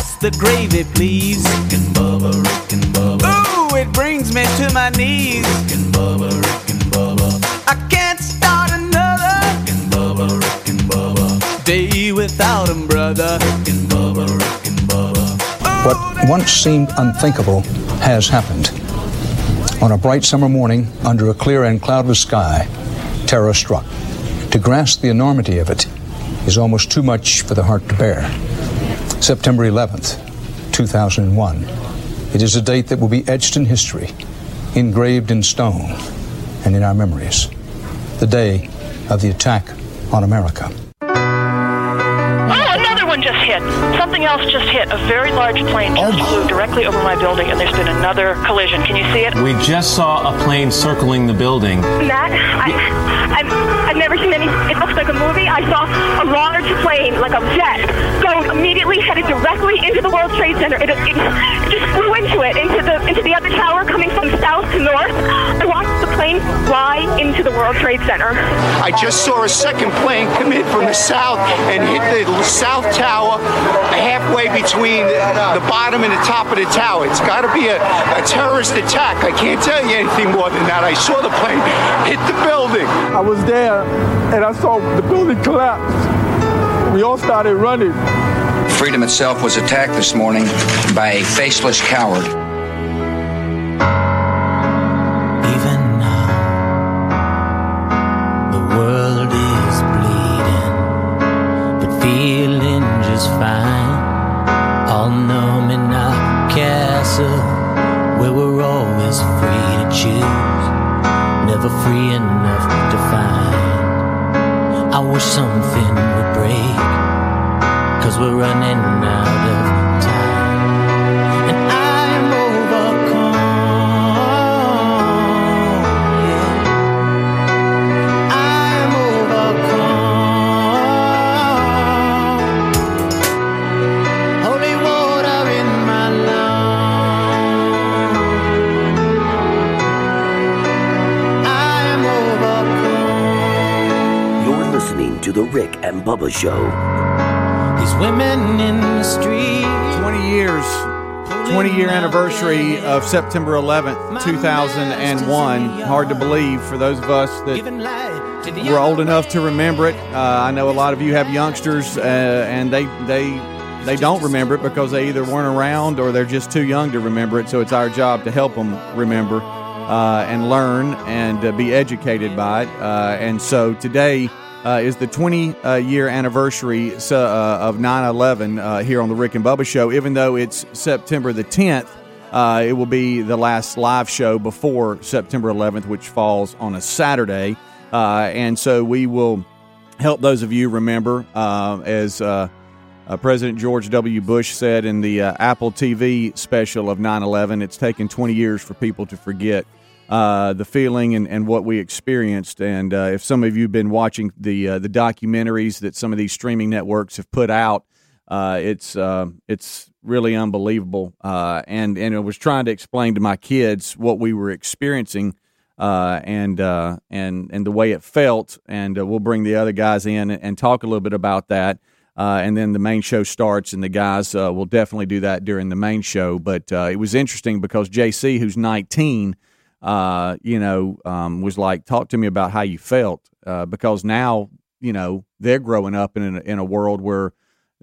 Pass the gravy, please. Rick and Bubba, Rick and Bubba, Ooh, it brings me to my knees. Rick and Bubba, Rick and Bubba, I can't start another Rick and Bubba, Rick and Bubba, day without 'em, brother. Rick and Bubba, Rick and Bubba. What once seemed unthinkable has happened. On a bright summer morning, under a clear and cloudless sky, terror struck. To grasp the enormity of it is almost too much for the heart to bear. September 11th, 2001. It is a date that will be etched in history, engraved in stone, and in our memories. The day of the attack on America. Else just hit. A very large plane just oh flew directly over my building, and there's been another collision. Can you see it? We just saw a plane circling the building. Matt, I, I've, I've never seen any. It looks like a movie. I saw a large plane, like a jet, go immediately headed directly into the World Trade Center. It, it, it just flew into it, into the into the other tower, coming from south to north. I watched the plane fly into the World Trade Center. I just saw a second plane come in from the south and hit the south tower halfway between the bottom and the top of the tower. It's got to be a, a terrorist attack. I can't tell you anything more than that. I saw the plane hit the building. I was there and I saw the building collapse. We all started running. Freedom itself was attacked this morning by a faceless coward. World is bleeding, but feeling just fine. All numb in our castle, where we're always free to choose, never free enough to find. I wish something would break, cause we're running out of to The Rick and Bubba Show. These women in the street. 20 years, 20 year anniversary of September 11th, 2001. Hard to believe for those of us that we're old enough to remember it. Uh, I know a lot of you have youngsters, uh, and they they they don't remember it because they either weren't around or they're just too young to remember it. So it's our job to help them remember uh, and learn and uh, be educated by it. Uh, and so today. Uh, is the 20 uh, year anniversary uh, of 9 11 uh, here on the Rick and Bubba Show. Even though it's September the 10th, uh, it will be the last live show before September 11th, which falls on a Saturday. Uh, and so we will help those of you remember, as President George W. Bush said in the Apple TV special of 9 11, it's taken 20 years for people to forget. Uh, the feeling and, and what we experienced, and uh, if some of you have been watching the uh, the documentaries that some of these streaming networks have put out, uh, it's uh, it's really unbelievable. And and I was trying to explain to my kids what we were experiencing and and and the way it felt. And we'll bring the other guys in and, and talk a little bit about that. And then the main show starts, and the guys will definitely do that during the main show. But it was interesting because JC, who's 19, uh, you know, um, was like, "Talk to me about how you felt," uh, because now, you know, they're growing up in a, in a world where,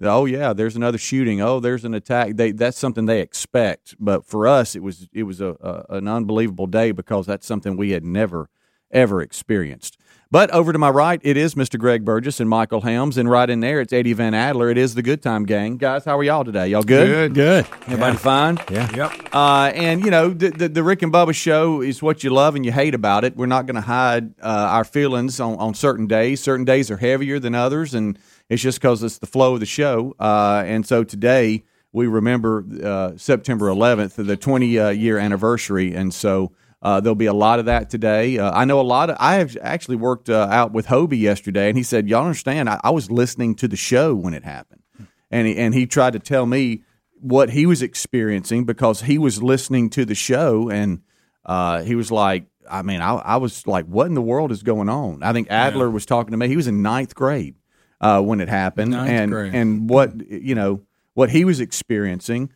oh yeah, there's another shooting, oh there's an attack. They that's something they expect. But for us, it was it was a, a an unbelievable day because that's something we had never ever experienced. But over to my right, it is Mr. Greg Burgess and Michael Helms, and right in there, it's Eddie Van Adler. It is the Good Time Gang, guys. How are y'all today? Y'all good? Good. Good. Everybody Yeah. fine? Yeah. Yep. Uh, and you know, the, the the Rick and Bubba show is what you love and you hate about it. We're not going to hide uh, our feelings on, on certain days. Certain days are heavier than others, and it's just because it's the flow of the show. Uh, and so today we remember uh, September 11th, the 20 uh, year anniversary, and so. Uh, there'll be a lot of that today. Uh, I know a lot of. I have actually worked uh, out with Hobie yesterday, and he said, "Y'all understand? I, I was listening to the show when it happened." and he, and he tried to tell me what he was experiencing because he was listening to the show and uh, he was like I mean I, I was like what in the world is going on I think Adler was talking to me he was in ninth grade uh, when it happened Ninth and grade. and what you know what he was experiencing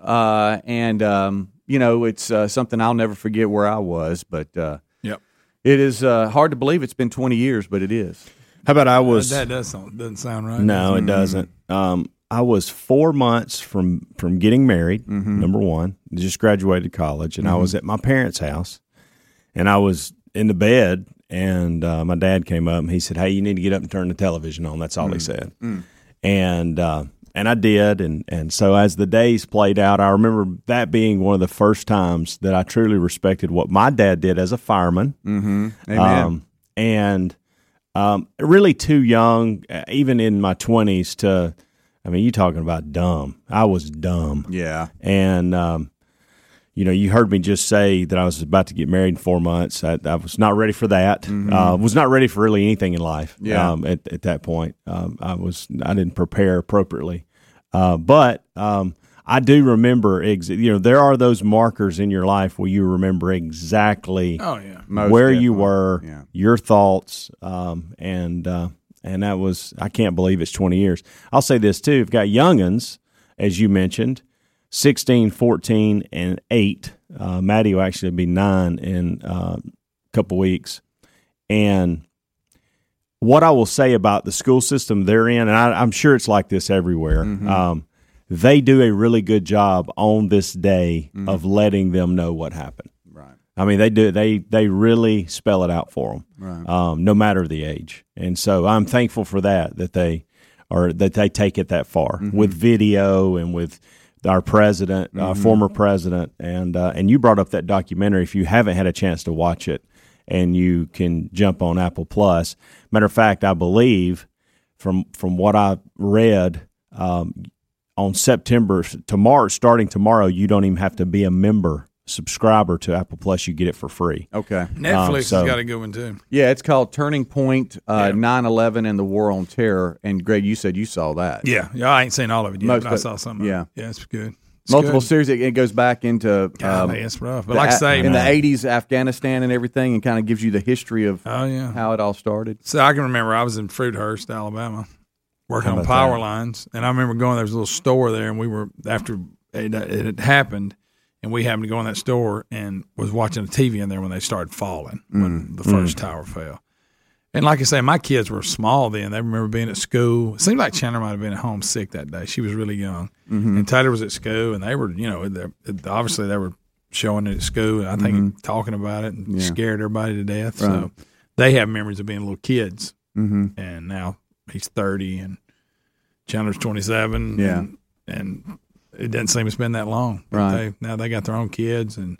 uh, and um, you know it's uh, something I'll never forget where I was but uh, Yep. it is uh, hard to believe it's been 20 years but it is How about I was? that does sound, doesn't sound right. No, it doesn't. Um, I was four months from from getting married. Mm-hmm. Number one, just graduated college, and I was at my parents' house, and I was in the bed, and uh, my dad came up and he said, "Hey, you need to get up and turn the television on." That's all he said, and uh, and I did, and and so as the days played out, I remember that being one of the first times that I truly respected what my dad did as a fireman. mm-hmm. Amen Um, and um, really too young, uh, even in my twenties, to. I mean, you talking about dumb? I was dumb, yeah and um, you know, you heard me just say that I was about to get married in four months. I, I was not ready for that. Uh, was not ready for really anything in life. Yeah. Um, at, at that point, um, I was. I didn't prepare appropriately. Uh, but um, I do remember. Ex- you know, there are those markers in your life where you remember exactly Oh yeah. Most where you were, Yeah. your thoughts, um, and uh, and that was I can't believe it's twenty years. I'll say this too: you've got younguns, as you mentioned, 16, 14, and eight. Uh, Maddie will actually be nine in uh, a couple weeks, and what I will say about the school system they're in, and I, I'm sure it's like this everywhere. Mm-hmm. Um, they do a really good job on this day Mm-hmm. of letting them know what happened. right I mean, they do. They they really spell it out for them, Right. um, no matter the age. And so I'm thankful for that that they are that they take it that far Mm-hmm. with video and with our president, uh, former president, and uh, and you brought up that documentary. If you haven't had a chance to watch it, and you can jump on Apple Plus. Matter of fact, I believe from from what I read. Um, on September tomorrow, starting tomorrow, you don't even have to be a member subscriber to Apple Plus. You get it for free. okay Netflix Um, so- has got a good one too. Yeah, it's called Turning Point, uh, 9/11 and the War on Terror. And Greg, you said you saw that. Yeah, yeah. I ain't seen all of it yet, Most but I saw some. Of yeah. it. yeah, it's good. It's Multiple good. series. It, it goes back into Golly, um, it's rough. But the like I A- say, in the '80s, Afghanistan and everything, and kind of gives you the history of oh yeah. how it all started. So I can remember I was in Fruithurst, Alabama, working on power that? lines, and I remember going. There was a little store there, and we were after it, it had happened, and we happened to go in that store and was watching the TV in there when they started falling when mm, the first mm. tower fell. And like I say, my kids were small then. They remember being at school. It seemed like Chandler might have been at home sick that day. She was really young, mm-hmm. and Taylor was at school, and they were, you know, obviously they were showing it at school, and I think mm-hmm. talking about it and Yeah. scared everybody to death. Right. So they have memories of being little kids Mm-hmm. and now he's 30 and Chandler's 27 Yeah. and, and it doesn't seem it's been that long Right. they, now they got their own kids and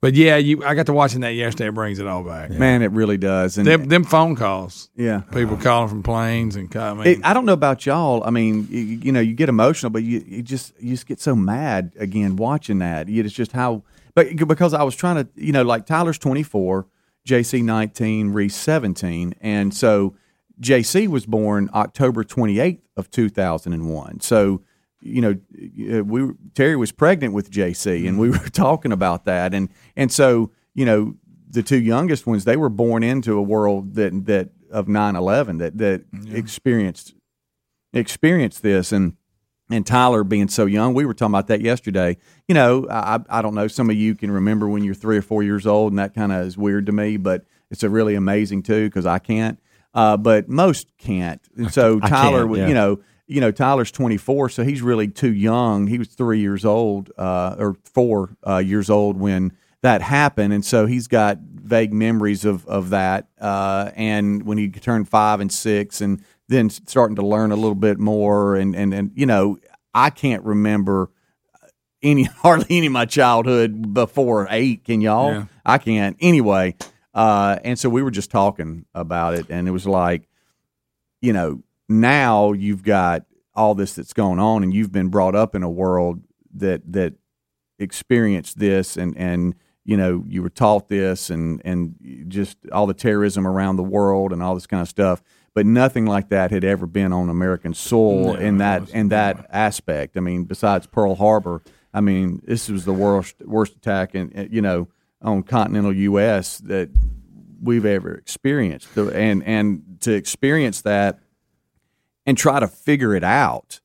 but yeah you I got to watching that yesterday it brings it all back Man, it really does. And them, them phone calls yeah, people calling from planes and I mean It, I don't know about y'all. I mean, you, you know, you get emotional, but you, you just you just get so mad again watching that. It's just how, but because I was trying to, you know, like Tyler's twenty four, JC nineteen, Reese seventeen, and so JC was born October twenty eighth of two thousand and one. So you know, uh, we Terry was pregnant with JC, and we were talking about that, and and so you know, the two youngest ones they were born into a world that that of 9-11 that that experienced experienced this and and Tyler being so young, we were talking about that yesterday. You know, I I don't know. Some of you can remember when you're three or four years old, and that kind of is weird to me, but it's a really amazing too because I can't. Uh, but most can't. And so Tyler, yeah. you know, you know, Tyler's 24, so he's really too young. He was three years old uh, or four uh, years old when that happened, and so he's got vague memories of of that. Uh, and when he turned five and six, and then starting to learn a little bit more, and and and you know, I can't remember any hardly any of my childhood before eight. Can y'all? Yeah. I can't. Anyway, uh, and so we were just talking about it, and it was like, you know, now you've got all this that's going on, and you've been brought up in a world that that experienced this, and and you know you were taught this, and and just all the terrorism around the world, and all this kind of stuff. But nothing like that had ever been on American soil No, in that in that aspect. I mean, besides Pearl Harbor, I mean, this was the worst worst attack in you know on continental U.S. that we've ever experienced, and and to experience that and try to figure it out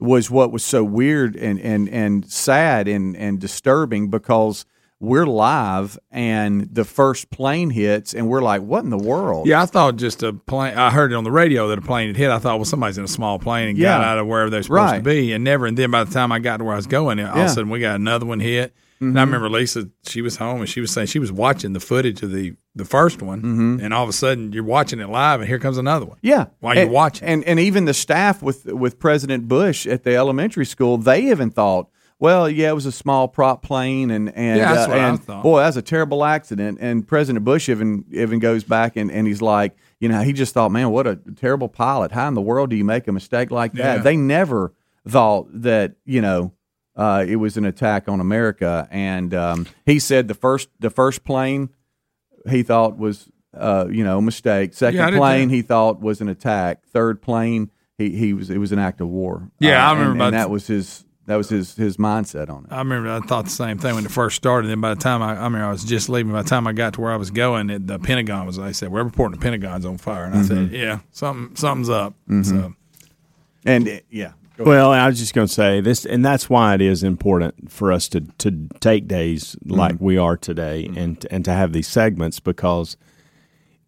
was what was so weird and and and sad and and disturbing because we're live and the first plane hits and we're like, what in the world? Yeah, I thought just a plane. I heard it on the radio that a plane had hit. I thought, well, somebody's in a small plane and got out of wherever they're supposed to be, and never. And then by the time I got to where I was going, all of Yeah. Mm-hmm. a sudden we got another one hit. And I remember Lisa, she was home and she was saying she was watching the footage of the the first one, and all of a sudden you're watching it live, and here comes another one. Mm-hmm. Yeah, while you're and, watching. and and even the staff with with President Bush at the elementary school, they even thought, well, yeah, it was a small prop plane, and and Yeah, uh, and boy, that's a terrible accident. And President Bush even even goes back and, and he's like, you know, he just thought, man, what a terrible pilot. How in the world do you make a mistake like that? Yeah. They never thought that you know. Uh, it was an attack on America, and um, he said the first the first plane he thought was uh, you know a mistake. Second Yeah, plane he thought was an attack. Third plane he, he was it was an act of war. Yeah, I Uh, remember and, about and that was his that was his his mindset on it. I remember I thought the same thing when it first started. Then by the time I, I mean, I was just leaving. By the time I got to where I was going, it, the Pentagon was. They said we're reporting the Pentagon's on fire, and I said, Mhm. yeah, something something's up. Mhm. So And yeah, Well, I was just going to say this, and that's why it is important for us to to take days mm-hmm. like we are today, mm-hmm. and and to have these segments because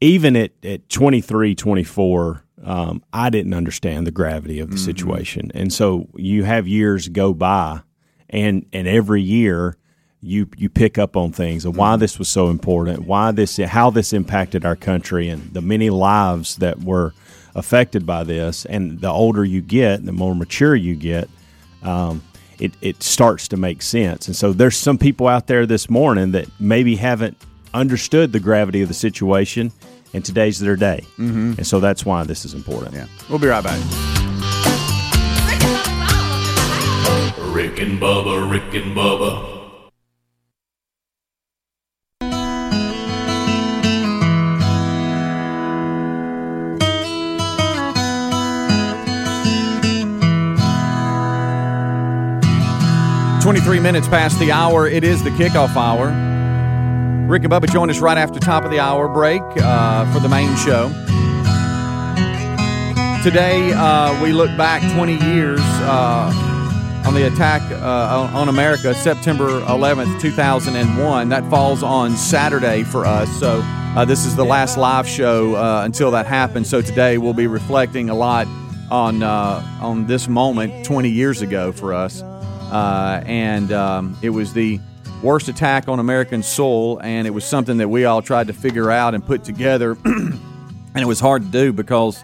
even at at 23, 24, um, I didn't understand the gravity of the mm-hmm. situation, and so you have years go by, and and every year you you pick up on things of why this was so important, why this how this impacted our country, and the many lives that were affected by this. And the older you get, the more mature you get, um, it it starts to make sense. And so there's some people out there this morning that maybe haven't understood the gravity of the situation, and today's their day. Mhm. And so that's why this is important. Yeah, we'll be right back. Rick and Bubba, Rick and Bubba. Twenty-three minutes past the hour. It is the kickoff hour. Rick and Bubba join us right after top of the hour break uh, for the main show. Today uh, we look back 20 years uh, on the attack uh, on- America, September 11th, 2001. That falls on Saturday for us. So uh, this is the last live show uh, until that happens. So today we'll be reflecting a lot on on this moment 20 years ago for us, uh, and um, it was the worst attack on American soil, and it was something that we all tried to figure out and put together, and it was hard to do because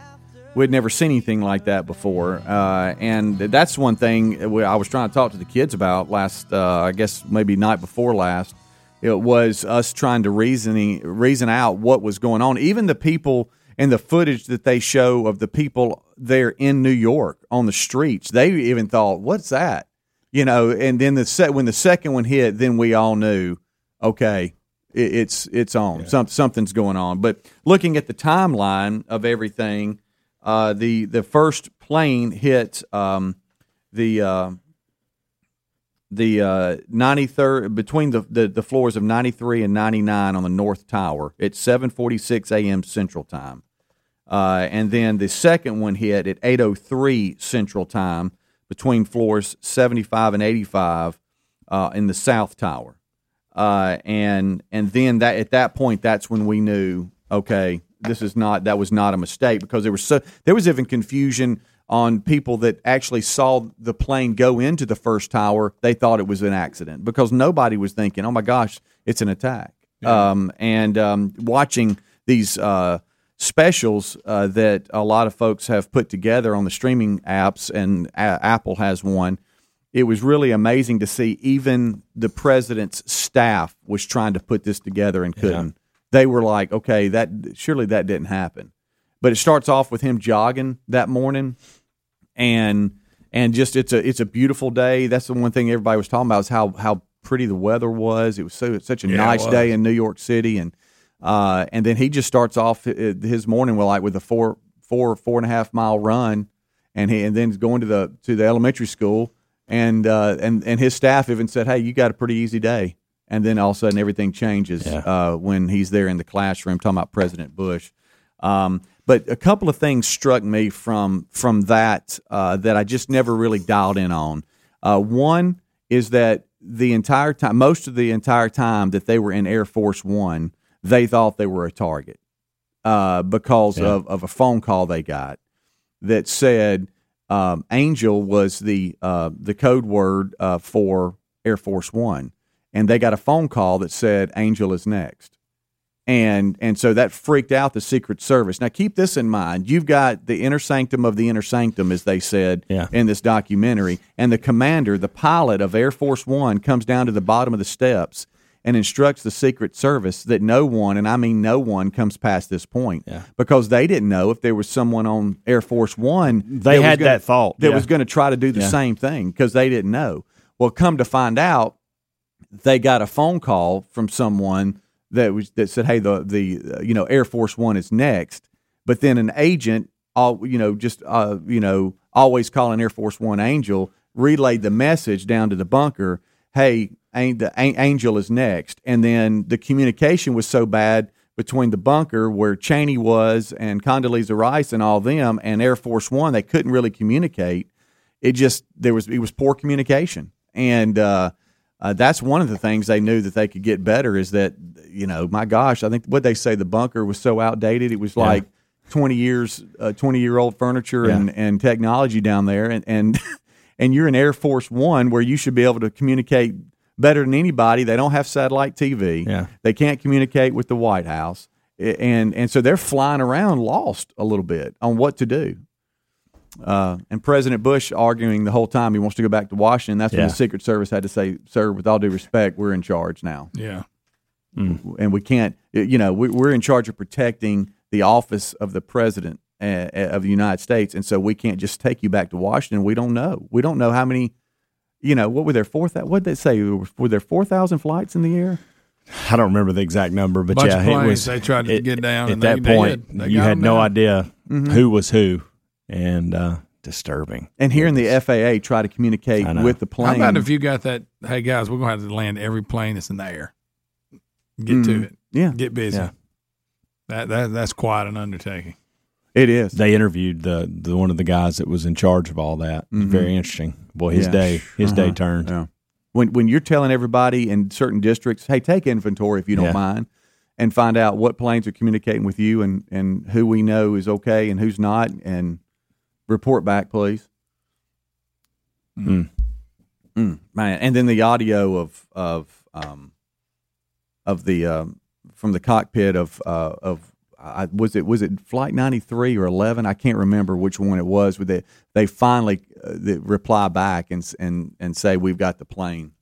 we'd never seen anything like that before. Uh, and that's one thing I was trying to talk to the kids about last, uh, I guess maybe night before last. It was us trying to reasoning reason out what was going on. Even the people and the footage that they show of the people there in New York on the streets, they even thought, "What's that?" You know. And then the set when the second one hit, then we all knew, okay, it, it's it's on. Some, something's going on. But looking at the timeline of everything, uh, the the first plane hit um, the uh, the uh, 93rd between the, the, the floors of 93 and 99 on the north tower at 7:46 a.m. Central Time. Uh, and then the second one hit at 8:03 Central Time between floors 75 and 85 uh, in the South Tower. Uh, and and then that at that point, that's when we knew, okay, this is not that was not a mistake because there was so there was even confusion on people that actually saw the plane go into the first tower. They thought it was an accident because nobody was thinking, oh my gosh, it's an attack. Um, and um, watching these uh, specials uh, that a lot of folks have put together on the streaming apps, and a- Apple has one. It was really amazing to see even the president's staff was trying to put this together and couldn't. They were like, okay, that surely that didn't happen. But it starts off with him jogging that morning, and and just it's a it's a beautiful day. That's the one thing everybody was talking about is how how pretty the weather was. It was so such a Yeah, nice day in New York City, and uh, and then he just starts off his morning with like with a four four four and a half mile run, and he and then he's going to the to the elementary school, and uh, and and his staff even said, hey, you got a pretty easy day. And then all of a sudden, everything changes uh, when he's there in the classroom talking about President Bush. Um, but a couple of things struck me from from that uh, that I just never really dialed in on. Uh, one is that the entire time, most of the entire time that they were in Air Force One, they thought they were a target uh, because Yeah. of, of a phone call they got that said um, Angel was the uh, the code word uh, for Air Force One, and they got a phone call that said Angel is next and and so that freaked out the Secret Service. Now keep this in mind: you've got the inner sanctum of the inner sanctum, as they said Yeah. in this documentary, and the commander, the pilot of Air Force One, comes down to the bottom of the steps and instructs the Secret Service that no one, and I mean no one, comes past this point because they didn't know if there was someone on Air Force One. They had gonna- that thought, that yeah. was going to try to do the Yeah. same thing because they didn't know. Well, come to find out, they got a phone call from someone that was that said, "Hey, the the uh, you know Air Force One is next," but then an agent, all you know, just uh, you know, always calling Air Force One Angel, relayed the message down to the bunker. Hey, the Angel is next, and then the communication was so bad between the bunker where Cheney was and Condoleezza Rice and all them and Air Force One, they couldn't really communicate. It just there was it was poor communication, and uh, uh, that's one of the things they knew that they could get better is that you know my gosh I think what they say the bunker was so outdated it was Yeah. like twenty years uh, twenty year old furniture Yeah. and, and technology down there and and and you're in Air Force One where you should be able to communicate better than anybody they don't have satellite TV Yeah. they can't communicate with the White House and and so they're flying around lost a little bit on what to do. Uh, and President Bush arguing the whole time he wants to go back to Washington. That's when the Secret Service had to say, "Sir, with all due respect, we're in charge now, Yeah. and we can't. You know, we, we're in charge of protecting the office of the President uh, of the United States, and so we can't just take you back to Washington. We don't know. We don't know how many. You know, what were there four? What did they say? Were there four thousand flights in the air? I don't remember the exact number, but Bunch yeah, of it was. they tried to it- get down, at and that they- they point. did. They you had no down. idea Mhm. who was who, and uh, disturbing. And hearing the FAA try to communicate with the plane. How about if you got that? Hey guys, we're gonna have to land every plane that's in the air. Get Mhm. to it. Yeah. Get busy. Yeah. That that that's quite an undertaking. It is. They interviewed the, the one of the guys that was in charge of all that. Mhm. Very interesting. Boy, his Yeah. day his day Uh-huh. turned. Yeah. When when you're telling everybody in certain districts, hey, take inventory if you don't Yeah. mind, and find out what planes are communicating with you and and who we know is okay and who's not, and report back, please. Mm. Mm, man, and then the audio of of um of the um, from the cockpit of uh, of I, was it was it flight 93 or 11 I can't remember which one it was but they they finally uh, they reply back and and and say we've got the plane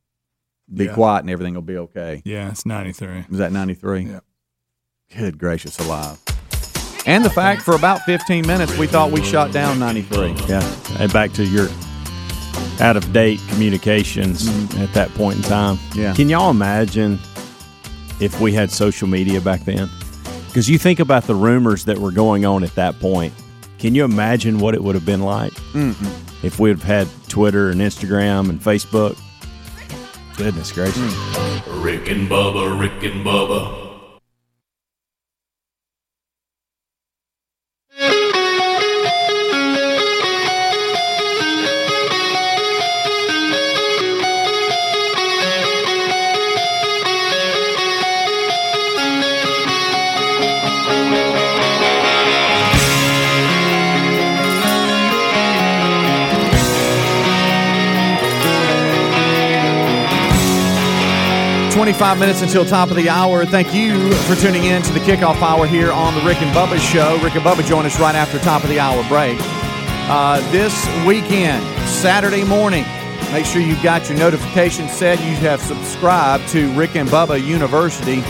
be Yeah. quiet and everything will be okay Yeah, it's ninety three. was that 93 Yeah. good gracious alive and the fact for about 15 minutes we thought we shot down 93 Yeah. And back to your out of date communications at that point in time. Mm-hmm. Yeah. Can y'all imagine if we had social media back then? Because you think about the rumors that were going on at that point. Can you imagine what it would have been like Mm-mm. if we'd have had Twitter and Instagram and Facebook? Goodness gracious. Mm. Rick and Bubba, Rick and Bubba. 25 minutes until top of the hour. Thank you for tuning in to the kickoff hour here on the Rick and Bubba Show. Rick and Bubba join us right after top of the hour break. Uh, this weekend, Saturday morning, make sure you've got your notifications set. You have subscribed to Rick and Bubba University.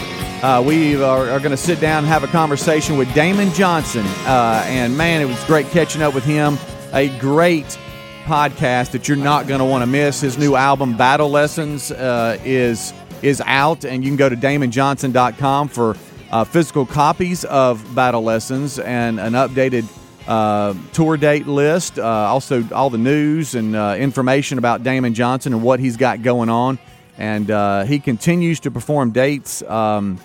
Uh, we are, are going to sit down and have a conversation with Damon Johnson. Uh, and man, it was great catching up with him. A great podcast that you're not going to want to miss. His new album, Battle Lessons, uh, is is out, and you can go to DamonJohnson.com for uh, physical copies of Battle Lessons and an updated uh, tour date list. Uh, also, all the news and uh, information about Damon Johnson and what he's got going on. And uh, he continues to perform dates um,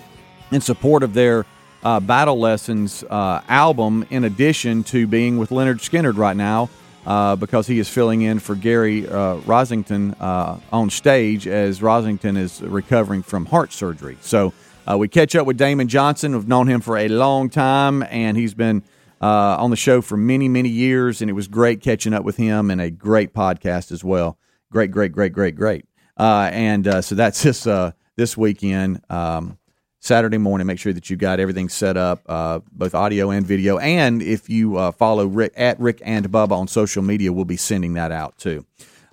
in support of their uh, Battle Lessons album, in addition to being with Lynyrd Skynyrd right now. Uh, because he is filling in for Gary uh, Rossington uh, on stage as Rossington is recovering from heart surgery. So uh, we catch up with Damon Johnson. We've known him for a long time, and he's been uh, on the show for many, many years. And it was great catching up with him, and a great podcast as well. Great, great, great, great, great. Uh, and so that's this this weekend. Um, Saturday morning. Make sure that you got everything set up, uh, both audio and video. And if you uh, follow Rick at Rick and Bubba on social media, we'll be sending that out too.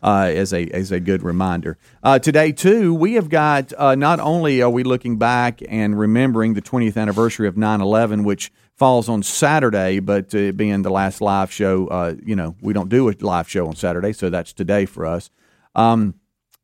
Uh, as a as a good reminder. Uh, today too, we have got uh, not only are we looking back and remembering the 20th anniversary of 9/11, which falls on Saturday, but uh, being the last live show, you know, we don't do a live show on Saturday, so that's today for us. Um,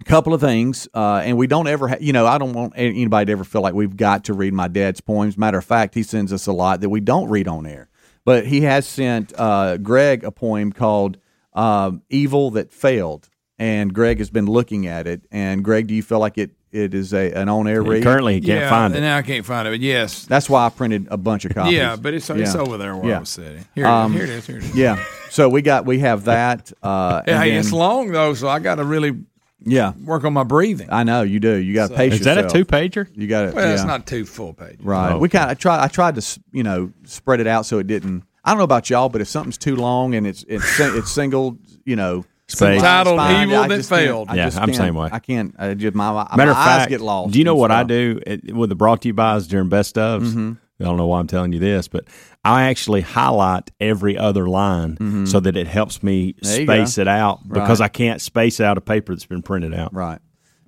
a couple of things, uh, and we don't ever, ha- you know, I don't want anybody to ever feel like we've got to read my dad's poems. Matter of fact, he sends us a lot that we don't read on air. But he has sent uh, Greg a poem called uh, "Evil That Failed," and Greg has been looking at it. And Greg, do you feel like it it is a an on air read? Currently, he can't yeah, find it. Now I can't find it, but yes. That's why I printed a bunch of copies. Yeah, but it's, it's Yeah. over there where Yeah. I was sitting. Here, Um, here it is. Here it is. Yeah. So we got we have that. Uh, Yeah, and hey, then- it's long though, so I got to really yeah work on my breathing. I know you do. You got to So- pace Is that a two pager? You got it. Well, yeah. it's not two full pages. Right. Oh, We kind of try. I tried to you know spread it out so it didn't. I don't know about y'all, but if something's too long and it's it's it's single, you know, Space. Titled fine, Evil I That Failed. I Yeah, just I'm can't- same way. I can't. I just my, my, Matter my of eyes fact, get lost. do you know and what I do it, with the brought to you buys during best ofs? Mm-hmm. I don't know why I'm telling you this, but I actually highlight every other line so that it helps me Mm-hmm. There space it out because Right. I can't space out a paper that's been printed out. Right.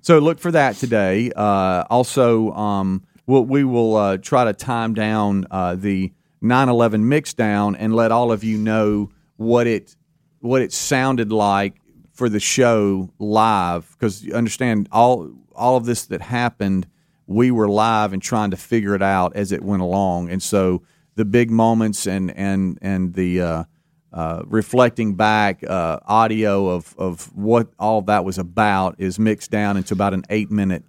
So look for that today. Uh, also, um, we'll, we will uh, try to time down uh, the 9/11 mixdown and let all of you know what it what it sounded like for the show live because you understand all all of this that happened we were live and trying to figure it out as it went along and so the big moments and and and the uh, uh, reflecting back uh, audio of, of what all that was about is mixed down into about an eight minute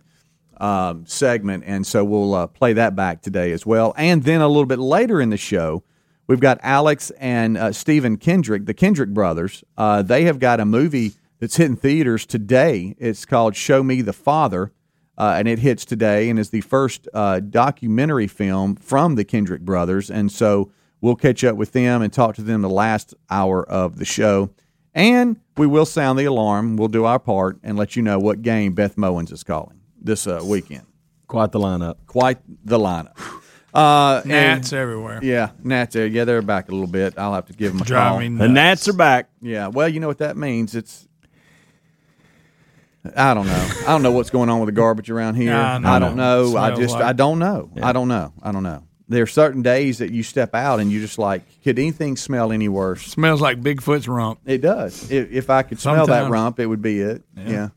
um, segment. And so we'll uh, play that back today as well. And then a little bit later in the show, we've got Alex and uh, Stephen Kendrick, the Kendrick brothers. Uh, they have got a movie that's hitting theaters today. It's called Show Me the Father. Uh, and it hits today and is the first uh, documentary film from the Kendrick brothers. And so we'll catch up with them and talk to them the last hour of the show. And we will sound the alarm. We'll do our part and let you know what game Beth Mowins is calling this uh, weekend. Quite the lineup. Quite the lineup. Uh, and- everywhere. Yeah, Nats. Yeah, they're back a little bit. I'll have to give them a Drive call. me The Nats are back. Yeah, well, you know what that means. It's I don't know. I don't know what's going on with the garbage around here. I know. I don't know. I just like- I don't know. I don't know. I don't know. There are certain days that you step out and you just like, could anything smell any worse? Smells like Bigfoot's rump. It does. If, if I could smell that Sometimes. rump, it would be it. Yeah.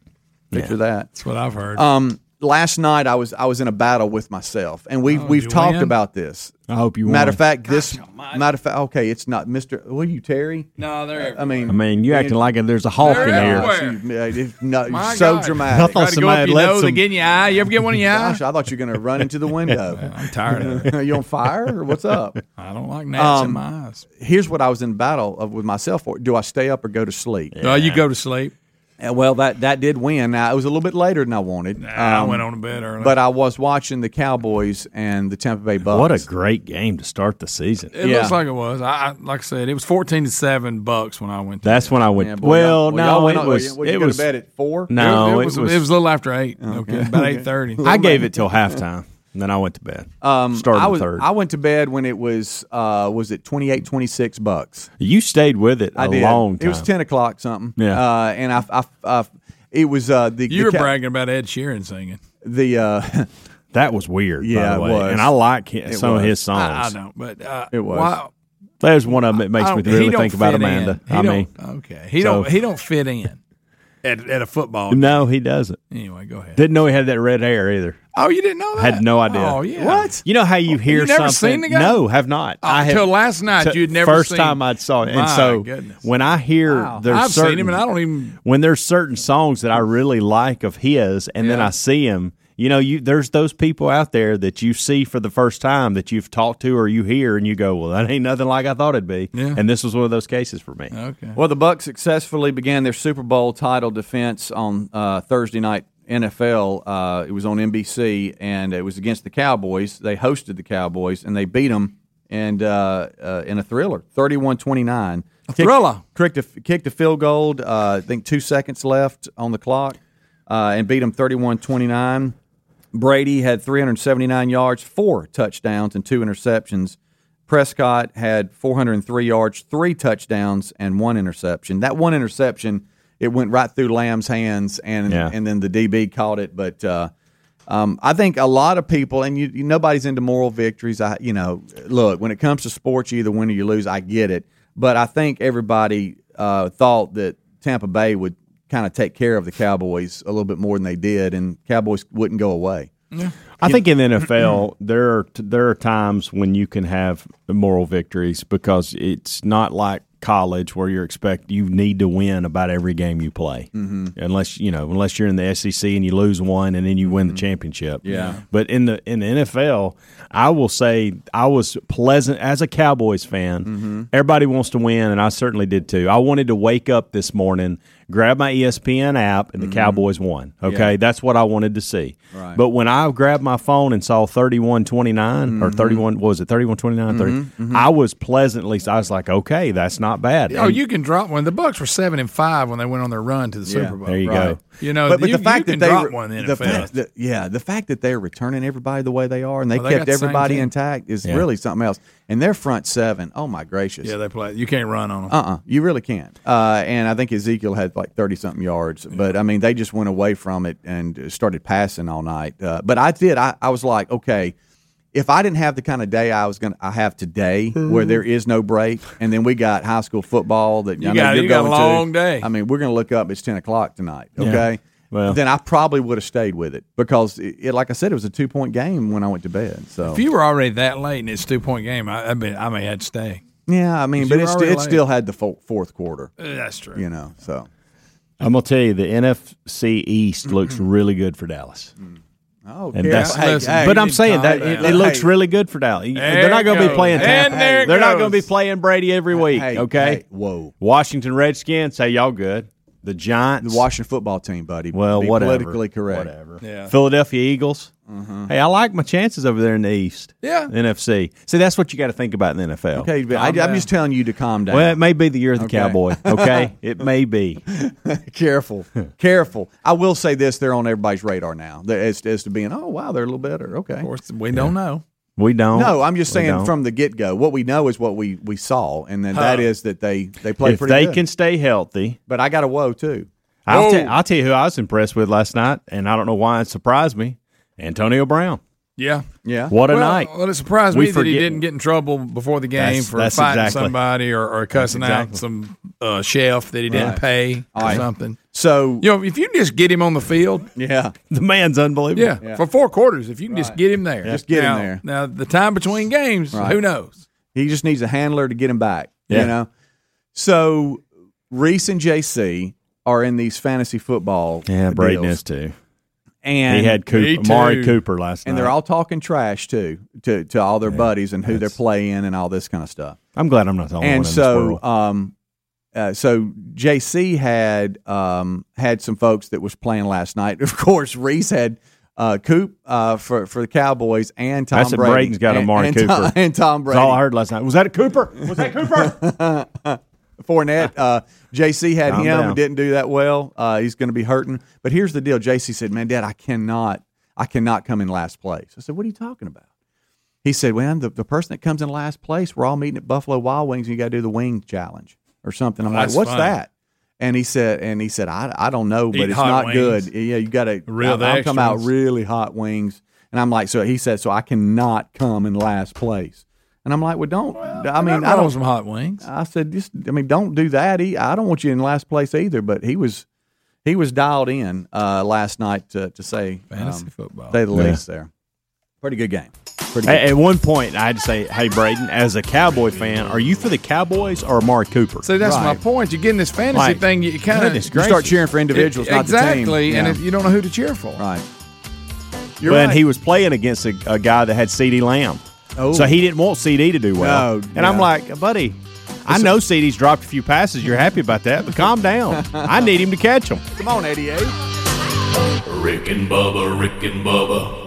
Picture that. That's what I've heard. Um, last night I was I was in a battle with myself, and we've Oh, we've talked win? about this. I hope you Matter of fact, this matter of fact, okay, it's not Mister. What are you, Terry? no, they're I mean, I mean, you acting like there's a hawk in They're here. everywhere. Gosh, you- it's not- My so God. dramatic. I thought Try to go somebody up your let nose some- and get in your eye. You ever get one in your eye? Gosh, I thought you were going to run into the window. I'm tired of it. Are you on fire or what's up? I don't like gnats in Um, my eyes. Here's what I was in battle of with myself for: Do I stay up or go to sleep? Oh, you go to sleep. Uh, Well, that that did win. Now it was a little bit later than I wanted. Um, I went on to bed early. but I was watching the Cowboys and the Tampa Bay Bucks. What a great game to start the season. It looks like it was. I, I like I said, it was fourteen to seven bucks when I went. To That's when I went. Yeah, boy, well, well, no, went it on- was. well, you it go was bed at four? No, it, was, it was. a little after eight. Okay, about eight thirty. I gave it till halftime, and then I went to bed. Um, Started I was third. I went to bed when it was uh, was it 28, 26 bucks. you stayed with it a I did. long time. It was ten o'clock something. Yeah. uh, and I, I, I it was uh, the You the were Cow- bragging about Ed Sheeran singing. the uh, That was weird. by Yeah, the it was. and I like hi- It some of his songs. I, I don't, but uh, It was. Why, There's one of them that makes me really think about fit in. Amanda. He I mean, okay, he so- don't he don't fit in at, at a football. no, he doesn't. Anyway, go ahead. Didn't know he had that red hair either. Oh, you didn't know that? Had no idea. Oh, yeah. What? You know how you hear you never something? seen the guy? No, have not. Oh, I have, until last night, t- you'd never first seen- time I saw it, and My so goodness. when I hear Wow. there's I've certain, seen him, and I don't even. when there's certain songs that I really like of his, and then I see him. You know, you there's those people out there that you see for the first time that you've talked to or you hear, and you go, "Well, that ain't nothing like I thought it'd be." Yeah. And this was one of those cases for me. Okay. well, the Bucks successfully began their Super Bowl title defense on uh, Thursday night NFL. Uh, it was on NBC, and it was against the Cowboys. They hosted the Cowboys, and they beat them and uh, uh, in a thriller, 31-29. A thriller. Kicked a, kicked a field goal. Uh, I think two seconds left on the clock, uh, and beat them 31-29. Brady had 379 yards, four touchdowns, and two interceptions. Prescott had 403 yards, three touchdowns, and one interception. That one interception, it went right through Lamb's hands, and Yeah. and then the DB caught it. But uh, um, I think a lot of people, and you, you, nobody's into moral victories. I, you know, look when it comes to sports, you either win or you lose. I get it, but I think everybody uh, thought that Tampa Bay would kind of take care of the Cowboys a little bit more than they did, and Cowboys wouldn't go away. I think in the NFL there are there are times when you can have moral victories because it's not like college where you're expect you need to win about every game you play Mhm. unless you know unless you're in the SEC and you lose one and then you win the championship Yeah. but in the in the NFL I will say I was pleasant as a Cowboys fan everybody wants to win and I certainly did too I wanted to wake up this morning grab my ESPN app and the mm-hmm. Cowboys won okay Yeah. that's what I wanted to see Right. but when I grabbed my phone and saw 31-29 or mm-hmm. 31 what was it 31-29 30, mm-hmm. I was pleasantly I was like okay that's not bad Oh, And- you can drop one. The Bucks were seven and five when they went on their run to the Yeah. Super Bowl. There you Right. go You know, but, but you, the fact that they drop were- one in the, the fact that, yeah, the fact that they're returning everybody the way they are and they Oh, they kept the everybody team. intact is Yeah. really something else. And their front seven, oh my gracious, yeah, they play. You can't run on them. uh uh you really can't. Uh, and I think Ezekiel had like thirty something yards, but I mean they just went away from it and started passing all night. Uh, but I did. I, I was like, okay. If I didn't have the kind of day I was gonna I have today, where there is no break, and then we got high school football that You I know got- you're you got a long to. day. I mean, we're gonna look up. It's ten o'clock tonight. Yeah. Okay, Well- then I probably would have stayed with it because it, it, like I said, it was a two point game when I went to bed. So If you were already that late and it's two point game, I, I, mean, I may have to stay. yeah, I mean, but it, st- it still had the fo- fourth quarter. Uh, That's true. You know, so I'm gonna tell you the NFC East looks really good for Dallas oh, and that's hey, listen, hey, but I'm saying that it, it looks Hey. really good for Dallas. There They're not going to be goes. playing And Tampa. there it They're not going to be playing Brady every week. Hey, okay. hey, whoa. Washington Redskins, hey y'all good. The Giants, The Washington football team, buddy. well, Be whatever. Politically correct. Whatever. Yeah. Philadelphia Eagles. Mm-hmm. Hey, I like my chances over there in the East. Yeah. NFC. See, that's what you got to think about in the NFL. Okay, but I, I'm just telling you to calm down. Well, it may be the year of the Okay. cowboy. Okay, it may be. careful, careful. I will say this: they're on everybody's radar now. As, as to being, oh wow, they're a little better. Okay. Of course, we don't know. We don't. No, I'm just saying from the get go, what we know is what we, we saw, and then that Huh. is that they they play if pretty they good. can stay healthy. but I got a whoa too. I'll, Whoa. tell- oh. I'll tell you who I was impressed with last night, and I don't know why it surprised me. Antonio Brown. Yeah. Yeah. What a well, night. Well, it surprised We me that he didn't get in trouble before the game That's- for that's fighting exactly- somebody or, or cussing exactly. out some uh, chef that he didn't Right. pay or Right. something. So You know, if you can just get him on the field, yeah, The man's unbelievable. yeah, for four quarters, if you can just get him there, Just get him there. Now, the time between games, Right. who knows? he just needs a handler to get him back. Yeah. You know. So Reese and JC are in these fantasy football. Yeah, Braden deals. is too. And he had Cooper, Amari. Cooper last night. and they're all talking trash too to to all their buddies and who they're playing and all this kind of stuff. I'm glad I'm not the only and one in so this world. um uh, so JC had um, had some folks that was playing last night. Of course, Reese had uh, Coop uh, for for the Cowboys and Tom That's it. Brady. Braden's got Amari and, Cooper. Tom, and Tom That's all I heard last night. Was that a Cooper? Was that Cooper? Fournette, uh, JC had Calm him down. and didn't do that well. Uh, he's going to be hurting. But here's the deal: JC said, "Man, Dad, I cannot, I cannot come in last place." I said, "What are you talking about?" He said, "Well, the, the person that comes in last place, we're all meeting at Buffalo Wild Wings, and you got to do the wing challenge or something." I'm like, "What's funny. that?" And he said, "And he said, I, I don't know, but Eat it's not wings. good. Yeah, you got to Real I'm, the I'm talking about extras. really hot wings." And I'm like, "So he said, so I cannot come in last place." And I'm like, "Well, don't. I mean, I I don't want some hot wings. I said, just I mean, don't do that. He, I don't want you in last place either. But he was he was dialed in uh, last night to, to say Fantasy um, football. Say the Yeah. least there. Pretty good game. Pretty good. At, at one point, I had to say, "Hey, Braden, as a Cowboy fan, are you for the Cowboys or Amari Cooper?" See, that's my point. You're getting this fantasy Like, thing. You kind of you start cheering for individuals, not the team. exactly, and Yeah. if you don't know who to cheer for. right. You're when he was playing against a, a guy that had CeeDee Lamb, Oh. so he didn't want CeeDee to do well. No, and I'm like, buddy, I know CeeDee's dropped a few passes. You're happy about that, but calm down. I need him to catch them. Come on, 88. Rick and Bubba, Rick and Bubba.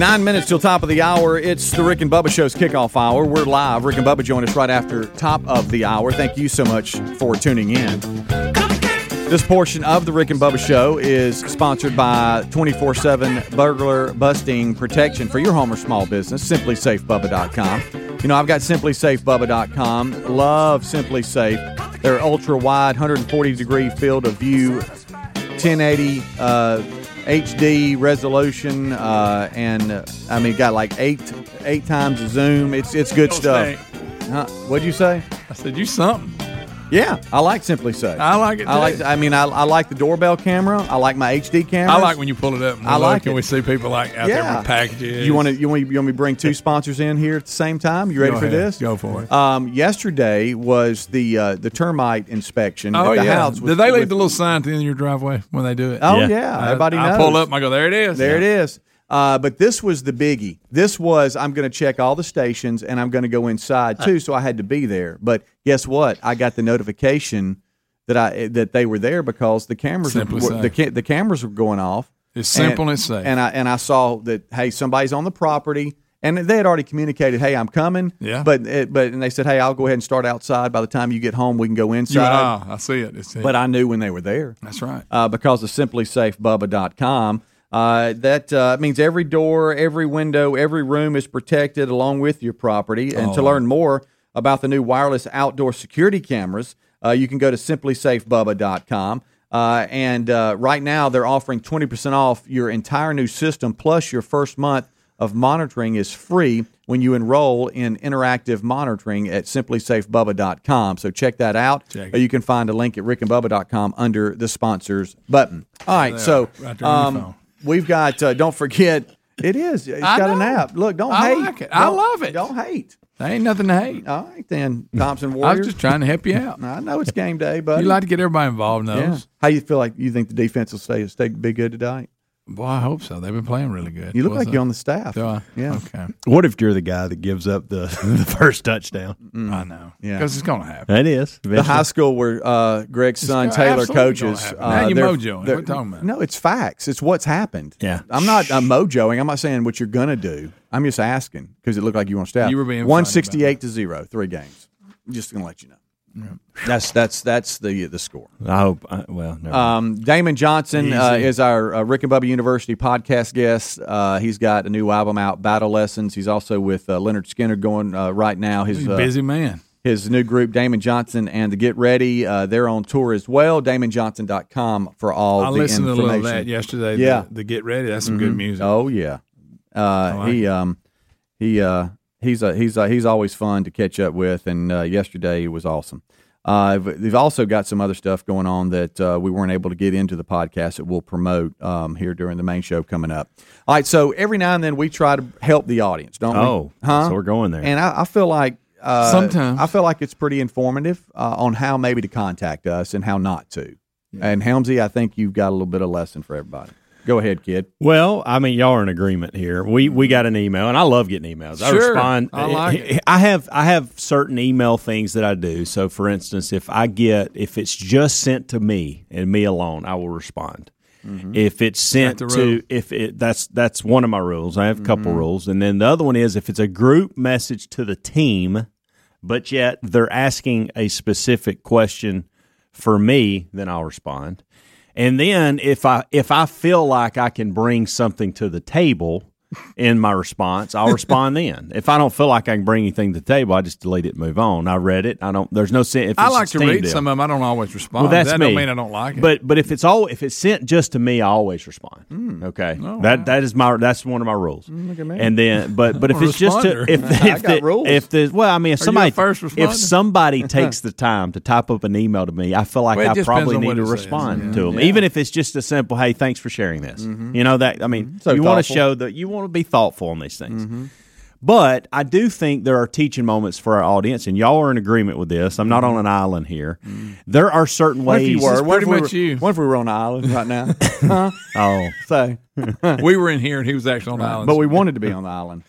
Nine minutes till top of the hour. It's the Rick and Bubba Show's kickoff hour. We're live. Rick and Bubba join us right after top of the hour. Thank you so much for tuning in. This portion of the Rick and Bubba Show is sponsored by 24 7 burglar busting protection for your home or small business. SimpliSafeBubba.com. You know, I've got SimpliSafeBubba.com. Love SimpliSafe. They're ultra wide, 140 degree field of view, 1080 uh, HD resolution, uh, and uh, I mean, got like eight eight times the zoom. It's it's good Don't stuff. Huh? What'd you say? I said, you something. Yeah, I like SimpliSafe. I like it, I like. I mean, I, I like the doorbell camera. I like my HD camera. I like when you pull it up and I like it. we see people like out there with packages. You want to you want you want me to bring two sponsors in here at the same time? You ready Go for ahead. this? Go for it. Um, yesterday was the uh, the termite inspection Oh at the yeah. house. Did they leave the little sign at the end of your driveway when they do it? Oh yeah, I- everybody I, knows. pull up and I go, there it is. There it is. Uh, but this was the biggie. This was I'm going to check all the stations and I'm going to go inside too. So I had to be there. But guess what? I got the notification that I that they were there because the cameras were, the the cameras were going off. It's simple and, and safe. And I and I saw that hey somebody's on the property. And they had already communicated, "Hey, I'm coming." Yeah. But it, but and they said, "Hey, I'll go ahead and start outside. By the time you get home, we can go inside." I, I see it. It's, But I knew when they were there that's right. uh, because of simplisafebubba.com. Uh, that uh, means every door, every window, every room is protected along with your property. And to Oh. learn more about the new wireless outdoor security cameras, uh, you can go to simplisafebubba.com. Uh, and uh, right now, they're offering 20% off your entire new system, plus your first month of monitoring is free when you enroll in interactive monitoring at simplisafebubba.com. So check that out. Check you can find a link at rickandbubba.com under the sponsors button. All right, There, so right there on your um, we've got, uh, don't forget, it is, it's I got an app. Look, don't I hate. like it. I Don't- love it. Don't hate. There ain't nothing to hate. All right, then, Thompson Warriors. I was just trying to help you out. I know it's game day, but You like to get everybody involved in yeah. How you feel like you think the defense will stay, stay be good tonight? Boy, I hope so. They've been playing really good. You look What's like you're on the staff. Do I? Yeah. Okay. What if you're the guy that gives up the the first touchdown? I know. Yeah. Because it's going to happen. That is The high school where uh, Greg's son It's Taylor coaches. gonna. Uh, you're mojoing. they're- talking about? No, it's facts. It's what's happened. Yeah. I'm not I'm mojoing. I'm not saying what you're gonna do. I'm just asking because it looked like you want to staff. You were being funny one sixty eight to zero, three games. Just gonna let you know. That's that's that's the the score. I hope. I, well, no. Um, Damon Johnson uh, is our uh, Rick and Bubba University podcast guest. Uh, he's got a new album out, Battle Lessons. He's also with uh, Lynyrd Skynyrd going uh, right now. His He's a uh, busy man. his new group, Damon Johnson and the Get Ready. Uh, they're on tour as well. DamonJohnson.com for all I the listened to a information. little of that yesterday. Yeah. The, the Get Ready. That's some good Mhm. music. Oh yeah. Uh, like he um he uh he's uh, he's uh, he's always fun to catch up with, and uh, yesterday was awesome. Uh, they've also got some other stuff going on that uh, we weren't able to get into the podcast that we'll promote um, here during the main show coming up. All right, so every now and then we try to help the audience, don't we? Oh, huh? so we're going there. And I, I feel like uh, Sometimes. I feel like it's pretty informative uh, on how maybe to contact us and how not to. And Helmsy, I think you've got a little bit of lesson for everybody. Go ahead, kid. Well, I mean, y'all are in agreement here. We we got an email, and I love getting emails. I Sure. respond. I like it. I have I have certain email things that I do. So, for instance, if I get if it's just sent to me and me alone, I will respond. If it's sent Mm-hmm. to if it that's that's one of my rules. I have a couple Mhm. rules, and then the other one is if it's a group message to the team, but yet they're asking a specific question for me, then I'll respond. And then if I if I feel like I can bring something to the table in my response, I'll respond then. If I don't feel like I can bring anything to the table, I just delete it and move on. I read it. I don't there's no sense if I like to read deal. some of them. I don't always respond. Well, that's that me. don't mean I don't like it. But but if it's all if it's sent just to me, I always respond. Okay, that that is my that's one of my rules. Mm, look at me. And then but but if it's just to, if I if got the, rules. if the well I mean if Are somebody first if somebody takes the time to type up an email to me, I feel like Well, I probably need to says. respond Yeah. to them, Yeah. even if it's just a simple "Hey, thanks for sharing this." Mhm. You know that I mean So you want to show that you want to be thoughtful on these things. Mm-hmm. But I do think there are teaching moments for our audience, and y'all are in agreement with this. I'm not on an island here. There are certain What ways. if you were? What if, we much were you. what if we were on an island right now? huh? Oh, Say. we were in here and he was actually on the island. But we wanted to be on the island.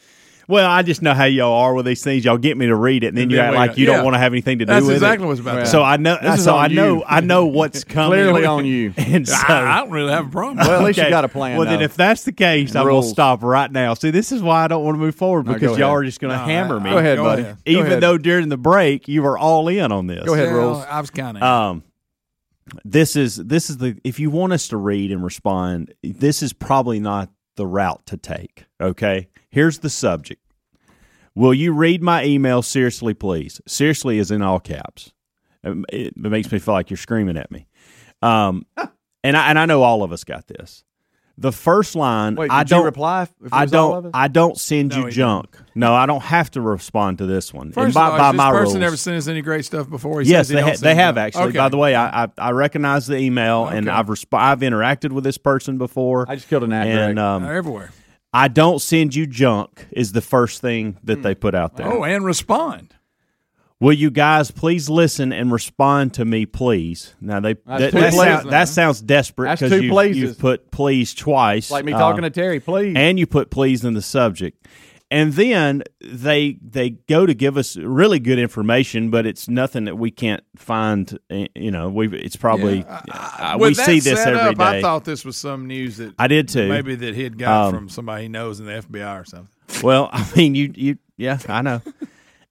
Well, I just know how y'all are with these things. Y'all get me to read it, and then And you then act like you yeah. don't want to have anything to do That's with exactly it. what's about. So I know. This So I know. you. I know what's coming. Clearly on you. And so, I, I don't really have a problem. Well, at least you got a plan. Well, then, if that's the case, I will stop right now. See, this is why I don't want to move forward because go y'all ahead. are just going to No, hammer I- me. Go ahead, Go buddy. ahead. Even ahead. though during the break you were all in on this. Go ahead, Well, rules. I was kind of. Um, this is this is the if you want us to read and respond, this is probably not the route to take. Okay, here's the subject. Will you read my email seriously, please? Seriously is in all caps. Um, It, it makes me feel like you're screaming at me. Um, and I and I know all of us got this. The first line, Wait, I did you don't reply if it I was all don't. of us? I don't send No, you he junk. No, I don't have to respond to this one. First and by, of all, by has this my person rules. ever sent us any great stuff before? He Yes, says they, don't ha- send they have junk. actually. Okay. By the way, I I, I recognize the email and I've resp- I've interacted with this person before. I just killed an ad. and um, everywhere. I don't send you junk is the first thing that they put out there. Oh, and respond. Will you guys please listen and respond to me, please? Now they that, two that, pleases sound- that sounds desperate That's because you, you've put please twice, like me uh, talking to Terry, please. and you put please in the subject. And then they they go to give us really good information, but it's nothing that we can't find. eh, You know, we it's probably uh, we With that see this set every up, day. I thought this was some news that I did too. Maybe that he had got Um, from somebody he knows in the FBI or something. Well, I mean, you you yeah, I know.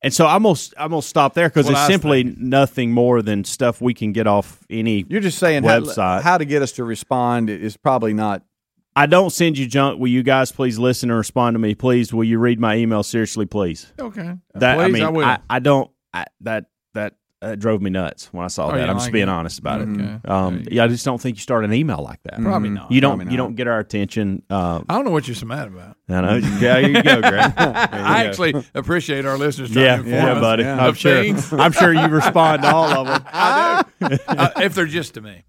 And so I'm gonna I'm gonna stop there because That's what it's I was simply nothing more than stuff we can get off any. You're just saying website. How, how to get us to respond is probably not. I don't send you junk. Will you guys please listen and respond to me, please? Will you read my email seriously, please? Okay. That Please, I mean, I will. I, don't. I, that that uh, drove me nuts when I saw Oh, that. I'm don't just being it? honest about Okay. it. Um, yeah, I just don't think you start an email like that. Probably not. You don't. Probably You don't get our attention. Uh, I don't know what you're so mad about. I know. Yeah, here you go, Greg. You I go. actually appreciate our listeners trying Yeah, to inform yeah, us buddy. of I'm sure. things. I'm sure you respond to all of them. I do. Uh, if they're just to me.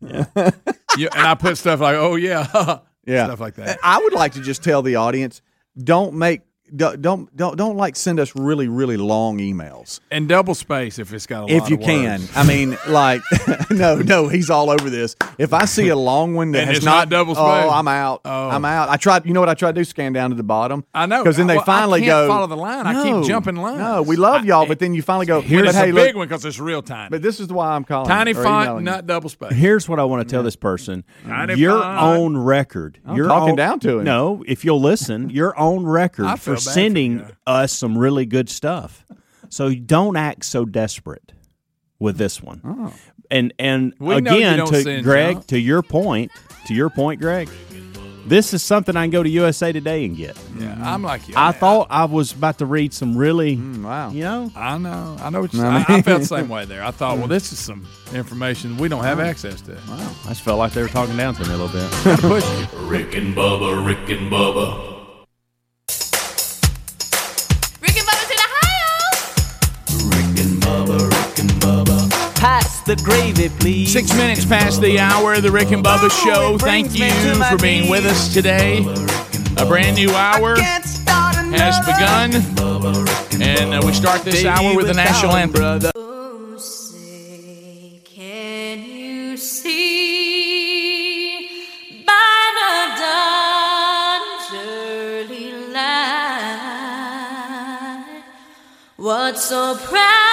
Yeah, and I put stuff like, "Oh yeah," Yeah, stuff like that. I would like to just tell the audience: don't make don't don't don't, don't like send us really really long emails. And double space if it's got a if lot you of can. words. I mean, like, no, no, he's all over this. If I see a long one that And has it's not double oh, space? I'm out. Oh. I'm out. I tried. You know what I tried to do? Scan down to the bottom. I know because then they Well, finally I can't go follow the line. I keep jumping lines. No, we love y'all, but then you finally go. Here's but a hey, big look, one because it's real tiny. But this is why I'm calling. tiny or font, emailing you. not double space. Here's what I want to tell this person: Tiny your font. own record. I'm your talking own, down to him. No, if you'll listen, your own record I for bad for sending us some really good stuff. So don't act so desperate with this one. Oh. And and We again, to Greg, junk. to your point, to your point, Greg. This is something I can go to USA Today and get. Yeah, I'm like you. I thought I was about to read some really, Mm, wow. you know, I know. I know. What you, I I, mean- I felt the same way there. I thought, well, this is some information we don't have access to. Wow, I just felt like they were talking down to me a little bit. Rick and Bubba, Rick and Bubba. pass the gravy, please. Six minutes past the hour of the Rick and Bubba oh, Show. Thank you for being knees. with us today. A brand new hour has begun, and uh, we start this hour with the national anthem. Brother. Oh, say, can you see by what so proud?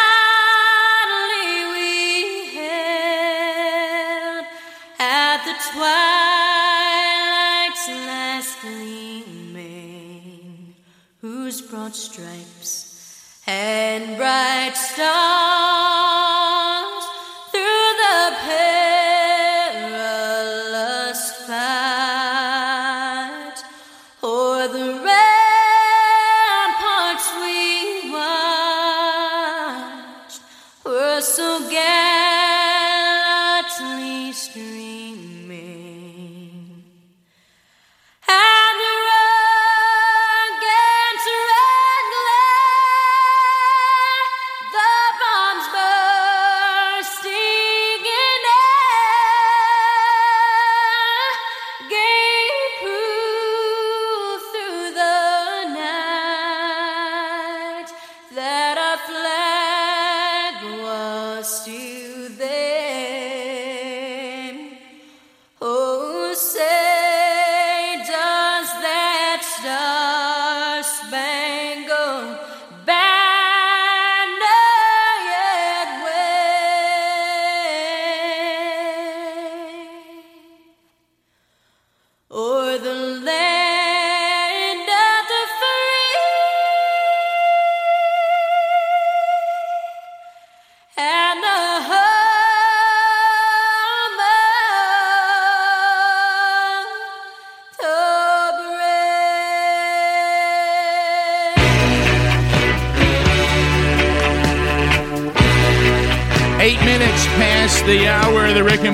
Stripes and bright stars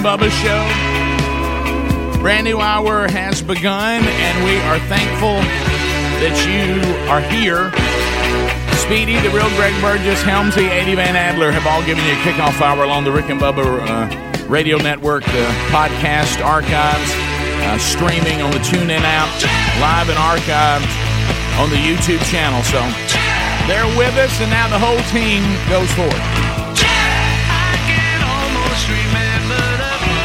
Bubba Show. Brand new hour has begun, and we are thankful that you are here. Speedy, the real Greg Burgess, Helmsy, Eddie Van Adler have all given you a kickoff hour along the Rick and Bubba uh, radio network, the podcast archives, uh, streaming on the TuneIn app, live and archived on the YouTube channel. So they're with us, and now the whole team goes forward.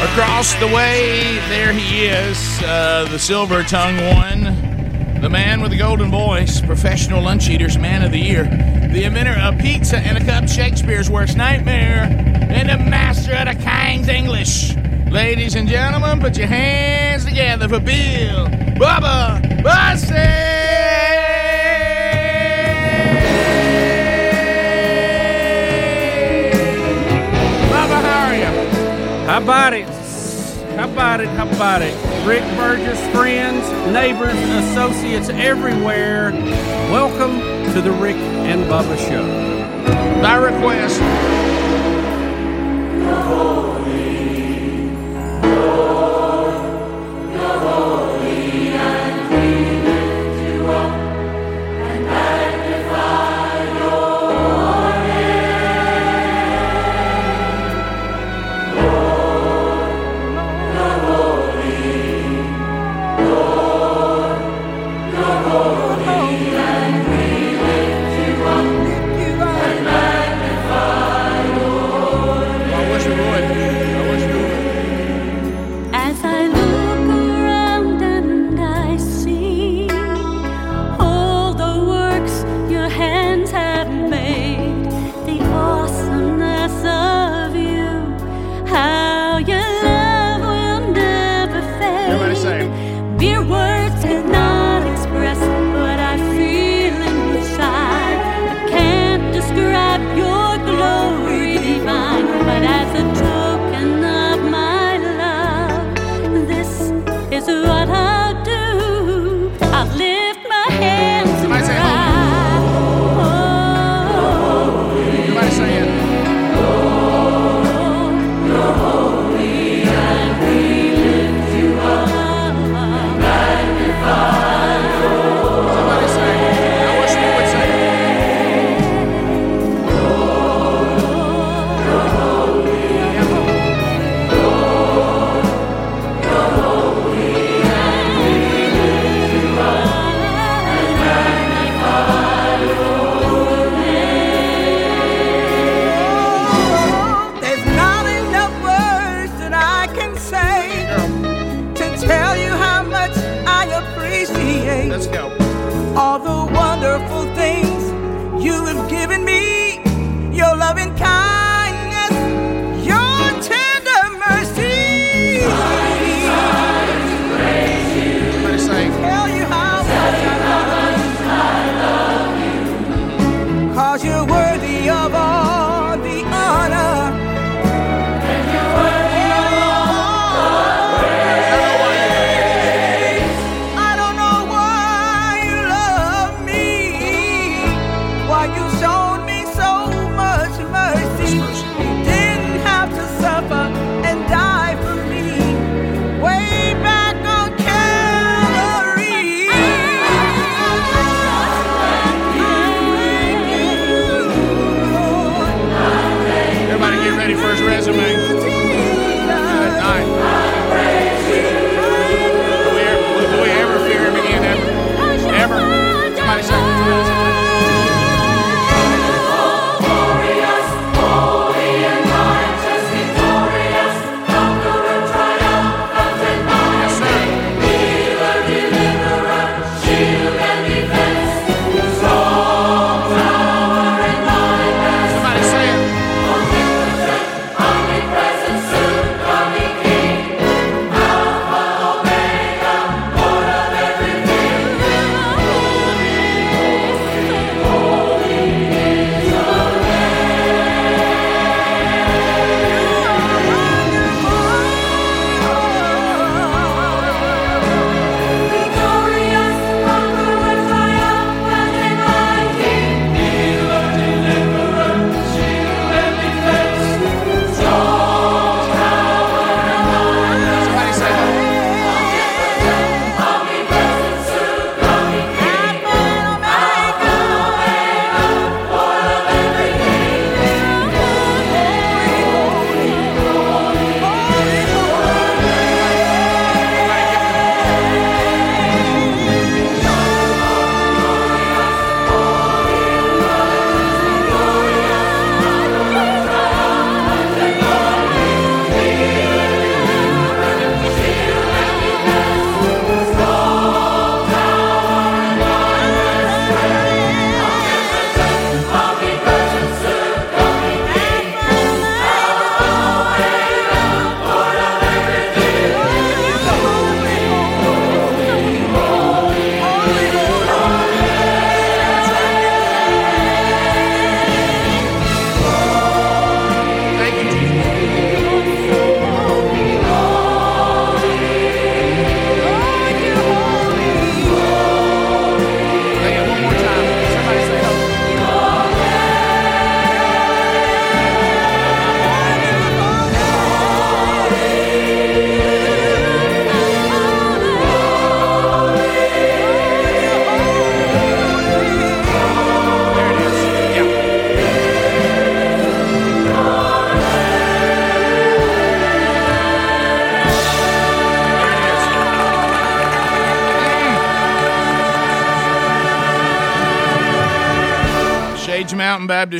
Across the way, there he is, uh, the silver tongue one, the man with the golden voice, professional lunch eaters, man of the year, the inventor of pizza and a cup, Shakespeare's worst nightmare, and the master of the King's English. Ladies and gentlemen, put your hands together for Bill Bubba Bussey! How about it? How about it? How about it? Rick Burgess, friends, neighbors, associates everywhere. Welcome to the Rick and Bubba Show. By request.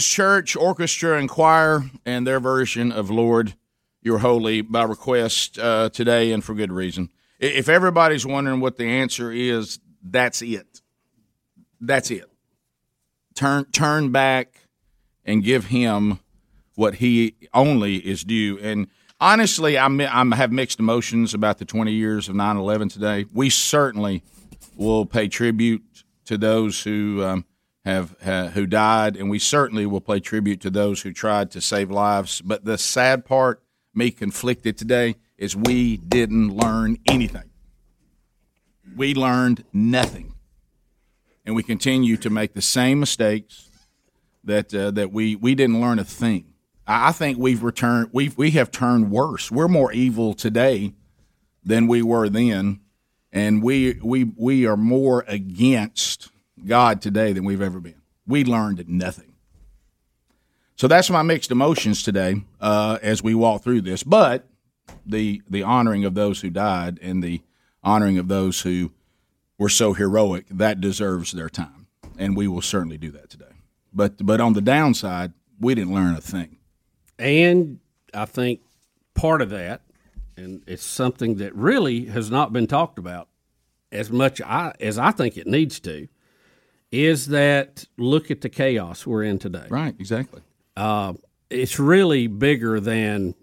Church Orchestra and Choir and their version of Lord, You're Holy by request uh, today and for good reason. If everybody's wondering what the answer is, that's it. That's it. Turn turn back and give him what he only is due. And honestly, I'm, I'm have mixed emotions about the 20 years of 9/11 today. We certainly will pay tribute to those who um, have ha, who died, and we certainly will pay tribute to those who tried to save lives. But the sad part, me conflicted today, is we didn't learn anything. We learned nothing, and we continue to make the same mistakes that uh, that we we didn't learn a thing. I think we've returned we we have turned worse. We're more evil today than we were then, and we we we are more against God today than we've ever been. We learned nothing. So that's my mixed emotions today uh, as we walk through this. But the the honoring of those who died and the honoring of those who were so heroic that deserves their time, and we will certainly do that today. But but on the downside, we didn't learn a thing. And I think part of that, and it's something that really has not been talked about as much I, as I think it needs to, is that look at the chaos we're in today. Right, exactly. Uh, it's really bigger than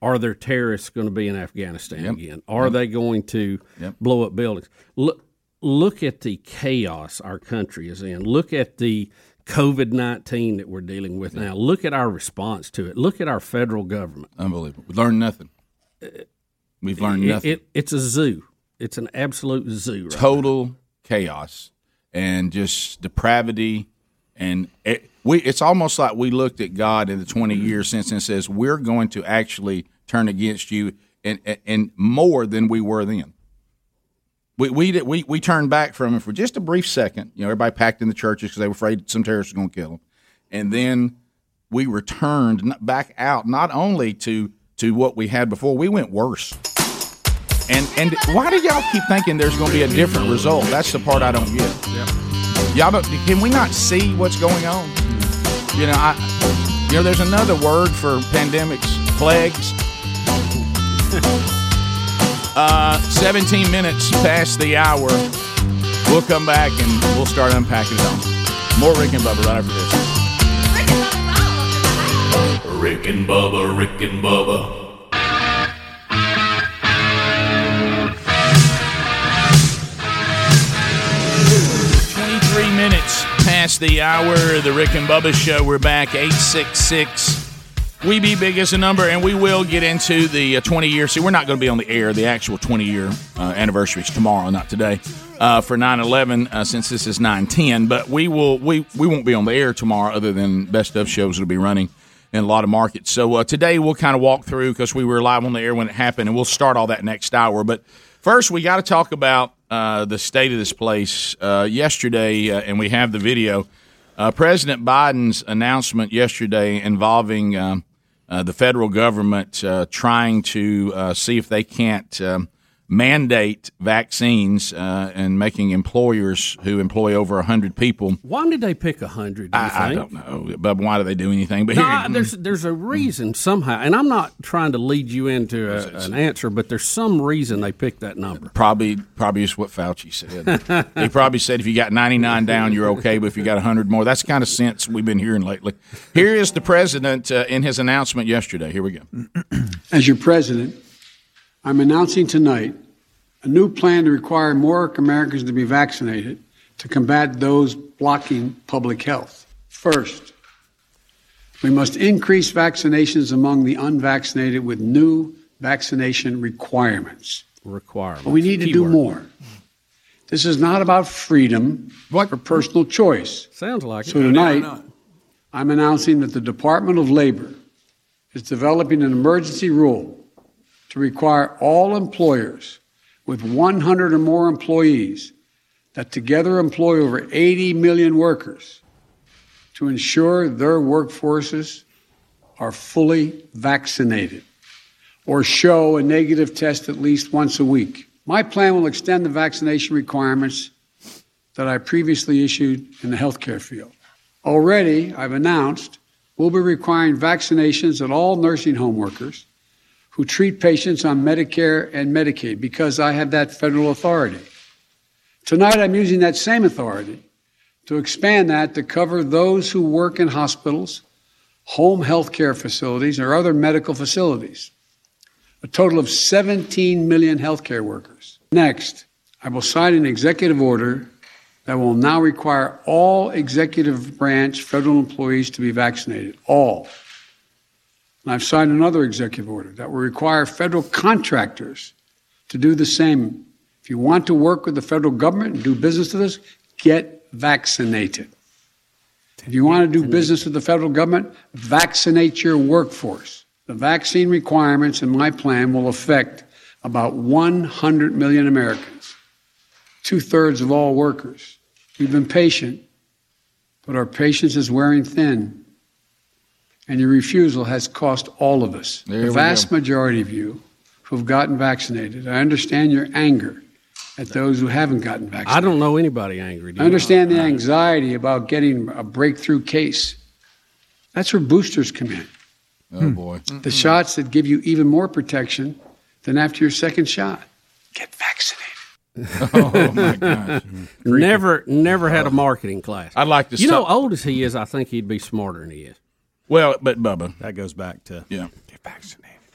are there terrorists going to be in Afghanistan Yep. again? Are Yep. they going to Yep. blow up buildings? Look, look at the chaos our country is in. Look at the COVID 19 that we're dealing with now. Look at our response to it. Look at our federal government. Unbelievable. We learned nothing. We've learned nothing. it- it's a zoo. It's an absolute zoo. Right total chaos and just depravity and it, we it's almost like we looked at God in the 20 years since and says we're going to actually turn against you and and, more than we were then. We we we we turned back from him for just a brief second. You know, everybody packed in the churches because they were afraid some terrorists were going to kill them, and then we returned back out not only to to what we had before, we went worse. And and why do y'all keep thinking there's going to be a different result? That's the part I don't get. Y'all don't, can we not see what's going on? You know, I you know there's another word for pandemics, plagues. uh, 17 minutes past the hour. We'll come back and we'll start unpacking it on. More Rick and Bubba right after this. Rick and Bubba, Rick and Bubba. 23 past the hour the Rick and Bubba show. We're back 866 We Be Big as a number, and we will get into the uh, 20 year. See, we're not going to be on the air. The actual 20 year uh, anniversary is tomorrow, not today, uh, for 9 11, uh, since this is 9 10. But we, will, we, we won't be on the air tomorrow, other than best of shows will be running in a lot of markets. So uh, today we'll kind of walk through because we were live on the air when it happened, and we'll start all that next hour. But first, we got to talk about uh, the state of this place. Uh, yesterday, uh, and we have the video. Uh, President Biden's announcement yesterday involving um, uh, the federal government uh, trying to uh, see if they can't um, mandate vaccines uh, and making employers who employ over 100 people. Why did they pick a hundred? do you I, I don't know, but why do they do anything? But No, here, I- there's there's a reason somehow, and I'm not trying to lead you into a, an answer, but there's some reason they picked that number. Probably, probably is what Fauci said. he probably said if you got 99 down, you're okay, but if you got 100 more, that's the kind of sense we've been hearing lately. Here is the president uh, in his announcement yesterday. Here we go. As your president, I'm announcing tonight a new plan to require more Americans to be vaccinated to combat those blocking public health. First, we must increase vaccinations among the unvaccinated with new vaccination requirements. Requirements. But we need to do more. This is not about freedom or personal choice. Sounds like So it. So tonight, I'm announcing that the Department of Labor is developing an emergency rule to require all employers with 100 or more employees that together employ over 80 million workers to ensure their workforces are fully vaccinated or show a negative test at least once a week. My plan will extend the vaccination requirements that I previously issued in the healthcare field. Already, I've announced we'll be requiring vaccinations of all nursing home workers who treat patients on Medicare and Medicaid because I have that federal authority. Tonight, I'm using that same authority to expand that to cover those who work in hospitals, home health care facilities, or other medical facilities. A total of 17 million healthcare workers. Next, I will sign an executive order that will now require all executive branch federal employees to be vaccinated. All. And I've signed another executive order that will require federal contractors to do the same. If you want to work with the federal government and do business with us, get vaccinated. If you want to do business with the federal government, vaccinate your workforce. The vaccine requirements in my plan will affect about 100 million Americans, two thirds of all workers. We've been patient, but our patience is wearing thin. And your refusal has cost all of us. There the vast go. majority of you who have gotten vaccinated. I understand your anger at those who haven't gotten vaccinated. I don't know anybody angry. do I you? understand the anxiety about getting a breakthrough case. That's where boosters come in. Oh hmm. boy. The shots that give you even more protection than after your second shot. Get vaccinated. oh my gosh. Never, never had a marketing class. I'd like to You know, old as he is, I think he'd be smarter than he is. Well, but Bubba, that goes back to yeah,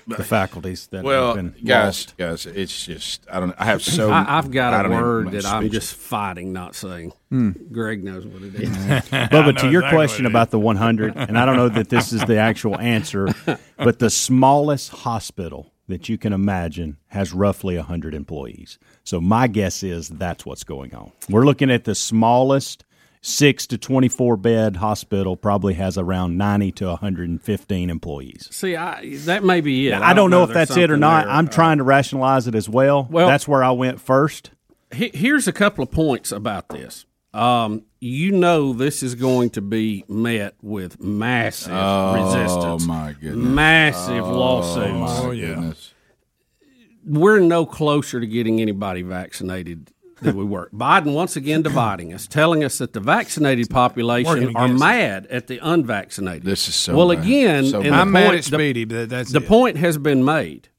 the faculties that well, have been guys, lost. guys, it's just I don't. I have so. I, I've got I a don't even- word that I'm just fighting, not saying. Hmm. Greg knows what it is. Bubba, to your question about the 100, and I don't know that this is the actual answer, but the smallest hospital that you can imagine has roughly 100 employees. So my guess is that's what's going on. We're looking at the smallest 6 to 24 bed hospital probably has around 90 to 115 employees. See, I, that may be it. Now, I don't know if that's it or not. there. I'm trying to rationalize it as well. Well- that's where I went first. He- Here's a couple of points about this. Um, you know, this is going to be met with massive resistance. Oh, resistance. my goodness. Massive Oh, lawsuits. my goodness. We're no closer to getting anybody vaccinated than we work. Biden once again dividing us, telling us that the vaccinated population are mad at the unvaccinated. This is so well. bad. Again, So and I'm mad at Speedy. but that's the it. point has been made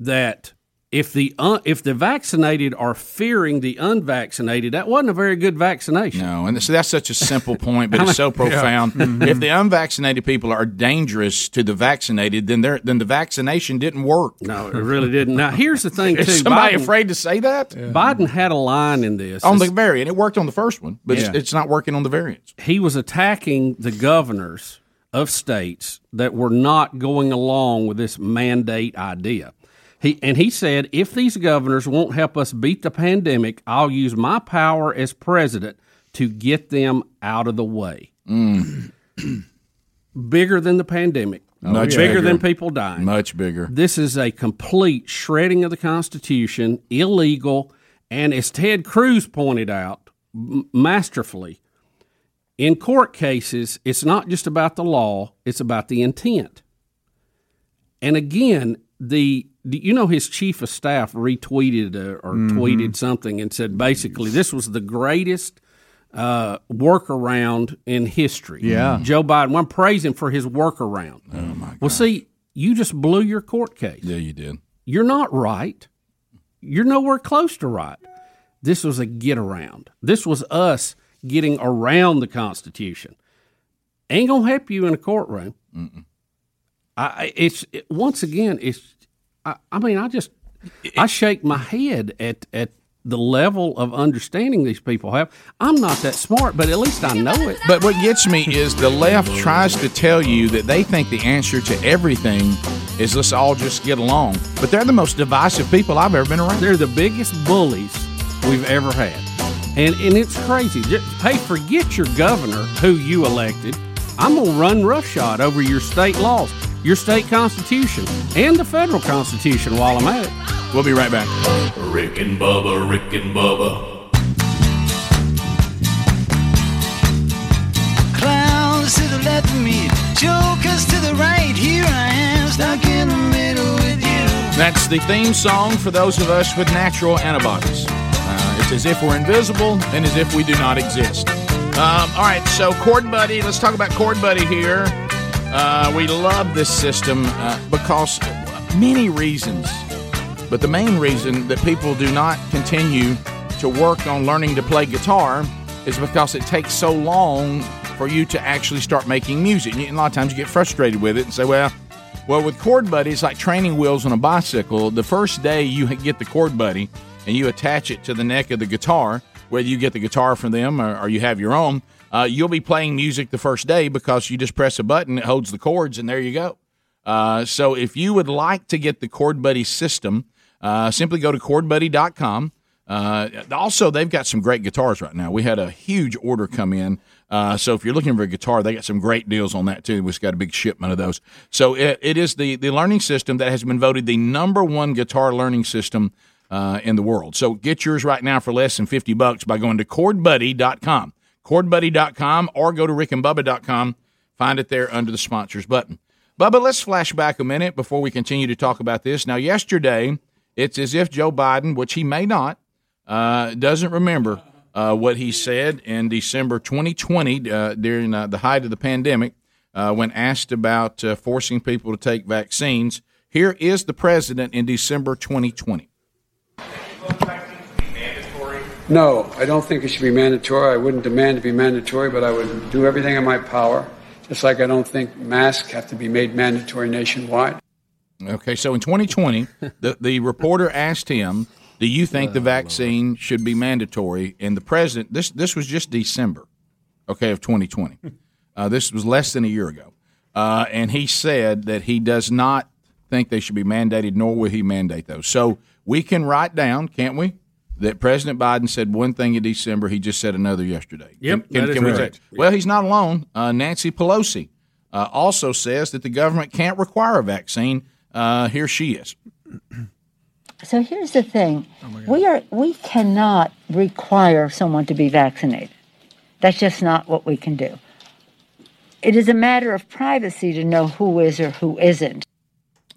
that if the un, if the vaccinated are fearing the unvaccinated, that wasn't a very good vaccination. No, and so that's such a simple point, but it's so profound. Yeah. Mhm. If the unvaccinated people are dangerous to the vaccinated, then they're, then the vaccination didn't work. No, it really didn't. Now, here's the thing, too. Is somebody Biden- afraid to say that Biden had a line in this on the variant? It worked on the first one, but Yeah. it's, it's not working on the variants. he was attacking the governors of states that were not going along with this mandate idea. He and he said, if these governors won't help us beat the pandemic, I'll use my power as president to get them out of the way. Mm. bigger than the pandemic, Much bigger, bigger. than people dying, Much bigger. This is a complete shredding of the Constitution, illegal, and as Ted Cruz pointed out m- masterfully, in court cases, it's not just about the law, it's about the intent. And again, the you know his chief of staff retweeted uh, or Mm-hmm. tweeted something and said basically this was the greatest uh, workaround in history. Yeah. Joe Biden. I'm praising for his workaround. Oh my God. Well, see, you just blew your court case. Yeah, you did. You're not right. You're nowhere close to right. This was a get around. This was us getting around the Constitution. Ain't gonna help you in a courtroom. I, I- it's it, once again. It's. I, I mean, I just I shake my head at at the level of understanding these people have. I'm not that smart, but at least I know it. But what gets me is the left tries to tell you that they think the answer to everything is let's all just get along. But they're the most divisive people I've ever been around. They're the biggest bullies we've ever had. And and it's crazy. Just, hey, forget your governor who you elected. I'm gonna run roughshod over your state laws, your state constitution, and the federal constitution while I'm at it. We'll be right back. Rick and Bubba, Rick and Bubba. Clowns to the left of me, jokers to the right. Here I am, stuck in the middle with you. That's the theme song for those of us with natural antibodies. Uh, it's as if we're invisible and as if we do not exist. Um, all right, so Chord Buddy. Let's talk about Chord Buddy here. Uh, we love this system uh, because many reasons, but the main reason that people do not continue to work on learning to play guitar is because it takes so long for you to actually start making music. And a lot of times you get frustrated with it and say, "Well, well, with Chord Buddy, it's like training wheels on a bicycle. The first day you get the Chord Buddy and you attach it to the neck of the guitar, whether you get the guitar from them or, or you have your own, uh, you'll be playing music the first day because you just press a button, it holds the chords, and there you go. Uh, so if you would like to get the Chord Buddy system, uh, simply go to chordbuddy.com. Uh, also, they've got some great guitars right now. We had a huge order come in. Uh, so if you're looking for a guitar, they got some great deals on that too. We've got a big shipment of those. So it, it is the, the learning system that has been voted the number one guitar learning system uh, in the world. So get yours right now for less than 50 bucks by going to chordbuddy.com. Chordbuddy.com or go to rickandbubba.com. Find it there under the sponsors button. Bubba, let's flash back a minute before we continue to talk about this. Now, yesterday, it's as if Joe Biden, which he may not, uh, doesn't remember uh, what he said in December 2020 uh, during uh, the height of the pandemic uh, when asked about uh, forcing people to take vaccines. Here is the president in December 2020. No, I don't think it should be mandatory. I wouldn't demand to be mandatory, but I would do everything in my power. Just like I don't think masks have to be made mandatory nationwide. Okay, so in 2020, the, the reporter asked him, "Do you think the vaccine should be mandatory?" And the president, this this was just December, okay, of 2020. Uh, this was less than a year ago, uh, and he said that he does not think they should be mandated, nor will he mandate those. So we can write down, can't we? That President Biden said one thing in December, he just said another yesterday. Yep, Can, that is can we correct. say- well, he's not alone. Uh, Nancy Pelosi uh, also says that the government can't require a vaccine. Uh, here she is. So here's the thing: we are we cannot require someone to be vaccinated. That's just not what we can do. It is a matter of privacy to know who is or who isn't.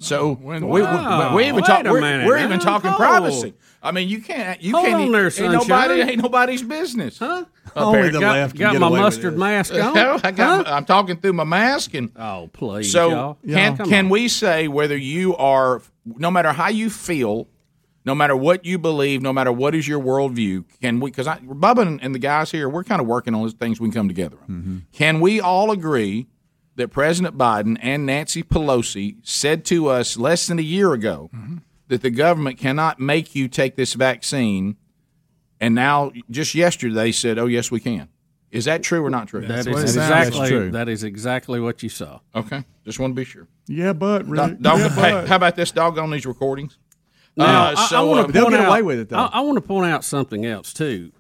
So we, we, Wow, we even wait talk, a we're, we're even talking Hold. privacy. I mean, you can't. You Hold can't. on there, ain't nobody. Ain't nobody's business. Huh? Only the Got- left can got get my away mustard this. mask on? I got. I'm talking through my mask and. Oh please, So y'all. can Come can on. we say whether you are, no matter how you feel, no matter what you believe, no matter what is your worldview, can we? Because Bubba and, and the guys here, we're kind of working on these things we can come together on. Mm-hmm. Can we all agree that President Biden and Nancy Pelosi said to us less than a year ago that the government cannot make you take this vaccine, and now just yesterday they said, "Oh yes, we can." Is that true or not true? That is exactly true. that is exactly what you saw. Okay, just want to be sure. Yeah, but Dog, dog- hey, how about this? Dog on these recordings. Now, Uh, I- so, I, want uh, to point out, I, I want to point out something else too.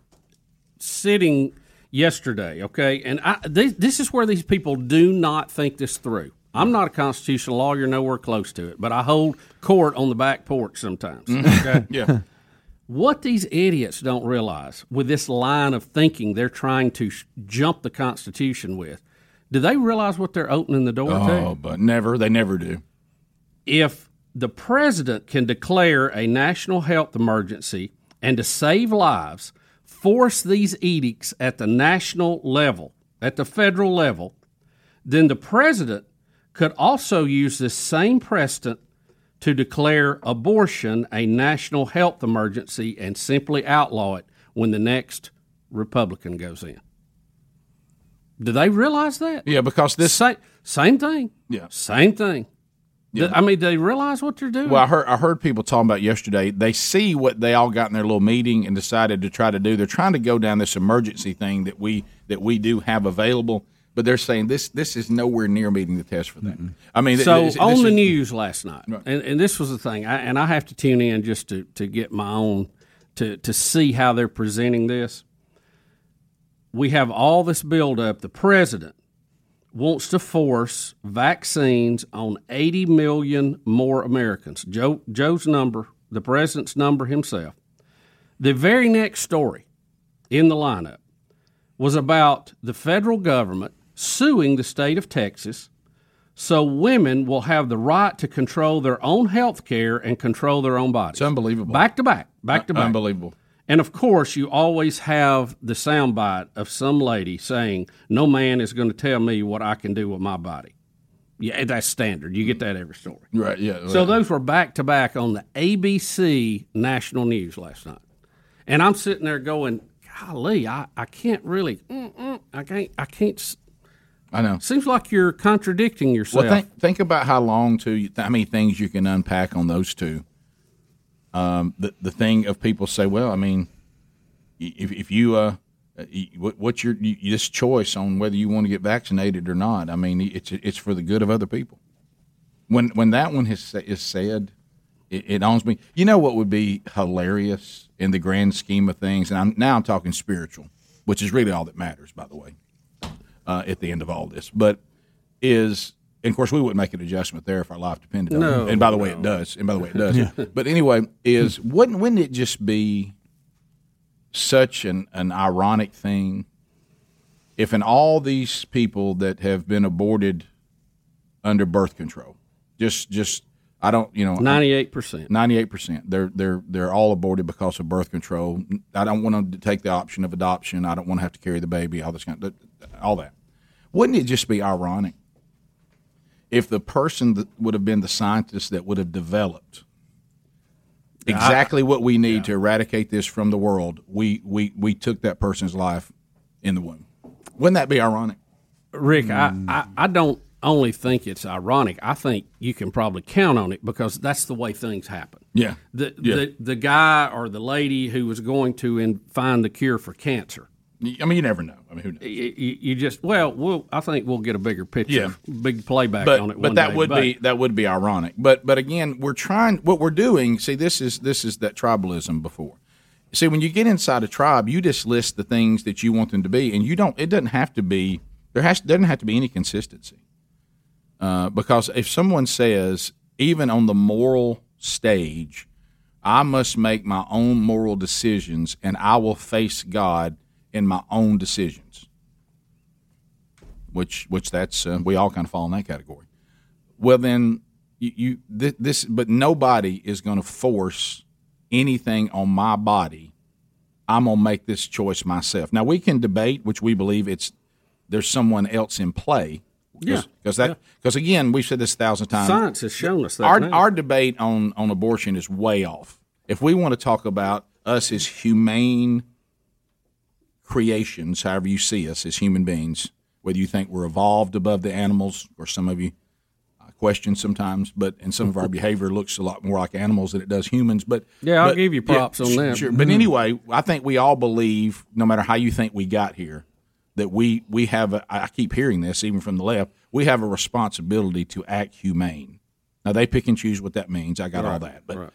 Sitting yesterday, okay, and I, this, this is where these people do not think this through. I'm not a constitutional lawyer, nowhere close to it, but I hold court on the back porch sometimes. Mm-hmm. Okay? yeah. What these idiots don't realize with this line of thinking they're trying to sh- jump the Constitution with, do they realize what they're opening the door to? Oh, but never. They never do. if the president can declare a national health emergency and to save lives, force these edicts at the national level, at the federal level, then the president could also use this same precedent to declare abortion a national health emergency and simply outlaw it when the next Republican goes in. Do they realize that? Yeah, because this same, same thing. Yeah. Same thing. Yeah. I mean, do they realize what they're doing. Well, I heard I heard people talking about yesterday. They see what they all got in their little meeting and decided to try to do. They're trying to go down this emergency thing that we that we do have available, but they're saying this this is nowhere near meeting the test for that. I mean, th- so this- on this the is- news last night, and, and this was the thing, I, and I have to tune in just to, to get my own to to see how they're presenting this. We have all this buildup. The president wants to force vaccines on 80 million more Americans. Joe Joe's number, the president's number himself. The very next story in the lineup was about the federal government suing the state of Texas so women will have the right to control their own health care and control their own bodies. It's unbelievable. Back to back, back to back. Unbelievable. And of course, you always have the soundbite of some lady saying, "No man is going to tell me what I can do with my body." Yeah, that's standard. You get that every story. Right. Yeah. So those were back to back on the ABC national news last night, and I'm sitting there going, "Golly, I, I can't really, I can't, I can't." I know. Seems like you're contradicting yourself. Well, think think about how long to how many things you can unpack on those two. Um, the the thing of people say, well, I mean, if if you uh, what- what's your y- this choice on whether you want to get vaccinated or not? I mean, it's it's for the good of other people. When when that one is is said, it, it owns me. You know what would be hilarious in the grand scheme of things, and I'm now I'm talking spiritual, which is really all that matters, by the way uh, at the end of all this. But is and of course we wouldn't make an adjustment there if our life depended on No, it. And by the way, it does. And by the way, it does. Yeah. But anyway, is wouldn't wouldn't it just be such an, an ironic thing if in all these people that have been aborted under birth control, just just I don't you know Ninety-eight percent. Ninety eight percent. They're they're they're all aborted because of birth control. I don't want to take the option of adoption. I don't want to have to carry the baby. All this kind of all that. Wouldn't it just be ironic if the person that would have been the scientist that would have developed exactly what we need to eradicate this from the world, we we we took that person's life in the womb? Wouldn't that be ironic? Rick, I, hmm. I, I don't only think it's ironic. I think you can probably count on it because that's the way things happen. Yeah. The Yeah. the, the guy or the lady who was going to in, find the cure for cancer. I mean, you never know. I mean, who knows? You, you just well, we'll I think we'll get a bigger picture, big playback but, on it. But that day. would But- be that would be ironic. But but again, we're trying. What we're doing. See, this is this is that tribalism before. See, when you get inside a tribe, you just list the things that you want them to be, and you don't. It doesn't have to be. There has doesn't have to be any consistency. Uh, because if someone says, even on the moral stage, I must make my own moral decisions, and I will face God in my own decisions which which that's uh, we all kind of fall in that category. Well, then you, you thi- this, but nobody is going to force anything on my body. I'm going to make this choice myself. Now we can debate, which we believe it's there's someone else in play. Yeah. because that because again we've said this a thousand times. Science has shown us that Our now. our debate on on abortion is way off. If we want to talk about us as humane creations, however you see us as human beings, whether you think we're evolved above the animals, or some of you uh, question sometimes, but and some of our behavior looks a lot more like animals than it does humans. But Yeah, I'll give you props on that. Sure. But Mhm. anyway, I think we all believe, no matter how you think we got here, that we we have. A, I keep hearing this even from the left. We have a responsibility to act humane. Now they pick and choose what that means. I got all that, but right.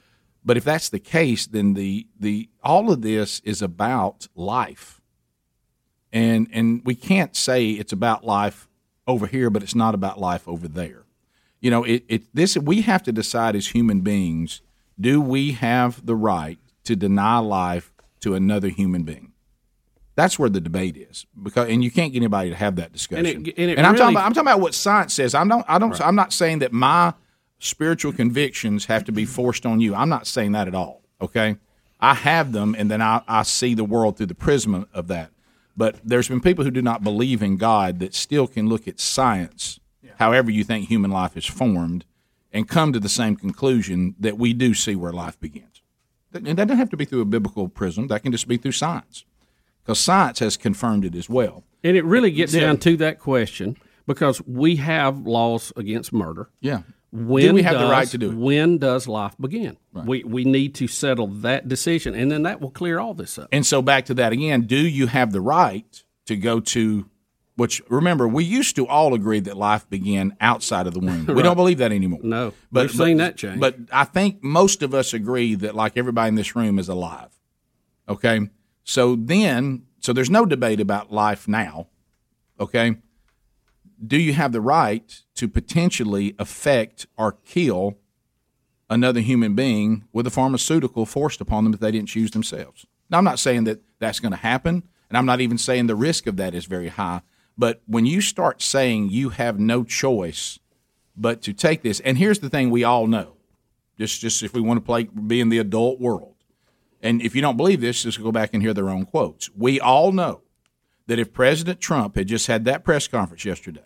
but if that's the case, then the the all of this is about life, and and we can't say it's about life over here, but it's not about life over there. You know, it, it this we have to decide as human beings: do we have the right to deny life to another human being? That's where the debate is, because and you can't get anybody to have that discussion. And it- and it I'm talking about I'm talking about what science says. I'm not I don't I'm not saying that my spiritual convictions have to be forced on you. I'm not saying that at all. Okay, I have them, and then I, I see the world through the prism of that. But there's been people who do not believe in God that still can look at science, however you think human life is formed, and come to the same conclusion that we do see where life begins. And that doesn't have to be through a biblical prism. That can just be through science, because science has confirmed it as well. And it really gets Yeah. down to that question because we have laws against murder. Yeah. When Do we have the right to do it? When does life begin? We we need to settle that decision, and then that will clear all this up. And so back to that again, do you have the right to go to which remember we used to all agree that life began outside of the womb. We don't believe that anymore. No, But we've seen but- that change. But I think most of us agree that like everybody in this room is alive. Okay? So then so there's no debate about life now. Okay? Do you have the right to potentially affect or kill another human being with a pharmaceutical forced upon them if they didn't choose themselves. Now, I'm not saying that that's going to happen, and I'm not even saying the risk of that is very high. But when you start saying you have no choice but to take this, and here's the thing we all know, just just if we want to play be in the adult world, And if you don't believe this, just go back and hear their own quotes. We all know that if President Trump had just had that press conference yesterday,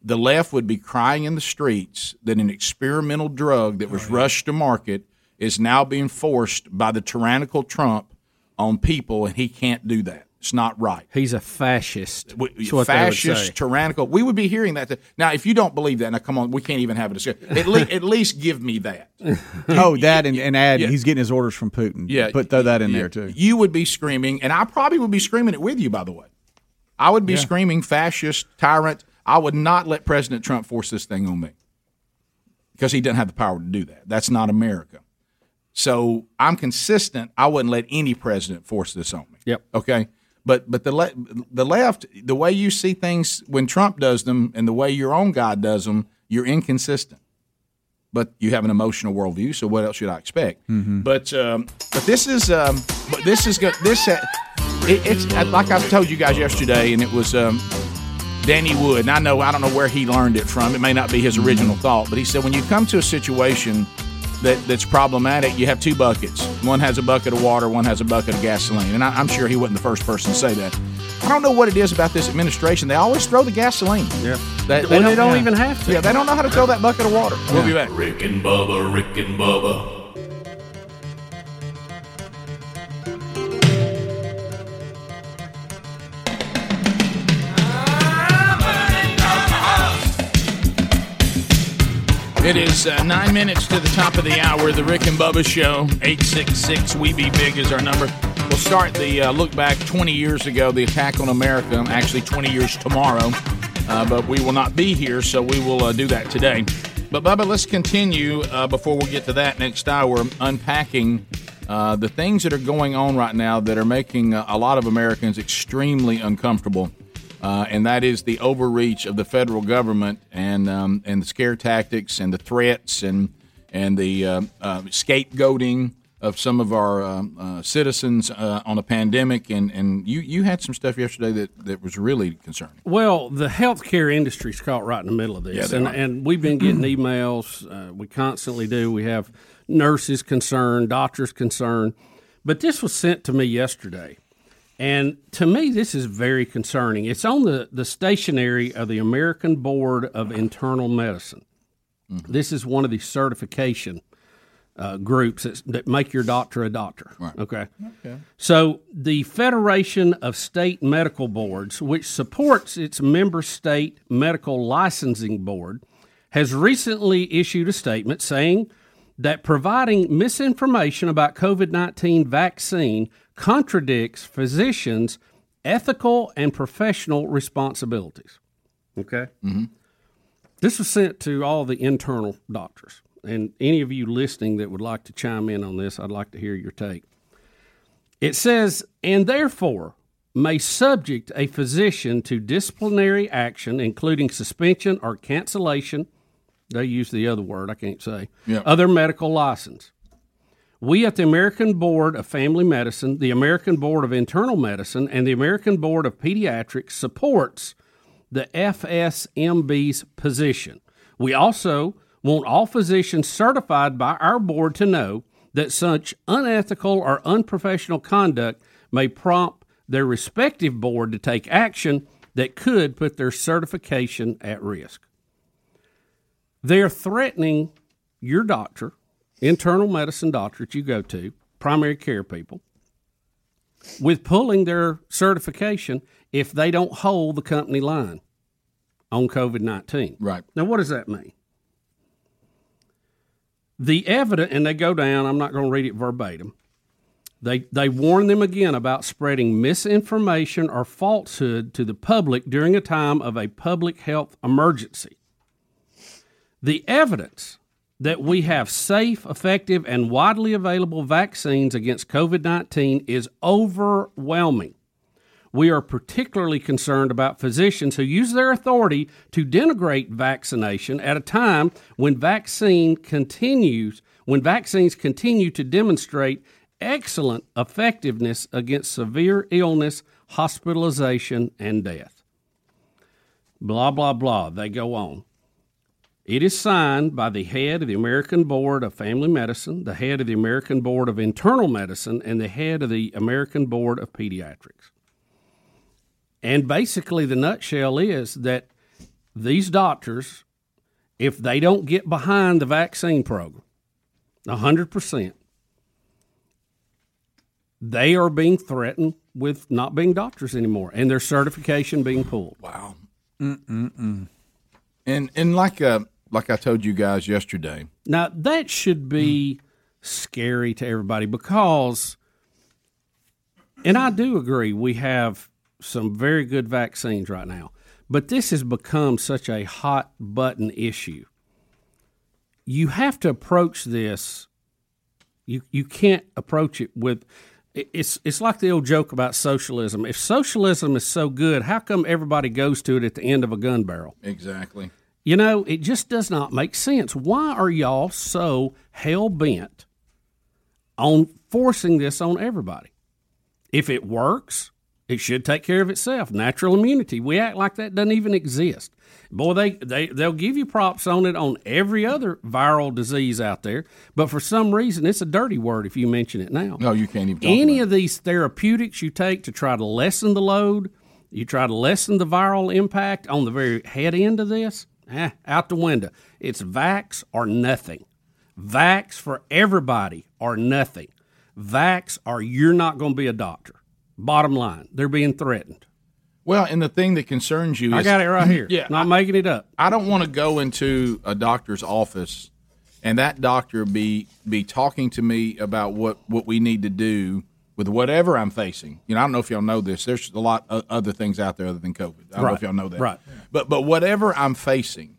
the left would be crying in the streets that an experimental drug that was oh, rushed to market is now being forced by the tyrannical Trump on people, and he can't do that. It's not right. He's a fascist. W- That's what they would fascist, tyrannical. We would be hearing that. Now, if you don't believe that, now come on, we can't even have a discussion. At, le- at least give me that. oh, that and, and add Yeah. he's getting his orders from Putin. Yeah, put throw that in yeah. there too. You would be screaming, and I probably would be screaming it with you. By the way, I would be Yeah. screaming fascist, tyrant. I would not let President Trump force this thing on me because he doesn't have the power to do that. That's not America. So I'm consistent. I wouldn't let any president force this on me. Yep. Okay. But but the le- the left, the way you see things when Trump does them, and the way your own guy does them, you're inconsistent. But you have an emotional worldview, so what else should I expect? Mm-hmm. But um, but this is um, but this is good. This uh, it, it's uh, like I told you guys yesterday, and it was um, Danny Wood. And I know I don't know where he learned it from. It may not be his original thought, but he said when you come to a situation that that's problematic, you have two buckets. One has a bucket of water, one has a bucket of gasoline. And I, I'm sure he wasn't the first person to say that. I don't know what it is about this administration. They always throw the gasoline. Yeah. That, When they don't even have to. Yeah, they don't know how to throw that bucket of water. We'll be back. Rick and Bubba, Rick and Bubba. It is uh, nine minutes to the top of the hour. The Rick and Bubba Show. 866 We Be Big is our number. We'll start the uh, look back 20 years ago, the attack on America. Actually, 20 years tomorrow. Uh, but we will not be here, so we will uh, do that today. But, Bubba, let's continue uh, before we get to that next hour, unpacking uh, the things that are going on right now that are making a lot of Americans extremely uncomfortable uh, and that is the overreach of the federal government and um, and the scare tactics and the threats and and the uh, uh, scapegoating of some of our um, uh, citizens uh, on a pandemic. And, and you, you had some stuff yesterday that, that was really concerning. Well, the healthcare industry's caught right in the middle of this, Yeah, and, are. and we've been getting emails. Uh, we constantly do. We have nurses concerned, doctors concerned, but this was sent to me yesterday, and to me, this is very concerning. It's on the the stationery of the American Board of Internal Medicine. This is one of the certification uh, groups that, that make your doctor a doctor. Okay. Okay. So, the Federation of State Medical Boards, which supports its member state medical licensing board, has recently issued a statement saying that providing misinformation about COVID 19 vaccine contradicts physicians' ethical and professional responsibilities. Okay? Mm-hmm. This was sent to all the internal doctors. And any of you listening that would like to chime in on this, I'd like to hear your take. It says, and therefore may subject a physician to disciplinary action, including suspension or cancellation. They use the other word, I can't say. Yeah. Other medical license. We at the American Board of Family Medicine, the American Board of Internal Medicine, and the American Board of Pediatrics supports the FSMB's position. We also want all physicians certified by our board to know that such unethical or unprofessional conduct may prompt their respective board to take action that could put their certification at risk. They're threatening your doctor, internal medicine doctor that you go to, primary care people, with pulling their certification if they don't hold the company line on COVID 19. Right. Now, what does that mean? The evidence, and they go down, I'm not going to read it verbatim. They, they warn them again about spreading misinformation or falsehood to the public during a time of a public health emergency. The evidence that we have safe, effective, and widely available vaccines against COVID 19 is overwhelming. We are particularly concerned about physicians who use their authority to denigrate vaccination at a time when vaccine continues when vaccines continue to demonstrate excellent effectiveness against severe illness, hospitalization, and death. Blah blah blah. They go on. It is signed by the head of the American Board of Family Medicine, the head of the American Board of Internal Medicine, and the head of the American Board of Pediatrics. And basically, the nutshell is that these doctors, if they don't get behind the vaccine program, 100%, they are being threatened with not being doctors anymore and their certification being pulled. Wow. Mm-mm-mm. And and like uh, like I told you guys yesterday, Now, that should be scary to everybody because, and I do agree, we have some very good vaccines right now, but this has become such a hot button issue. You have to approach this. You you can't approach it with. It's it's like the old joke about socialism. If socialism is so good, how come everybody goes to it at the end of a gun barrel? exactly. You know, it just does not make sense. Why are y'all so hell bent on forcing this on everybody? If it works, it should take care of itself. Natural immunity. We act like that doesn't even exist. Boy, they, they, they'll give you props on it on every other viral disease out there, but for some reason, it's a dirty word if you mention it now. No, you can't even. Any of these therapeutics you take to try to lessen the load, you try to lessen the viral impact on the very head end of this, eh, out the window. It's vax or nothing. Vax for everybody or nothing. Vax or you're not going to be a doctor. Bottom line, they're being threatened. Well, and the thing that concerns you, I is, got it right here. Yeah, Not making it up. I don't want to go into a doctor's office and that doctor be be talking to me about what what we need to do with whatever I'm facing. You know, I don't know if y'all know this. There's a lot of other things out there other than COVID. I don't know if y'all know that. Right. But but whatever I'm facing,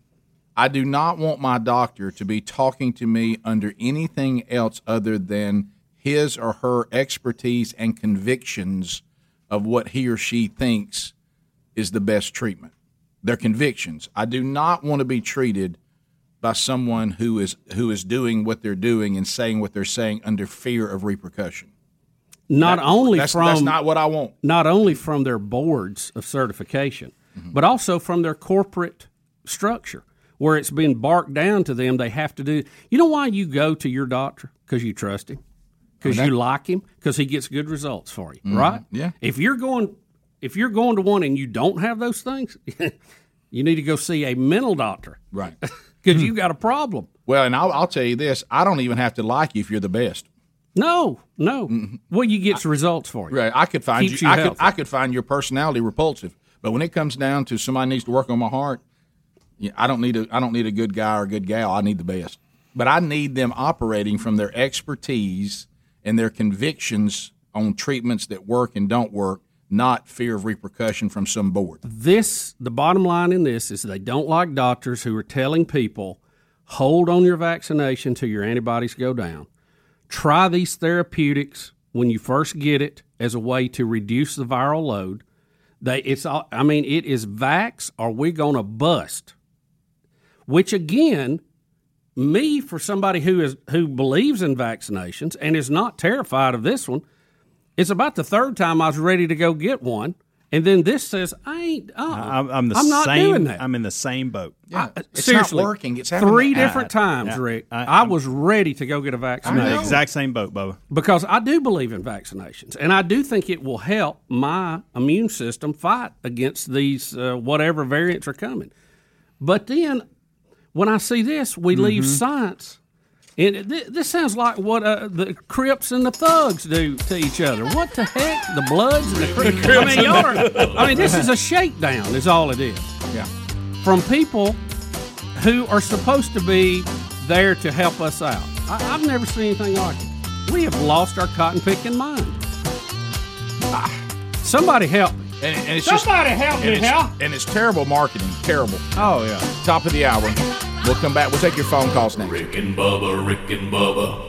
I do not want my doctor to be talking to me under anything else other than his or her expertise and convictions of what he or she thinks is the best treatment. Their convictions. I do not want to be treated by someone who is who is doing what they're doing and saying what they're saying under fear of repercussion. Not That- only that's- from that's not what I want. Not only from their boards of certification, Mm-hmm. but also from their corporate structure, where it's been barked down to them. They have to do. You know why you go to your doctor? Because you trust him, because you like him, because he gets good results for you, Mhm. right? Yeah. If you're going, if you're going to one and you don't have those things, you need to go see a mental doctor, right? Because you've got a problem. Well, and I'll, I'll tell you this: I don't even have to like you if you're the best. No, no. Mm-hmm. Well, you get results for you. Right? I could find Keeps you. you I could. I could find your personality repulsive, but when it comes down to somebody needs to work on my heart, I don't need a. I don't need a good guy or a good gal. I need the best. But I need them operating from their expertise and their convictions on treatments that work and don't work, not fear of repercussion from some board. this the bottom line in this is they don't like doctors who are telling people hold on your vaccination till your antibodies go down try these therapeutics when you first get it as a way to reduce the viral load. They it's all i mean it is vax or we gonna bust. Which again me for somebody who is who believes in vaccinations and is not terrified of this one it's about the third time I was ready to go get one, and then this says I ain't. Uh, I'm, I'm the I'm not same. doing that. I'm in the same boat. I- It's seriously, not working. It's having three different I- times, yeah. Rick. I- I, was ready to go get a I'm in the exact same boat, Bubba. because I do believe in vaccinations, and I do think it will help my immune system fight against these uh, whatever variants are coming. But then, when I see this, we leave Mm-hmm. science. It- thi- this sounds like what uh, the Crips and the Thugs do to each other. What the heck? The Bloods and the Crips. I mean, y'all are, I mean, this is a shakedown, is all it is. Yeah. From people who are supposed to be there to help us out. I, I've never seen anything like it. We have lost our cotton picking mind. Ah, somebody help me. And, and it's Somebody just, help and me, it's, Hal. And it's terrible marketing. Terrible. Oh yeah. Top of the hour. We'll come back. We'll take your phone calls next. Rick and Bubba, Rick and Bubba.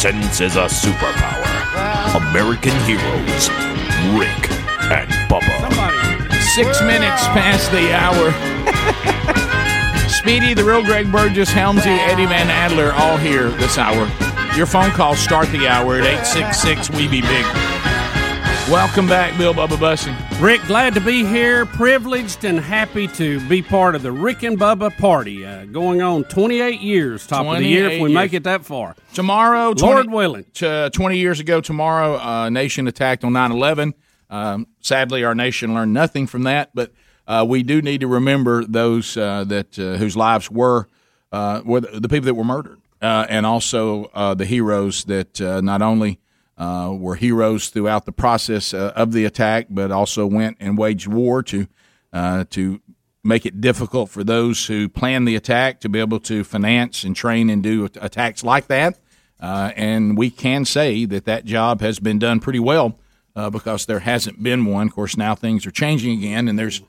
Common sense is a superpower. American heroes, Rick and Bubba. Six minutes past the hour. Speedy, the real Greg Burgess, Helmsy, Eddie Van Adler, all here this hour. Your phone calls start the hour at 866 We Be Big. Welcome back, Bill Bubba Bussey. Rick, glad to be here. Privileged and happy to be part of the Rick and Bubba party. Uh, going on 28 years, top of the year, if 28 we make it that far. Tomorrow, 20, Lord willing. uh, 20 years ago tomorrow, uh, nation attacked on 9 11. Um, sadly, our nation learned nothing from that, but uh, we do need to remember those uh, that uh, whose lives were, uh, were the, the people that were murdered, uh, and also uh, the heroes that uh, not only uh, were heroes throughout the process uh, of the attack, but also went and waged war to uh, to make it difficult for those who planned the attack to be able to finance and train and do attacks like that. Uh, and we can say that that job has been done pretty well uh, because there hasn't been one. Of course, now things are changing again, and there's,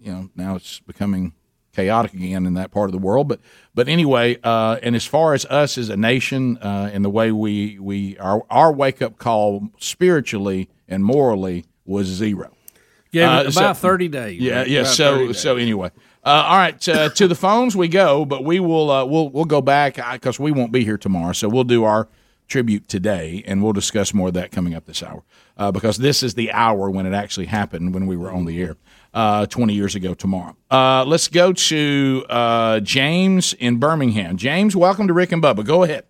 you know, now it's becoming chaotic again in that part of the world. But but anyway, uh, and as far as us as a nation uh, and the way we we our our wake up call spiritually and morally was zero. It Uh, about so- 30 days. Yeah, yeah. So so anyway, uh, all right. Uh, to the phones we go, but we will uh, we'll we'll go back because we won't be here tomorrow. So we'll do our tribute today, and we'll discuss more of that coming up this hour uh, because this is the hour when it actually happened when we were on the air uh, 20 years ago tomorrow. Uh, let's go to uh, James in Birmingham. James, welcome to Rick and Bubba. Go ahead.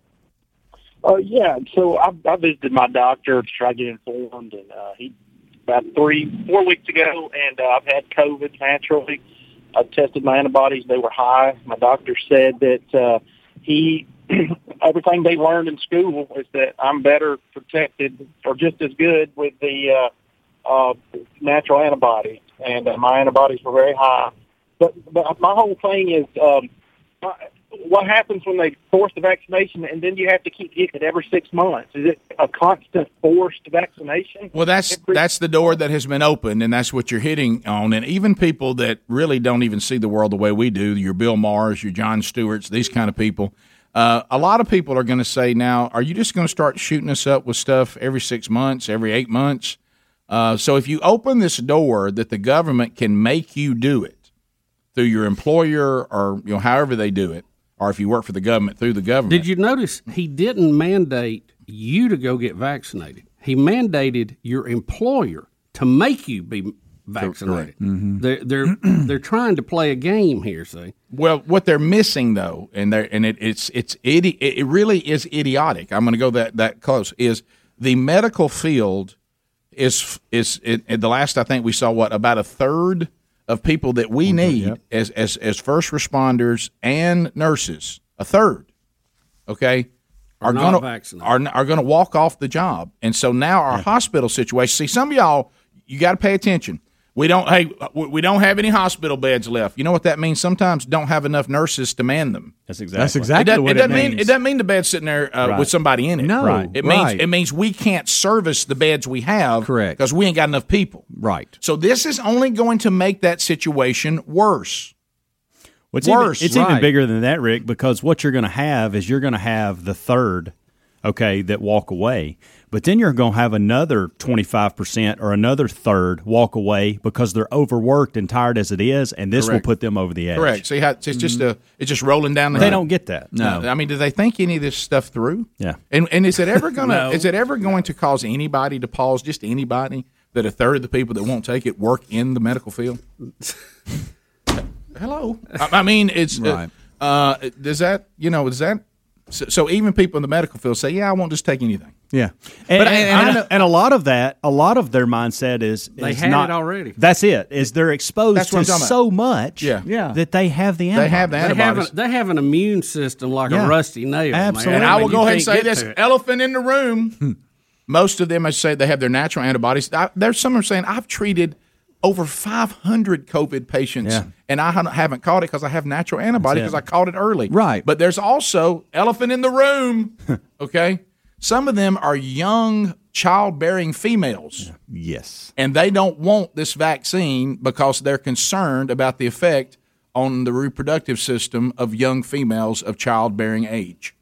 Uh, yeah, so I, I visited my doctor to try to get informed, and uh, he about three, four weeks ago, and uh, I've had COVID naturally. I tested my antibodies; they were high. My doctor said that uh, he everything they learned in school is that I'm better protected or just as good with the uh, uh, natural antibodies, and uh, my antibodies were very high. But but my whole thing is. Um, what happens when they force the vaccination and then you have to keep getting it every six months? Is it a constant forced vaccination? Well, that's that's the door that has been opened, and that's what you're hitting on. And even people that really don't even see the world the way we do, your Bill Maher's, your Jon Stewart's, these kind of people. Uh, a lot of people are going to say, "Now, are you just going to start shooting us up with stuff every six months, every eight months?" Uh, so, if you open this door that the government can make you do it through your employer or you know however they do it, or if you work for the government through the government, Did you notice he didn't mandate you to go get vaccinated? He mandated your employer to make you be vaccinated. They're they're they're trying to play a game here. See, Well, what they're missing though, and they and it, it's it's idi- it really is idiotic. I'm going to go that that close. Is the medical field is is it, the last I think we saw what about a third of people that we mm-hmm, need as as as first responders and nurses, a third, okay, Are going to are are going to walk off the job, and so now our hospital situation. See, some of y'all, you got to pay attention. We don't. Hey, we we don't have any hospital beds left. You know what that means? Sometimes don't have enough nurses to man them. That's exactly- That's exactly it doesn't, what it it doesn't mean. means. It doesn't mean the bed's sitting there uh, Right. with somebody in it. No, Right. It means right. it means we can't service the beds we have. Correct. Because we ain't got enough people. Right. So this is only going to make that situation worse. What's worse? Even, it's even bigger than that, Rick, because what you're going to have is you're going to have the third, okay, that walk away. But then you're going to have another 25% or another third walk away because they're overworked and tired as it is, and this Correct. will put them over the edge. Correct. See how it's just a it's just rolling down the. They hill. don't get that. No. I mean, do they think any of this stuff through? Yeah. And and is it ever gonna No. is it ever going to cause anybody to pause? Just anybody that a third of the people that won't take it work in the medical field? Hello. I, I mean, it's uh, Right. uh, does that you know does that so, so even people in the medical field say, yeah, I won't just take anything. Yeah, And, But- and, and and- know- and a lot of that, a lot of their mindset is They is had not, it already. That's it. Is they're exposed to I'm talking about. so much, Yeah. Yeah. that they have the antibodies. They have the They have, antibodies. a, they have an immune system like Yeah. a rusty nail. man. Absolutely. And I will mean, go ahead and say this: elephant in the room. Hmm. Most of them, I say, they have their natural antibodies. I, there's some are saying I've treated over 500 COVID patients, Yeah. and I haven't- haven't caught it because I have natural antibodies because. I caught it early. Right. But there's also elephant in the room. okay, some of them are young childbearing females. Yes. and they don't want this vaccine because they're concerned about the effect on the reproductive system of young females of childbearing age.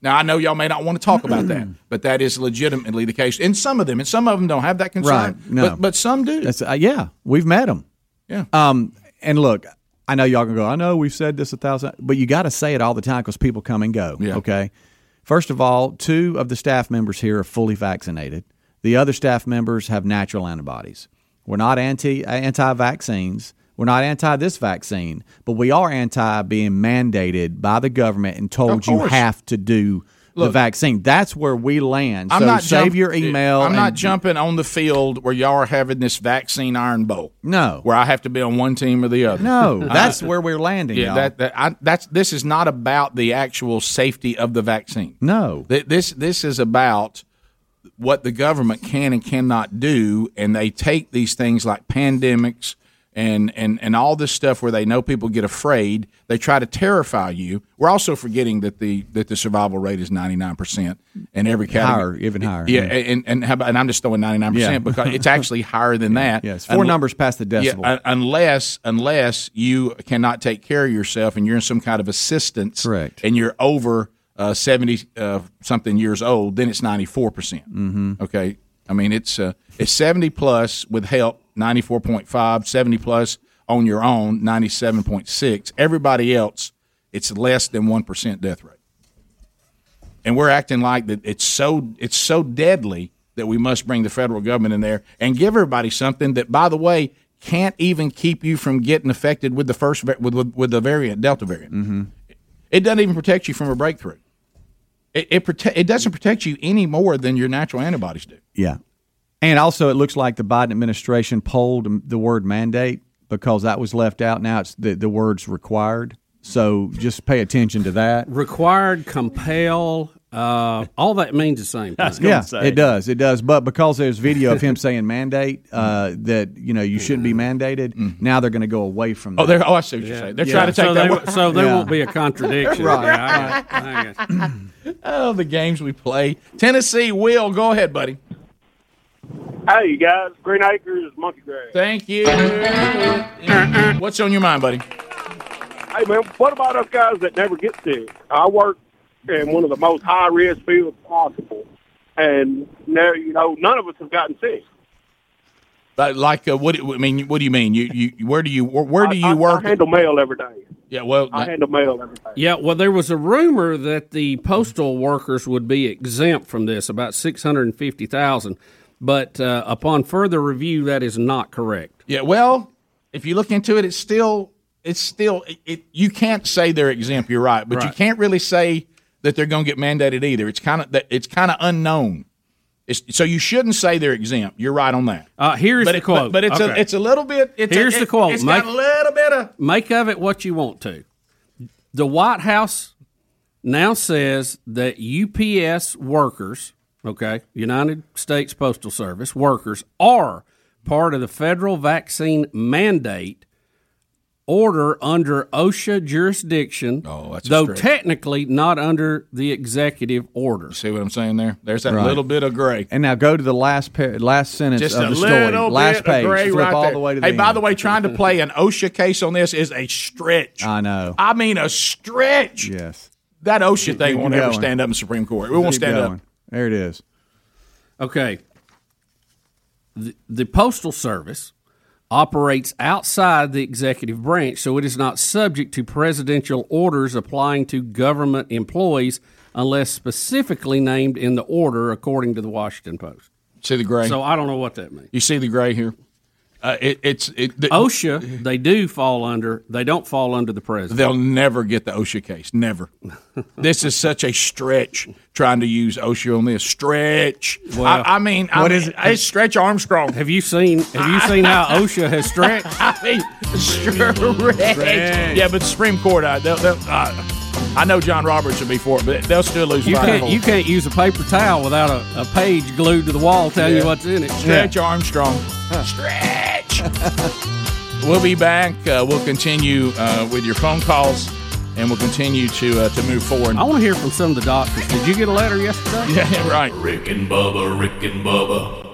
Now, I know y'all may not want to talk about that, but that is legitimately the case. And some of them, and some of them don't have that concern, Right. No. but, but some do. That's uh, yeah. We've met them. Yeah. Um. And look, I know y'all can go. I know we've said this a thousand, but you got to say it all the time because people come and go. Yeah. Okay. First of all, two of the staff members here are fully vaccinated. The other staff members have natural antibodies. We're not anti anti vaccines. We're not anti this vaccine, but we are anti being mandated by the government and told you have to do the vaccine. That's where we land. I'm so not save jump- your email. I'm not jumping on the field where y'all are having this vaccine iron bowl. No. where I have to be on one team or the other. No, I- that's where we're landing. Yeah, y'all. that, that I, that's this is not about the actual safety of the vaccine. No. Th- This this is about what the government can and cannot do, and they take these things like pandemics and and and all this stuff where they know people get afraid. They try to terrify you. We're also forgetting that the that the survival rate is ninety nine percent in every category, Higher, even higher, Yeah, yeah. and and and I'm just throwing ninety nine percent because it's actually higher than that. Yes, four Unle- numbers past the decimal. Yeah, unless unless you cannot take care of yourself and you're in some kind of assistance, Correct. and you're over uh, seventy uh, something years old, then it's ninety four percent. Mhm. Okay, I mean it's uh, it's seventy plus with help, 94.5, 70 plus on your own, ninety seven point six. Everybody else, it's less than one percent death rate, and we're acting like that. It's so it's so deadly that we must bring the federal government in there and give everybody something that, by the way, can't even keep you from getting affected with the first with with, with the variant Delta variant. Mm-hmm. It doesn't even protect you from a breakthrough. It it, prote- it doesn't protect you any more than your natural antibodies do. Yeah. And also, it looks like the Biden administration pulled the word mandate because that was left out. Now it's the, the word's required. So just pay attention to that. Required, compel, uh, all that means the same thing. Yeah, it does. It does. But because there's video of him saying mandate, uh, that, you know, you shouldn't be mandated, now they're going to go away from that. Oh, they're, oh, I see what you're saying. They're trying to take so that. they- word- so there Yeah. won't be a contradiction. Right, Yeah, I I oh, the games we play. Tennessee, Will, go ahead, buddy. Hey, you guys, Green Acres, Monkey Grass. Thank you. What's on your mind, buddy? Hey, man, what about us guys that never get sick? I work in one of the most high risk fields possible, and now you know none of us have gotten sick. Like, like uh, what? do- I mean, what do you mean? You, you, where do you, where, where do you I, work? I handle mail every day. yeah, well, I handle mail every day. Yeah, well, there was a rumor that the postal workers would be exempt from this, about six hundred and fifty thousand. But uh, upon further review, that is not correct. Yeah, well, if you look into it, it's still it's still it, it, you can't say they're exempt. You're right, but you can't really say that they're going to get mandated either. It's kind of that it's kind of unknown. It's, so you shouldn't say they're exempt. You're right on that. Uh, here's but the it- quote. But, but it's a it's a little bit. It's Here's a, the quote. It's Make- got a little bit of Make of it what you want to. The White House now says that UPS workers, okay, United States Postal Service workers, are part of the federal vaccine mandate order under OSHA jurisdiction, Oh, that's a though stretch. technically not under the executive order. See what I'm saying there? There's that Right. little bit of gray. And now go to the last pa- last sentence Just of a the story. little last page. of gray Flip right all there. the way to the hey, by end. the way, trying to play an OSHA case on this is a stretch. I know. I mean, a stretch. Yes. That OSHA thing won't ever stand up in Supreme Court. It won't stand going. up. There it is. Okay. The, the Postal Service operates outside the executive branch, so it is not subject to presidential orders applying to government employees unless specifically named in the order, according to the Washington Post. See the gray. So I don't know what that means. You see the gray here? Uh, it, it's it, the, OSHA, they do fall under. They don't fall under the president. They'll never get the OSHA case. Never. this is such a stretch trying to use OSHA on this stretch. I, I mean, I what mean, is it? It's Stretch Armstrong. Have you seen? Have you seen how OSHA has stretched? I mean, stretch. Yeah, but Supreme Court, I, they'll, they'll, uh, I know John Roberts will be for it, but they'll still lose. You by a can't. whole- You can't use a paper towel without a, a page glued to the wall telling Yeah. you what's in it. Stretch Armstrong. Stretch. we'll be back. Uh, we'll continue uh, with your phone calls, and we'll continue to uh, to move forward. I want to hear from some of the doctors. Did you get a letter yesterday? Yeah, right. Rick and Bubba, Rick and Bubba,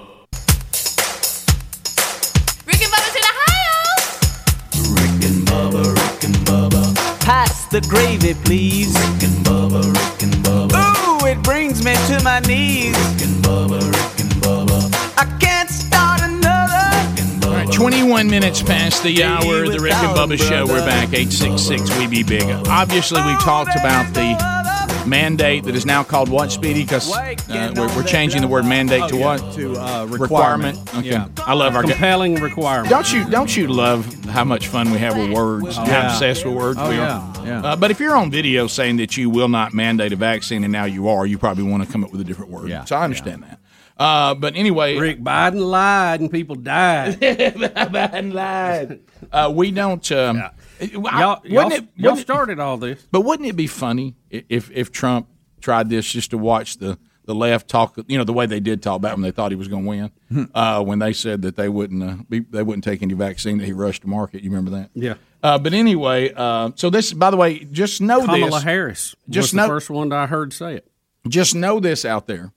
Pass the gravy, please. Rick and Bubba, Rick and Bubba. Ooh, it brings me to my knees. Rick and Bubba, Rick and Bubba. I can't start another. All right, 21 minutes past the hour of the Rick and Bubba show. We're back. 866 We Be Big. Obviously, we've talked about the mandate that is now called what, Speedy? Because uh, we're, we're changing the word mandate to what? To uh, requirement. Okay. Yeah. I love our compelling requirement. Don't you don't you love how much fun we have with words? Oh, how yeah. obsessed with words Oh, we yeah, are. yeah. Uh, but if you're on video saying that you will not mandate a vaccine and now you are, you probably want to come up with a different word. Yeah, so I understand that. Uh, but anyway, Rick Biden lied and people died. Biden lied. Uh, we don't. Um, I- Y'all, y'all, it- y'all started all this. But wouldn't it be funny if if Trump tried this just to watch the, the left talk? You know the way they did talk about him. They thought he was going to win uh, when they said that they wouldn't uh, be, they wouldn't take any vaccine that he rushed to market. You remember that? Yeah. Uh, but anyway, uh, so this by the way, just know Kamala this. Harris was Just the first one I heard say it. just know this out there.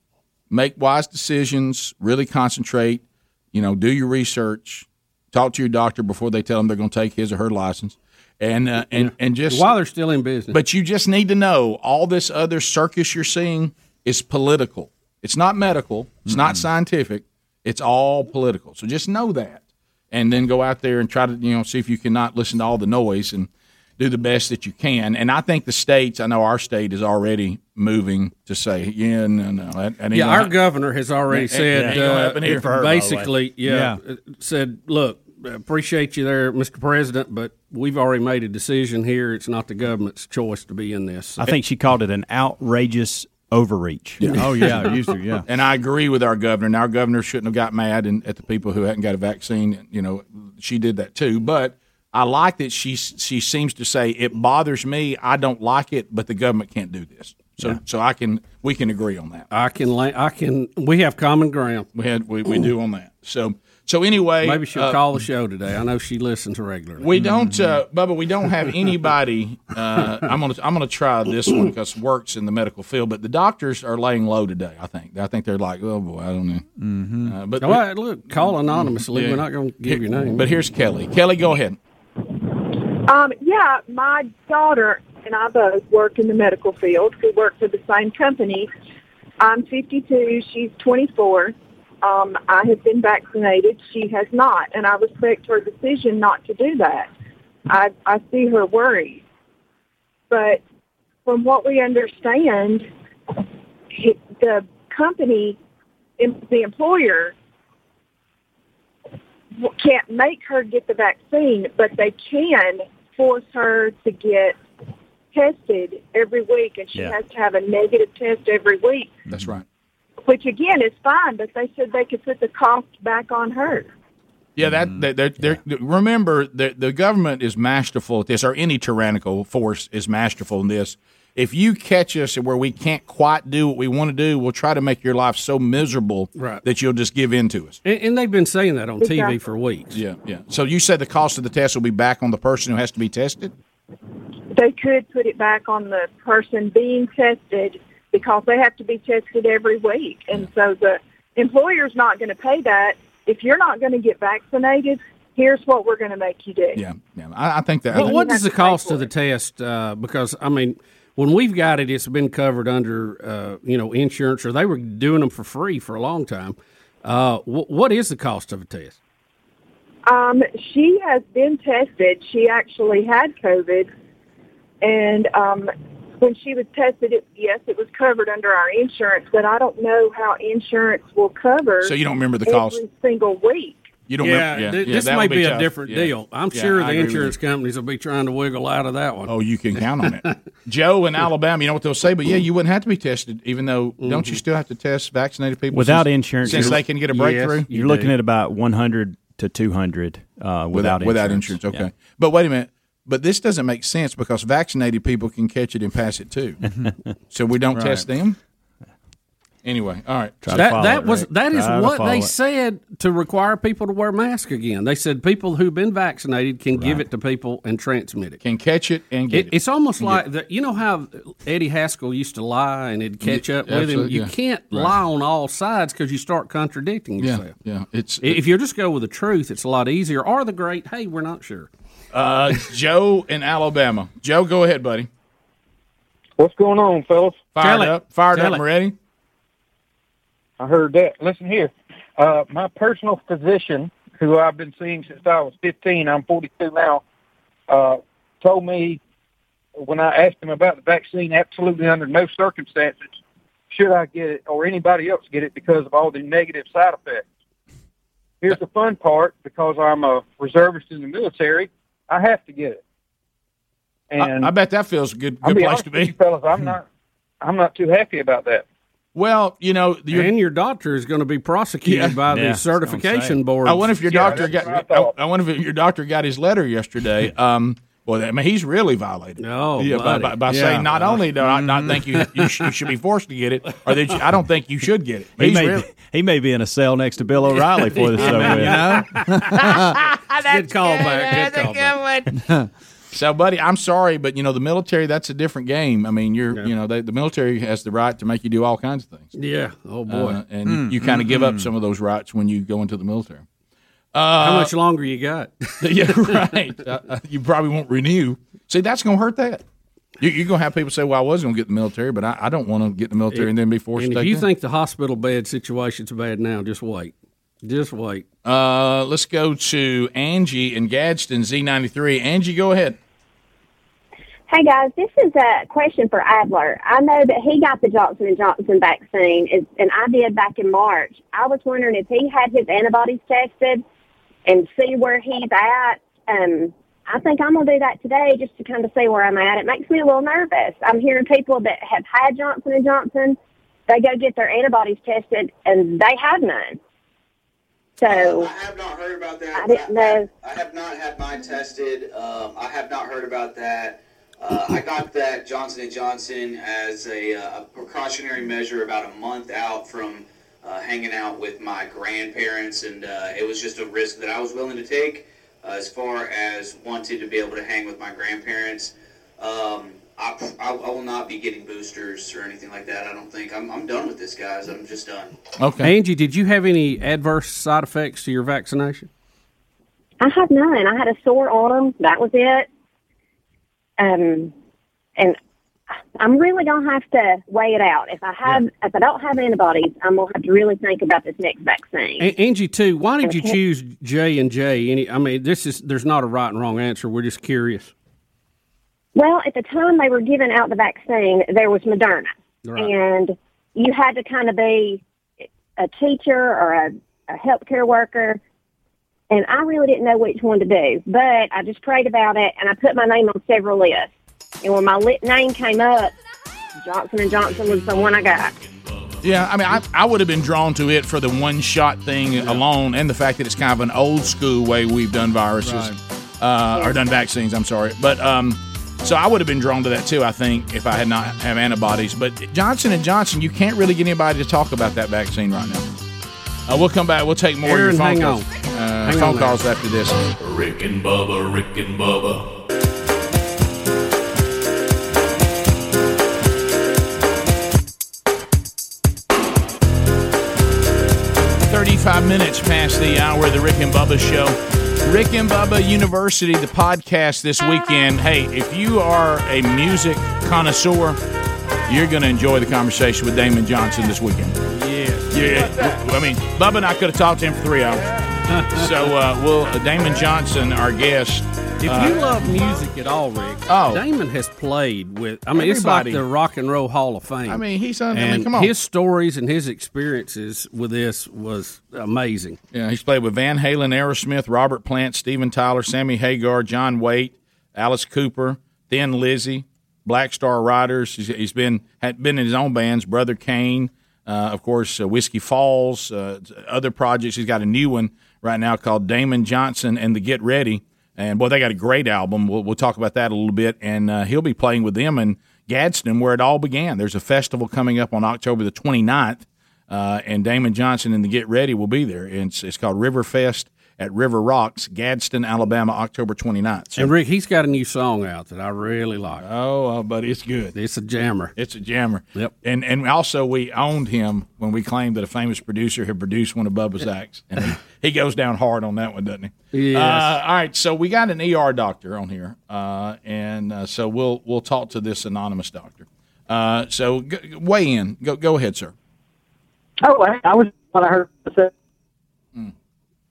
Make wise decisions. Really concentrate. You know, do your research. Talk to your doctor before they tell them they're going to take his or her license. And uh, and and just While they're still in business. but you just need to know all this other circus you're seeing is political. It's not medical. It's not scientific. It's all political. So just know that, and then go out there and try to you know see if you cannot listen to all the noise and do the best that you can. And I think the states. I know our state is already moving to say, yeah, no, no. That, that yeah, our hap- governor has already that- that said, ain't uh, here for her, by the way. basically, yeah, uh, said, look, appreciate you there, Mr. President, but we've already made a decision here. It's not the government's choice to be in this. I think she called it an outrageous overreach. Oh yeah, used to yeah. And I agree with our governor. And our governor shouldn't have got mad and, at the people who hadn't got a vaccine. You know, she did that too. But I like that she she seems to say it bothers me. I don't like it, but the government can't do this. So so I can we can agree on that. I can, I can. We have common ground. We had we, we do on that. So so anyway, Maybe she'll uh, call the show today. I know she listens regularly. We don't, uh, Bubba. We don't have anybody. Uh, I'm gonna I'm gonna try this one because works in the medical field. But the doctors are laying low today. I think. I think they're like, oh boy, I don't know. Mm-hmm. Uh, but All right, look, call anonymously. Yeah. We're not going to give your name. But here's Kelly. Kelly, go ahead. Um, yeah, my daughter and I both work in the medical field. We work for the same company. I'm 52. She's 24. Um, I have been vaccinated. She has not, and I respect her decision not to do that. I, I see her worried. But from what we understand, the company, the employer, can't make her get the vaccine, but they can force her to get tested every week, and she Yeah. has to have a negative test every week, That's right. Which again is fine, but they said they could put the cost back on her. Yeah, that mm-hmm. that they're, they're, remember the the government is masterful at this, or any tyrannical force is masterful in this. If you catch us where we can't quite do what we want to do, we'll try to make your life so miserable Right. that you'll just give in to us. And, and they've been saying that on Exactly. TV for weeks. Yeah, yeah. So you said the cost of the test will be back on the person who has to be tested. They could put it back on the person being tested because they have to be tested every week, and so the employer's not going to pay that. If you're not going to get vaccinated, here's what we're going to make you do. Yeah, yeah. I, I think that. What, what You the have to pay cost of the test? Uh, because I mean, when we've got it, it's been covered under uh, you know insurance, or they were doing them for free for a long time. Uh, wh- what is the cost of a test? Um, she has been tested. She actually had COVID, and um, when she was tested, it, yes, it was covered under our insurance, but I don't know how insurance will cover. So you don't remember the every cost? single week. You don't yeah, remember? th- yeah, this that may would be, a different Yeah. deal. I'm Yeah, sure I the insurance companies will be trying to wiggle out of that one. Oh, you can count on it. Joe in Alabama, you know what they'll say, but yeah, you wouldn't have to be tested, even though don't you still have to test vaccinated people Without since- insurance, since they can get a breakthrough? You're looking at about 100 to 200 uh, without without insurance. insurance. Okay, Yeah. but wait a minute. But this doesn't make sense because vaccinated people can catch it and pass it too. so we don't Right. test them. Anyway, all right. that that was that is what they said to require people to wear masks again. They said people who've been vaccinated can give it to people and transmit it. Can catch it and get it. It's almost And like the, you know how Eddie Haskell used to lie and it'd catch Yeah, up with him. You yeah. can't Right. lie on all sides because you start contradicting Yeah, yourself. yeah. It's if you just go with the truth, it's a lot easier. Or the great, hey, we're not sure. Uh, Joe in Alabama. Joe, go ahead, buddy. What's going on, fellas? Fired up, fired up, and ready. I heard that. Listen here. Uh, my personal physician, who I've been seeing since I was 15, I'm 42 now, uh, told me when I asked him about the vaccine, absolutely under no circumstances should I get it or anybody else get it because of all the negative side effects. Here's the fun part because I'm a reservist in the military, I have to get it. And I, I bet that feels a good, I'll good be place honest to with be. you fellas, I'm not, I'm not too happy about that. Well, you know, and your doctor is going to be prosecuted by the certification board. I wonder if your doctor got. I, I wonder if your doctor got his letter yesterday. Um, well, I mean, he's really violated. No, yeah, by, buddy. by, by Yeah. saying not only do I not think you you, sh- you should be forced to get it, or that you, I don't think you should get it. He may, really- be, he may be in a cell next to Bill O'Reilly for this. over with. good callback. Good callback. So, buddy, I'm sorry, but you know the military. That's a different game. I mean, you're you know they, the military has the right to make you do all kinds of things. Yeah. Oh boy. Uh, and Mm, you kind of mm, give up mm. some of those rights when you go into the military. How Uh, much longer you got? yeah, right. Uh, uh, you probably won't renew. See, that's going to hurt that. You, you're going to have people say, "Well, I was going to get the military, but I, I don't want to get the military and then be forced And if you that." think the hospital bed situation's bad now, just wait. Just wait. Uh, let's go to Angie in Gadsden, Z93. Angie, go ahead. Hey guys, this is a question for Adler. I know that he got the Johnson and Johnson vaccine, and I did back in March. I was wondering if he had his antibodies tested and see where he's at. Um, I think I'm gonna do that today just to kind of see where I'm at. It makes me a little nervous. I'm hearing people that have had Johnson and Johnson, they go get their antibodies tested and they have none. So I have not heard about that. I didn't know. I have not had mine tested. Um, I have not heard about that. Uh, I got that Johnson and Johnson as a, uh, a precautionary measure about a month out from uh, hanging out with my grandparents, and uh, it was just a risk that I was willing to take uh, as far as wanting to be able to hang with my grandparents. Um, I, I, I will not be getting boosters or anything like that. I don't think I'm, I'm done with this, guys. I'm just done. Okay. Angie, did you have any adverse side effects to your vaccination? I had none. I had a sore arm. That was it. Um, and I'm really gonna have to weigh it out. If I have, if I don't have antibodies, I'm gonna have to really think about this next vaccine. A- Angie, too. Why did you choose J and J? Any? I mean, this is there's not a right and wrong answer. We're just curious. Well, at the time they were giving out the vaccine, there was Moderna, Right. and you had to kind of be a teacher or a, a healthcare worker. And I really didn't know which one to do, but I just prayed about it, and I put my name on several lists. And when my lit name came up, Johnson and Johnson was the one I got. Yeah, I mean, I, I would have been drawn to it for the one shot thing alone, and the fact that it's kind of an old school way we've done viruses uh, or done vaccines. I'm sorry, but um, so I would have been drawn to that too. I think if I had not have antibodies, but Johnson and Johnson, you can't really get anybody to talk about that vaccine right now. Uh, we'll come back. We'll take more Aaron, of your phone hang calls. on. Uh, Hang phone on calls after this. Rick and Bubba, Rick and Bubba. 35 minutes past the hour of the Rick and Bubba show. Rick and Bubba University, the podcast this weekend. Hey, if you are a music connoisseur, you're going to enjoy the conversation with Damon Johnson this weekend. Yeah. Yeah. I mean, Bubba and I could have talked to him for three hours. so, uh, well, Damon Johnson, our guest. If uh, you love music at all, Rick, Oh. Damon has played with. I mean, it's like the Rock and Roll Hall of Fame. I mean, he's. on. I mean, and come on. his stories and his experiences with this was amazing. Yeah, he's played with Van Halen, Aerosmith, Robert Plant, Steven Tyler, Sammy Hagar, John Waite, Alice Cooper, Thin Lizzy, Black Star Riders. He's, he's been had been in his own bands, Brother Cane, uh, of course, uh, Whiskey Falls, uh, other projects. He's got a new one right now called Damon Johnson and the Get Ready. And boy, they got a great album. We'll, we'll talk about that a little bit. And uh, he'll be playing with them in Gadsden, where it all began. There's a festival coming up on October the 29th uh, and Damon Johnson and the Get Ready will be there. It's, it's called Riverfest at River Rocks, Gadsden, Alabama, October 29th. So, And Rick, he's got a new song out that I really like. Oh, uh, buddy, it's good. It's a jammer. It's a jammer. Yep. And and also we owned him when we claimed that a famous producer had produced one of Bubba's acts, and he, he goes down hard on that one, doesn't he? Yes. Uh, all right. So we got an ER doctor on here, uh, and uh, so we'll we'll talk to this anonymous doctor. Uh, so g- weigh in. Go go ahead, sir. Oh, I- I was what I heard. Say,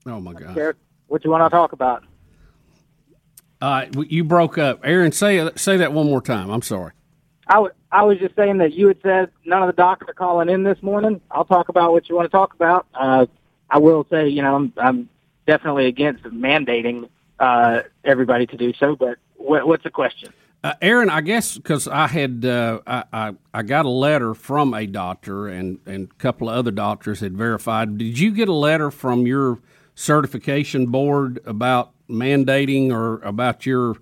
Oh my God! What you want to talk about? Uh, you broke up, Aaron. Say say that one more time. I'm sorry. I wa- I was just saying that you had said none of the doctors are calling in this morning. I'll talk about what you want to talk about. Uh, I will say, you know, I'm, I'm definitely against mandating uh, everybody to do so. But what, what's the question? Uh, Aaron, I guess because I had uh, I, I I got a letter from a doctor and and a couple of other doctors had verified. Did you get a letter from your certification board about mandating or about your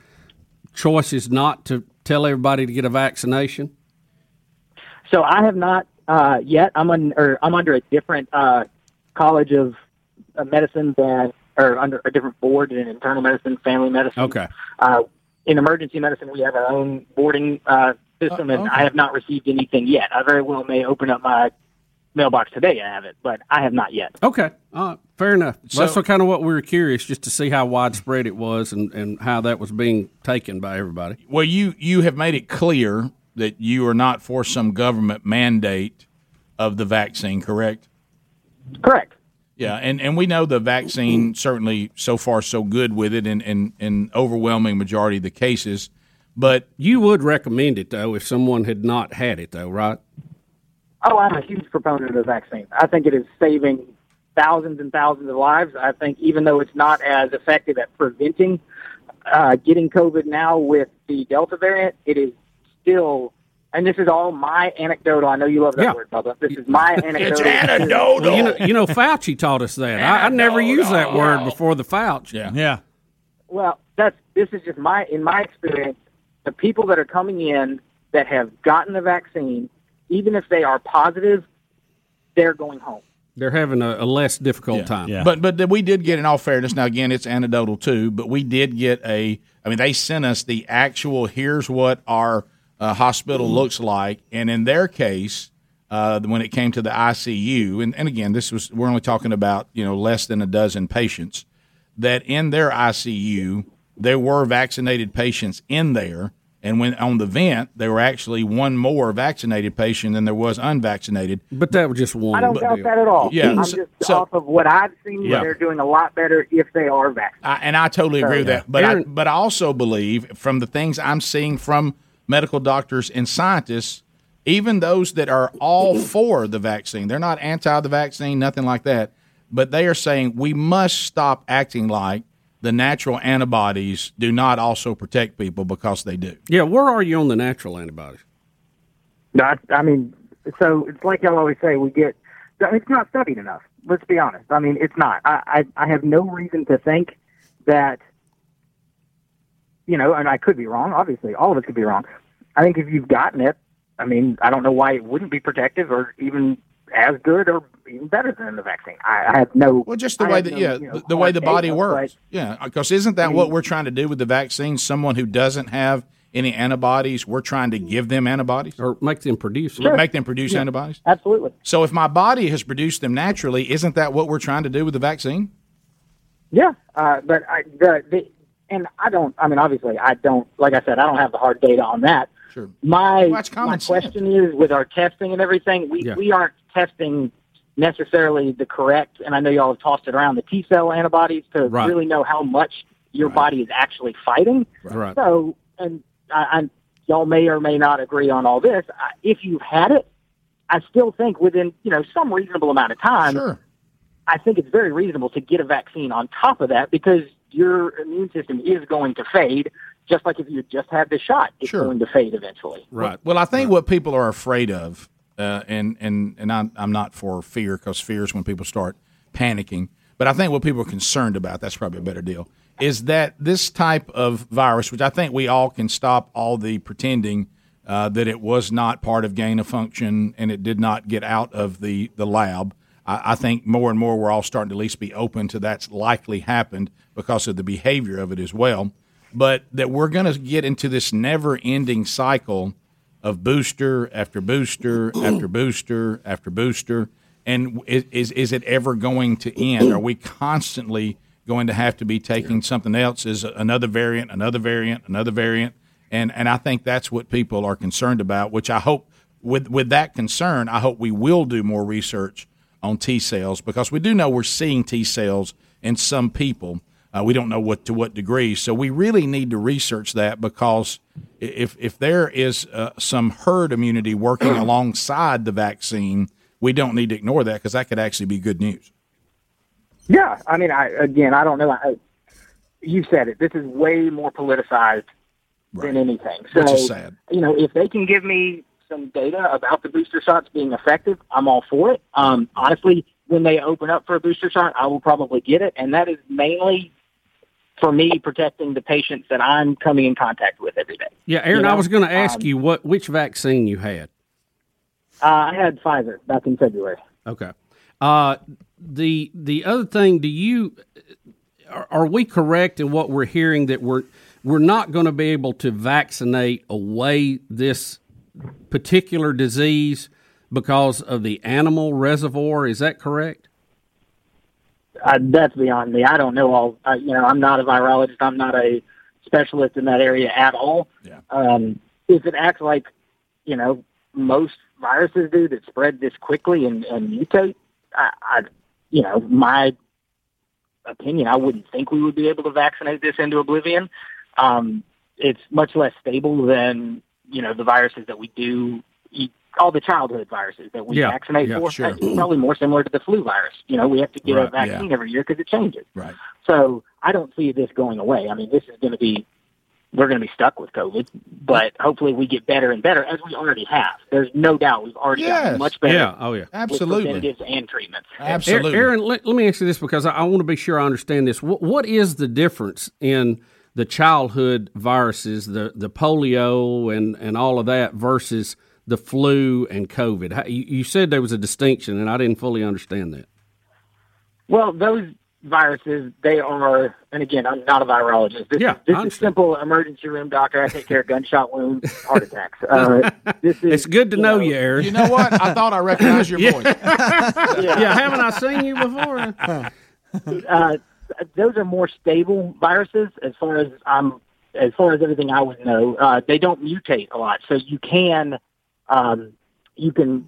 choices not to tell everybody to get a vaccination? So I have not uh, yet. I'm on, or I'm under a different uh, college of uh, medicine than, or under a different board in internal medicine, family medicine. Okay. Uh, in emergency medicine, we have our own boarding uh, system, and I have not received anything yet. I very well may open up my mailbox today and have it, but I have not yet. Okay, uh, fair enough. So- That's what kind of what we were curious, just to see how widespread it was and, and how that was being taken by everybody. Well, you you have made it clear that you are not for some government mandate of the vaccine, correct? Correct. Yeah, and, and we know the vaccine certainly so far so good with it in, in, in overwhelming majority of the cases. But you would recommend it though if someone had not had it though, right? Oh, I'm a huge proponent of the vaccine. I think it is saving thousands and thousands of lives. I think even though it's not as effective at preventing uh, getting COVID now with the Delta variant, it is still. And this is all my anecdotal. I know you love that Yeah. word, Bubba. This is my anecdotal. Well, you know, you know, Fauci taught us that. I, I never used that word before the Fauci. Yeah, yeah. Well, that's this is just my in my experience. The people that are coming in that have gotten the vaccine, even if they are positive, they're going home. They're having a, a less difficult time. But but we did get in all fairness. Now again, it's anecdotal too. But we did get a. I mean, they sent us the actual. Here's what our uh, hospital looks like, and in their case, uh, when it came to the ICU, and, and again, this was we're only talking about you know less than a dozen patients. That in their ICU, there were vaccinated patients in there. And when on the vent, there were actually one more vaccinated patient than there was unvaccinated. But that was just one. I don't doubt that at all. Yeah, I'm so- just so- off of what I've seen. Yeah. They're doing a lot better if they are vaccinated. I, and I totally agree with Yeah. that. But I, but I also believe from the things I'm seeing from medical doctors and scientists, even those that are all for the vaccine, they're not anti the vaccine, nothing like that. But they are saying we must stop acting like the natural antibodies do not also protect people because they do. Yeah, where are you on the natural antibodies? No, I, I mean, so it's like y'all always say, we get, it's not studied enough. Let's be honest. I mean, it's not. I, I, I have no reason to think that, you know, and I could be wrong, obviously. All of us could be wrong. I think if you've gotten it, I mean, I don't know why it wouldn't be protective or even as good or even better than the vaccine. I, I have no. Well, just the I way that no, yeah, you know, the, the way the body data, works. but- Yeah, because isn't that what we're trying to do with the vaccine? Someone who doesn't have any antibodies, we're trying to give them antibodies or make them produce, Or make them produce Yeah, antibodies. Absolutely. So if my body has produced them naturally, isn't that what we're trying to do with the vaccine? Yeah, uh, but I, the, the and I don't. I mean, obviously, I don't. Like I said, I don't have the hard data on that. Sure. My Well, my sense. question is with our testing and everything, we Yeah. we aren't testing necessarily the correct, and I know y'all have tossed it around the T cell antibodies to Right. really know how much your body is actually fighting. Right. So, and I, I, y'all may or may not agree on all this. I- If you've had it, I still think within you know some reasonable amount of time, I think it's very reasonable to get a vaccine on top of that because your immune system is going to fade, just like if you just had the shot, it's going to fade eventually. Right. Well, I think what people are afraid of, uh, and and and I'm I'm not for fear because fear is when people start panicking. But I think what people are concerned about, that's probably a better deal, is that this type of virus, which I think we all can stop all the pretending uh, that it was not part of gain of function and it did not get out of the the lab. I, I think more and more we're all starting to at least be open to that's likely happened because of the behavior of it as well. But that we're going to get into this never ending cycle of booster after booster after booster after booster. And is, is it ever going to end? Are we constantly going to have to be taking something else? Is another variant, another variant, another variant? And and I think that's what people are concerned about. Which I hope with with that concern, I hope we will do more research on T cells because we do know we're seeing T cells in some people. Uh, we don't know what to what degree, so we really need to research that because if if there is uh, some herd immunity working alongside the vaccine, we don't need to ignore that because that could actually be good news. Yeah, I mean, I again, I don't know. I, you said it. This is way more politicized than anything. So, Which is sad. you know, if they can give me some data about the booster shots being effective, I'm all for it. Um, honestly, when they open up for a booster shot, I will probably get it, and that is mainly for me protecting the patients that I'm coming in contact with every day. Yeah, Aaron, You I was going to ask um, you what which vaccine you had. Uh, I had Pfizer back in February. Okay. Uh, the the other thing, do you are, are we correct in what we're hearing that we're we're not going to be able to vaccinate away this particular disease because of the animal reservoir? Is that correct? Uh, that's beyond me. I don't know all. Uh, you know, I'm not a virologist. I'm not a specialist in that area at all. Yeah. Um, if it acts like, you know, most viruses do that spread this quickly and, and mutate, I, I, you know, my opinion, I wouldn't think we would be able to vaccinate this into oblivion. Um, it's much less stable than you know the viruses that we do. All the childhood viruses that we Yeah, vaccinate yeah, for, sure. it's probably more similar to the flu virus. You know, we have to get Right, a vaccine yeah. every year because it changes. Right. So I don't see this going away. I mean, this is going to be, we're going to be stuck with COVID, but hopefully we get better and better as we already have. There's no doubt we've already gotten much better. Yeah, oh, yeah. Absolutely. preventives and treatments. Absolutely, Aaron, let, let me ask you this because I, I want to be sure I understand this. What, what is the difference in the childhood viruses, the, the polio and, and all of that versus the flu and COVID? How, you, you said there was a distinction, and I didn't fully understand that. Well, those viruses, they are, and again, I'm not a virologist. This, Yeah, is, this I is simple emergency room doctor. I take care of gunshot wounds, heart attacks. Uh, this is, It's good to know you, Aaron. You know what? I thought I recognized your Yeah. voice. yeah. haven't I seen you before? uh, those are more stable viruses as far as I'm as far as everything I would know. Uh, they don't mutate a lot, so you can um, you can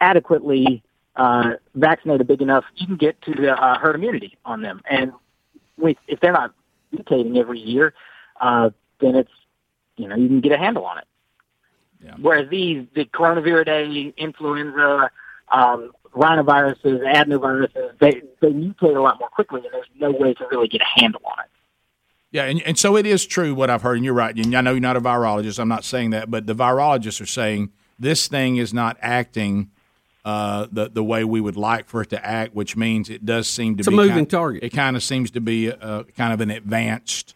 adequately uh, vaccinate a big enough. You can get to the uh, herd immunity on them, and with, if they're not mutating every year, uh, then it's you know you can get a handle on it. Whereas these, the coronavirus, influenza, um, rhinoviruses, adenoviruses, they, they mutate a lot more quickly, and there's no way to really get a handle on it. Yeah, and, and so it is true what I've heard, and you're right. And I know you're not a virologist. I'm not saying that, but the virologists are saying this thing is not acting uh, the the way we would like for it to act, which means it does seem to It's a be moving kind, target. It kind of seems to be a, kind of an advanced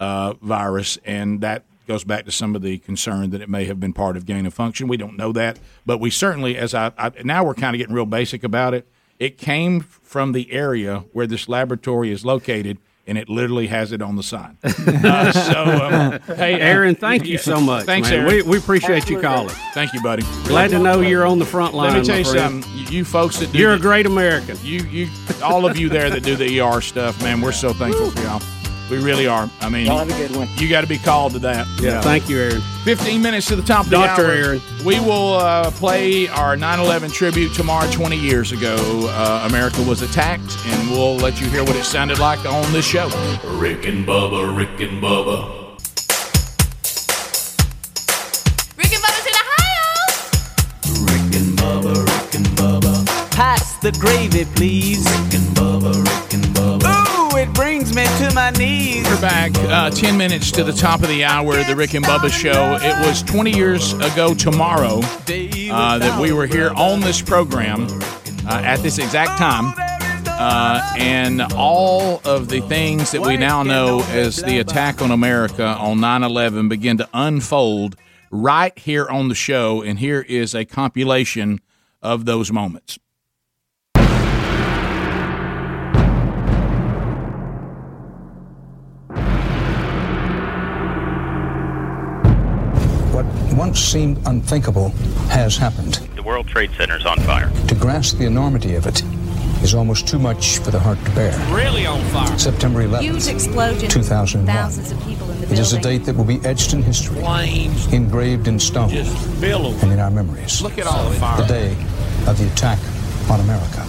uh, virus, and that goes back to some of the concern that it may have been part of gain of function. We don't know that, but we certainly, as I, I now we're kind of getting real basic about it. It came from the area where this laboratory is located, and it literally has it on the sign. Uh, so, um, hey, Aaron, thank you so much. Thanks, man. Aaron. We, we appreciate you calling. Thank you, buddy. Glad to know you're on the front line. Let me tell you something. You, folks that do You're a great American. You, you, all of you there that do the ER stuff, man. We're so thankful for y'all. We really are. I mean, Y'all have a good one. You got to be called to that. Yeah, thank you, Aaron. 15 minutes to the top of the Dr. hour. Aaron. We will uh, play our 9 11 tribute tomorrow, 20 years ago. Uh, America was attacked, and we'll let you hear what it sounded like on this show. Rick and Bubba, Rick and Bubba. Rick and Bubba's in Ohio. Pass the gravy, please. Brings me to my knees. We're back. Uh, 10 minutes to the top of the hour, the Rick and Bubba show. It was 20 years ago tomorrow uh, that we were here on this program uh, at this exact time. Uh, and all of the things that we now know as the attack on America on 9 11 begin to unfold right here on the show. And here is a compilation of those moments. Once seemed unthinkable has happened. The World Trade Center is on fire. To grasp the enormity of it is almost too much for the heart to bear. Really on fire. September 11th, Huge explosion. 2001. Thousands of people in the building. It is a date that will be etched in history, engraved in stone, and in our memories. Look at all the fire. The day of the attack on America.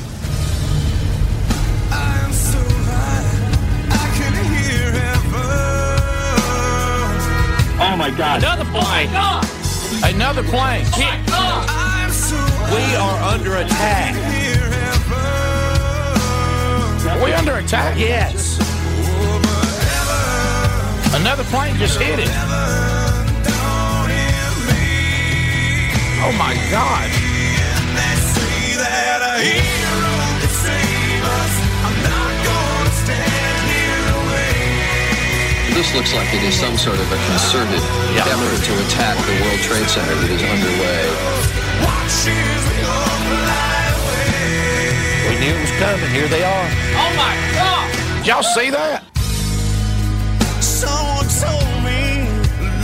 Oh my God! Another plane! Another plane! We are under attack. Are we under attack? Yes. Another plane just hit it. Oh my God! This looks like it is some sort of a concerted effort to attack the World Trade Center that is underway. We knew it was coming. Here they are. Oh my God! Did y'all see that? Someone told me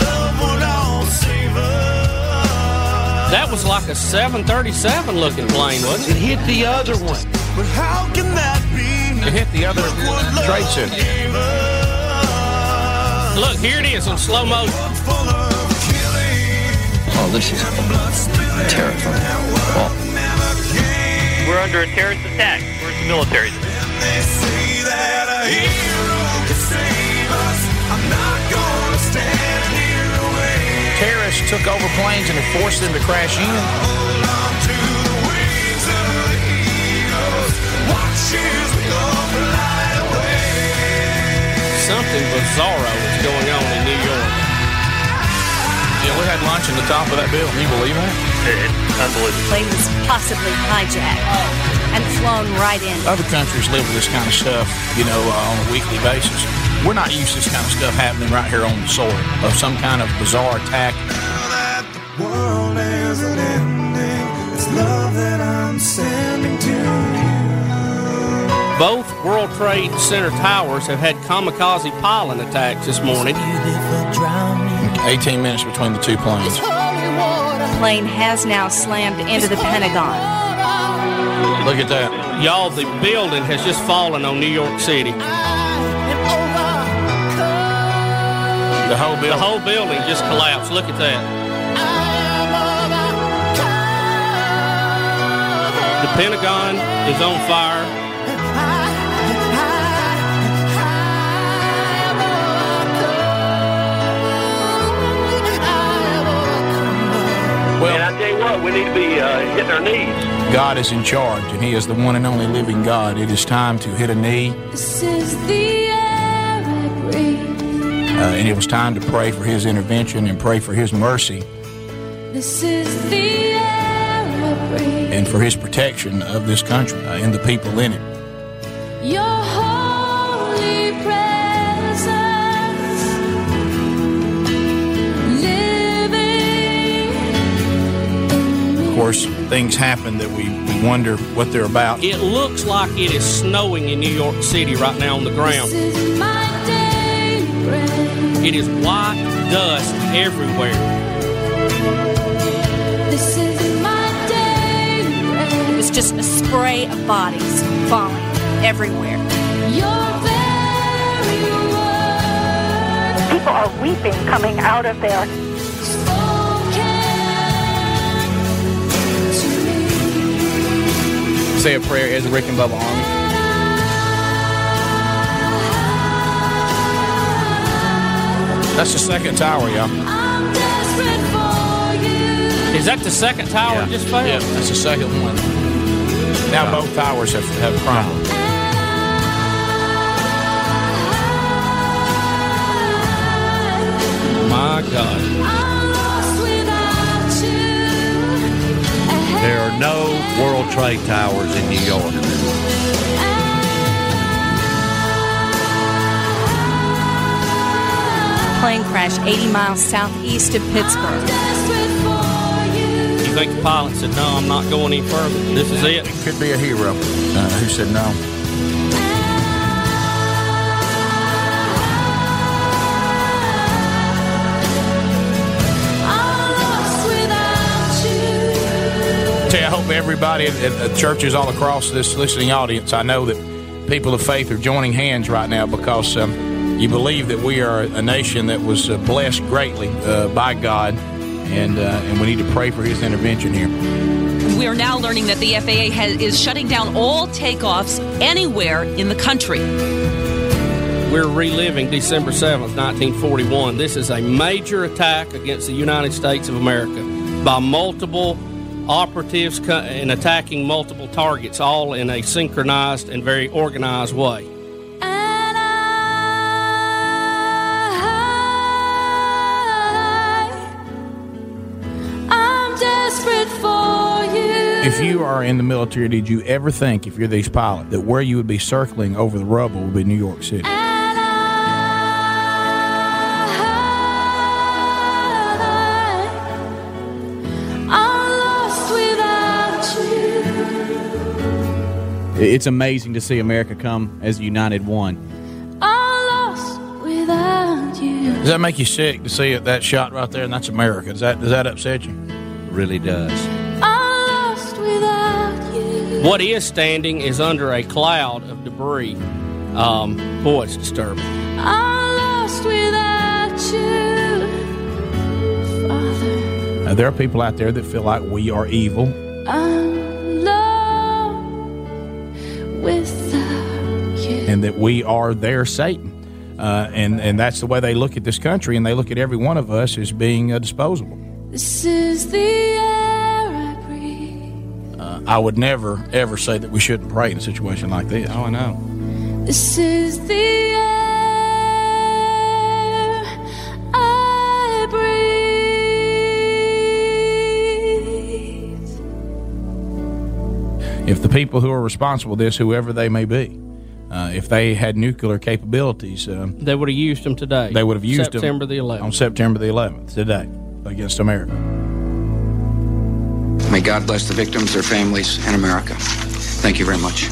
love would all save us. That was like a 737 looking plane, wasn't it? It hit the other one. But how can that be? It hit the other trade center. Look, here it is in slow motion. Oh, this is terrifying. Well, We're under a terrorist attack. Where's the military? Terrorists took over planes and had forced them to crash in. Something bizarro is going on in New York. Yeah, we had lunch in the top of that building. Can you believe that? It's unbelievable. plane was possibly hijacked and flown right in. Other countries live with this kind of stuff, you know, uh, on a weekly basis. We're not used to this kind of stuff happening right here on the soil of some kind of bizarre attack. Both World Trade Center towers have had kamikaze piling attacks this morning. 18 minutes between the two planes. The plane has now slammed into the Pentagon. Look at that. Y'all, the building has just fallen on New York City. The whole building. The whole building just collapsed. Look at that. The Pentagon is on fire. Well, and I tell you what, we need to be uh, hitting our knees. God is in charge, and He is the one and only living God. It is time to hit a knee, This is the air I breathe. uh, and it was time to pray for His intervention and pray for His mercy This is the air I breathe. and for His protection of this country uh, and the people in it. Course, things happen that we, we wonder what they're about. It looks like it is snowing in New York City right now on the ground. is my daily bread. It is white dust everywhere. This is my daily bread. It was just a spray of bodies falling everywhere. Your very word of weeping coming out of there. Say a prayer as Rick and Bubba Army. That's the second tower, y'all. Is that the second tower Yeah. just failed? Yeah, that's the second one. Now both towers have, have crumbled. My God. There are no World Trade Towers in New York. Plane crash 80 miles southeast of Pittsburgh. You think the pilot said, no, I'm not going any further. This is it? Could be a hero uh, who said no. Hope everybody at, at churches all across this listening audience, I know that people of faith are joining hands right now because um, you believe that we are a nation that was uh, blessed greatly uh, by God, and uh, and we need to pray for His intervention here. We are now learning that the FAA has, is shutting down all takeoffs anywhere in the country. We're reliving December 7th, 1941. This is a major attack against the United States of America by multiple operatives co- and attacking multiple targets, all in a synchronized and very organized way. I'm desperate for you. If you are in the military, did you ever think, if you're these pilots, that where you would be circling over the rubble would be New York City? It's amazing to see America come as a united one. I'm lost without you. Does that make you sick to see it, that shot right there? And that's America. Does that does that upset you? Really does. I'm lost without you. What is standing is under a cloud of debris. Um, boy, it's disturbing. I'm lost without you. Father, Uh, there are people out there that feel like we are evil. And that we are their Satan. Uh, and, and that's the way they look at this country, and they look at every one of us as being uh, disposable. This is the air I breathe. Uh, I would never, ever say that we shouldn't pray in a situation like this. Oh, I know. This is the If the people who are responsible for this, whoever they may be, uh, if they had nuclear capabilities, um, They would have used them today. they would have used September them the 11th. on September the 11th today against America. May God bless the victims, their families, and America. Thank you very much.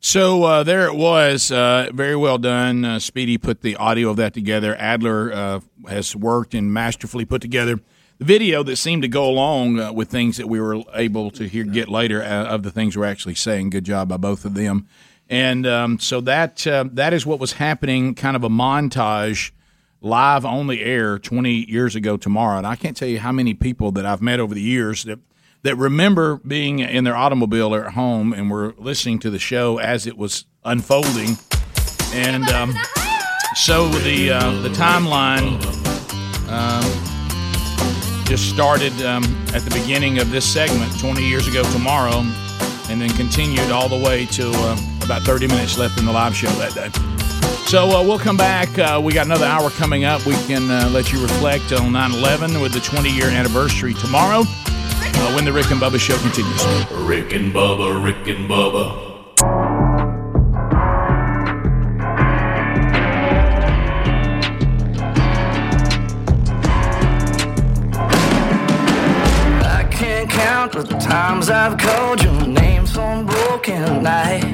So uh, there it was. Uh, very well done. Uh, Speedy put the audio of that together. Adler uh, has worked and masterfully put together the video that seemed to go along uh, with things that we were able to hear get later uh, of the things we're actually saying. Good job by both of them. And um, so that uh, that is what was happening. Kind of a montage live on the air 20 years ago tomorrow. And I can't tell you how many people that I've met over the years that that remember being in their automobile or at home and were listening to the show as it was unfolding. And um, so the uh, the timeline um, just started um, at the beginning of this segment 20 years ago tomorrow, and then continued all the way to uh, about 30 minutes left in the live show that day. So uh, we'll come back. Uh, we got another hour coming up. We can uh, let you reflect on 9/11 with the 20 year anniversary tomorrow uh, when the Rick and Bubba show continues. Rick and Bubba, Rick and Bubba. Count the times I've called your name some broken night.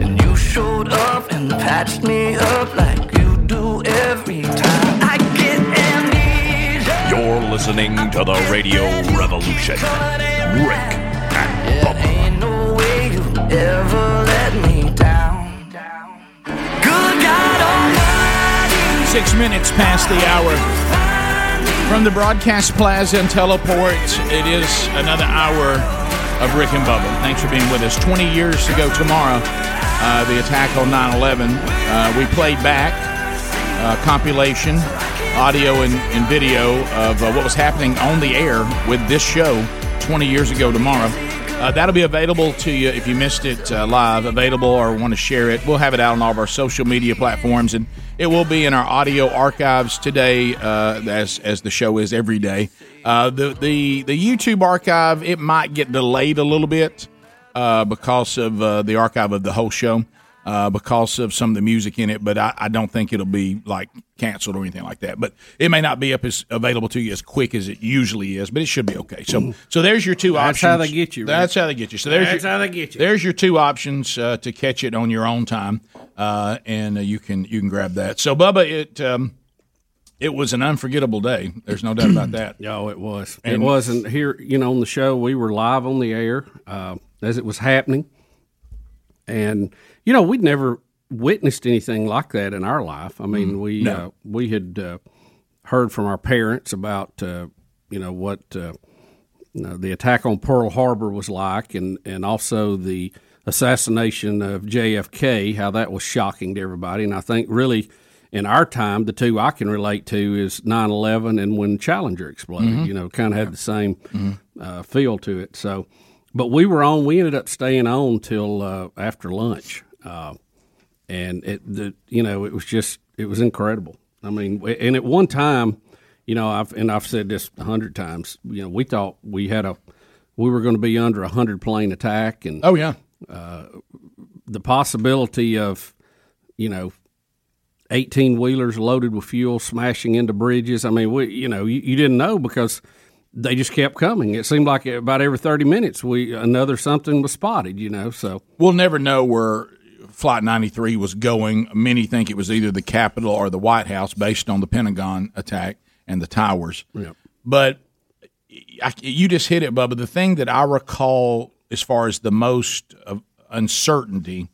And you showed up and patched me up like you do every time. I get amnesia. You're listening to the Radio Revolution. Rick and Bubba. Ain't no way you ever let me down. Good God Almighty, Six minutes past the hour. From the broadcast plaza and teleport, it is another hour of Rick and Bubba. Thanks for being with us. 20 years ago tomorrow, uh, the attack on 9 11, uh, we played back uh, compilation, audio and, and video of uh, what was happening on the air with this show 20 years ago tomorrow. Uh, that'll be available to you if you missed it uh, live, available or want to share it. We'll have it out on all of our social media platforms, and it will be in our audio archives today, uh, as as the show is every day. Uh, the the the YouTube archive it might get delayed a little bit uh, because of uh, the archive of the whole show, uh, because of some of the music in it. But I, I don't think it'll be like canceled or anything like that. But it may not be up as available to you as quick as it usually is, but it should be okay. So so there's your two That's options. That's how they get you, Rick. That's how they get you. So there's That's your, how they get you. There's your two options uh, to catch it on your own time, uh, and uh, you can you can grab that. So Bubba, it. Um, it was an unforgettable day. There's no doubt about that. Oh, it was. And- it wasn't here. You know, on the show, we were live on the air uh, as it was happening, and you know, we'd never witnessed anything like that in our life. I mean, Mm, we no. uh, we had uh, heard from our parents about uh, you know what uh, you know, the attack on Pearl Harbor was like, and and also the assassination of JFK, how that was shocking to everybody. And I think really in our time, the two I can relate to is 9/11 and when Challenger exploded. Mhm. You know, kind of had the same uh, feel to it. So, but we were on. We ended up staying on till uh, after lunch, uh, and it the you know it was just it was incredible. I mean, and at one time, you know, I've and I've said this a hundred times. You know, we thought we had a we were going to be under a hundred plane attack, and oh yeah, uh, the possibility of you know. 18 wheelers loaded with fuel smashing into bridges. I mean, we, you know, you, you didn't know because they just kept coming. It seemed like about every 30 minutes, we another something was spotted, you know. So We'll never know where Flight 93 was going. Many think it was either the Capitol or the White House based on the Pentagon attack and the towers. Yep. But I, you just hit it, Bubba. The thing that I recall as far as the most of uncertainty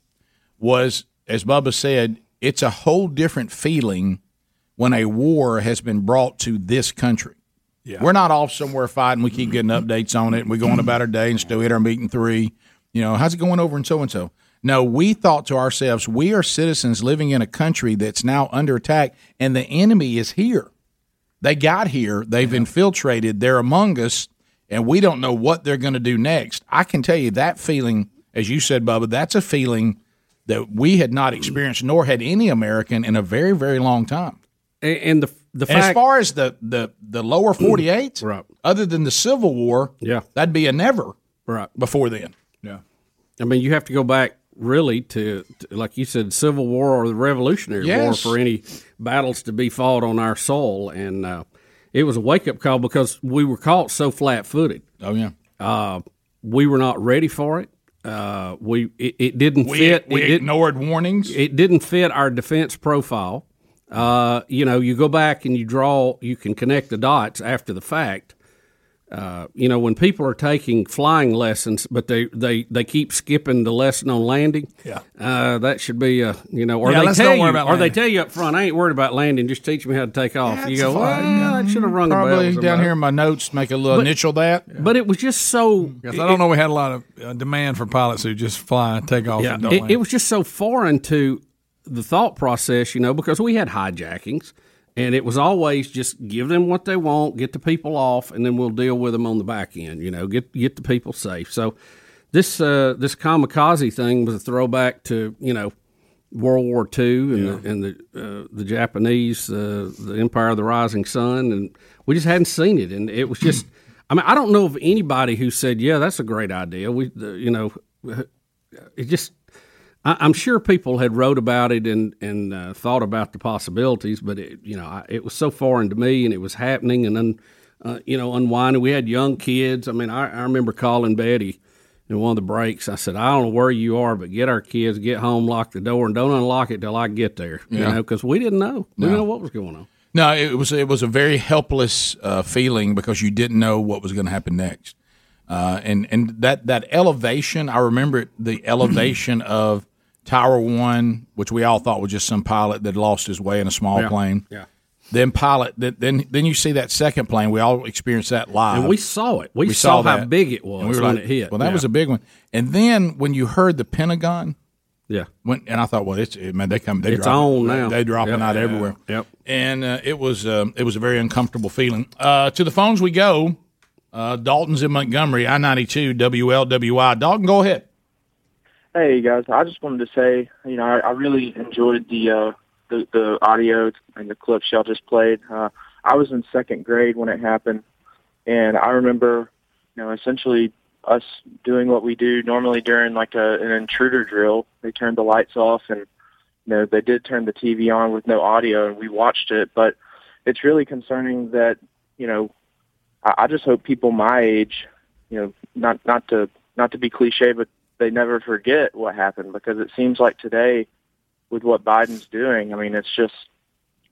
was, as Bubba said, it's a whole different feeling when a war has been brought to this country. Yeah. We're not off somewhere fighting. We keep getting updates on it. And we go on about our day and still hit our meeting three. You know, how's it going over and so and so? No, we thought to ourselves, we are citizens living in a country that's now under attack, and the enemy is here. They got here, they've infiltrated, they're among us, and we don't know what they're going to do next. I can tell you that feeling, as you said, Bubba, that's a feeling that we had not experienced, nor had any American in a very, very long time. And, and the the And as far as the the the lower forty eight, right. other than the Civil War, yeah, that'd be a never right before then. Yeah, I mean, you have to go back really to, to like you said, Civil War or the Revolutionary Yes. War for any battles to be fought on our soil, and uh, it was a wake up call because we were caught so flat footed. Oh yeah, uh, we were not ready for it. Uh, we it, it didn't We- fit. we it ignored warnings. It didn't fit our defense profile. Uh, you know, you go back and you draw. You can connect the dots after the fact. Uh, you know, when people are taking flying lessons, but they, they, they keep skipping the lesson on landing. Yeah. uh, that should be a you know, or Yeah, they tell you, or they tell you up front, I ain't worried about landing. Just teach me how to take off. you go, well, I should have rung. Probably down something." here in my notes, make a little But- initial that. But it was just so. Because I don't know, we had a lot of uh, demand for pilots who just fly, take off, Yeah, and don't it, land. it was just so foreign to the thought process, you know, because we had hijackings, and it was always just give them what they want, get the people off, and then we'll deal with them on the back end. You know, get get the people safe. So this uh, this kamikaze thing was a throwback to you know World War II and the, and the uh, the Japanese, uh, the Empire of the Rising Sun, and we just hadn't seen it, and it was just. I mean, I don't know of anybody who said, "Yeah, that's a great idea." We, you know, it just. I, I'm sure people had wrote about it and and uh, thought about the possibilities, but it, you know, I, it was so foreign to me, and it was happening, and un, uh, you know, unwinding. We had young kids. I mean, I, I remember calling Betty in one of the breaks. I said, I don't know where you are, but get our kids, get home, lock the door, and don't unlock it till I get there. You Yeah. know, because we didn't know. We No. didn't know what was going on. No, it was it was a very helpless uh, feeling because you didn't know what was going to happen next, uh, and and that that elevation. I remember it, the elevation of Tower One, which we all thought was just some pilot that lost his way in a small Yeah. plane. Yeah. Then pilot, then then you see that second plane. We all experienced that live, And we saw it. We saw how big it was And we were when like, it hit. Well, that Yeah. was a big one. And then when you heard the Pentagon, yeah, when and I thought, well, it's it, man, they come, they It's drop, on now. They dropping Yep. out Yeah. everywhere. Yep. And uh, it was um, it was a very uncomfortable feeling. Uh, to the phones we go. Uh, Dalton's in Montgomery, I ninety two WLWI. Dalton, go ahead. Hey guys, I just wanted to say, you know, I, I really enjoyed the, uh, the the audio and the clips y'all just played. Uh, I was in second grade when it happened, and I remember, you know, essentially us doing what we do normally during like a, an intruder drill. They turned the lights off, and you know, they did turn the TV on with no audio, and we watched it. But it's really concerning that, you know, I, I just hope people my age, you know, not not to not to be cliche, but they never forget what happened because it seems like today, with what Biden's doing, I mean, it's just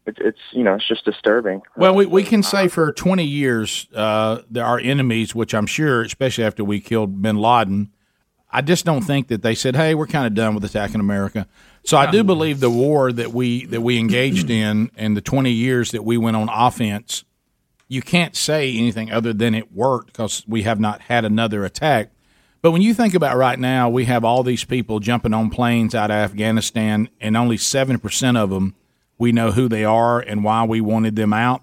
it, it's you know it's just disturbing. Well, we, we can say for 20 years, uh, there are enemies, which I'm sure, especially after we killed bin Laden, I just don't think that they said, hey, we're kind of done with attacking America. So I do believe the war that we that we engaged in and the 20 years that we went on offense, you can't say anything other than it worked because we have not had another attack. But when you think about right now, we have all these people jumping on planes out of Afghanistan, and only 7% of them we know who they are and why we wanted them out.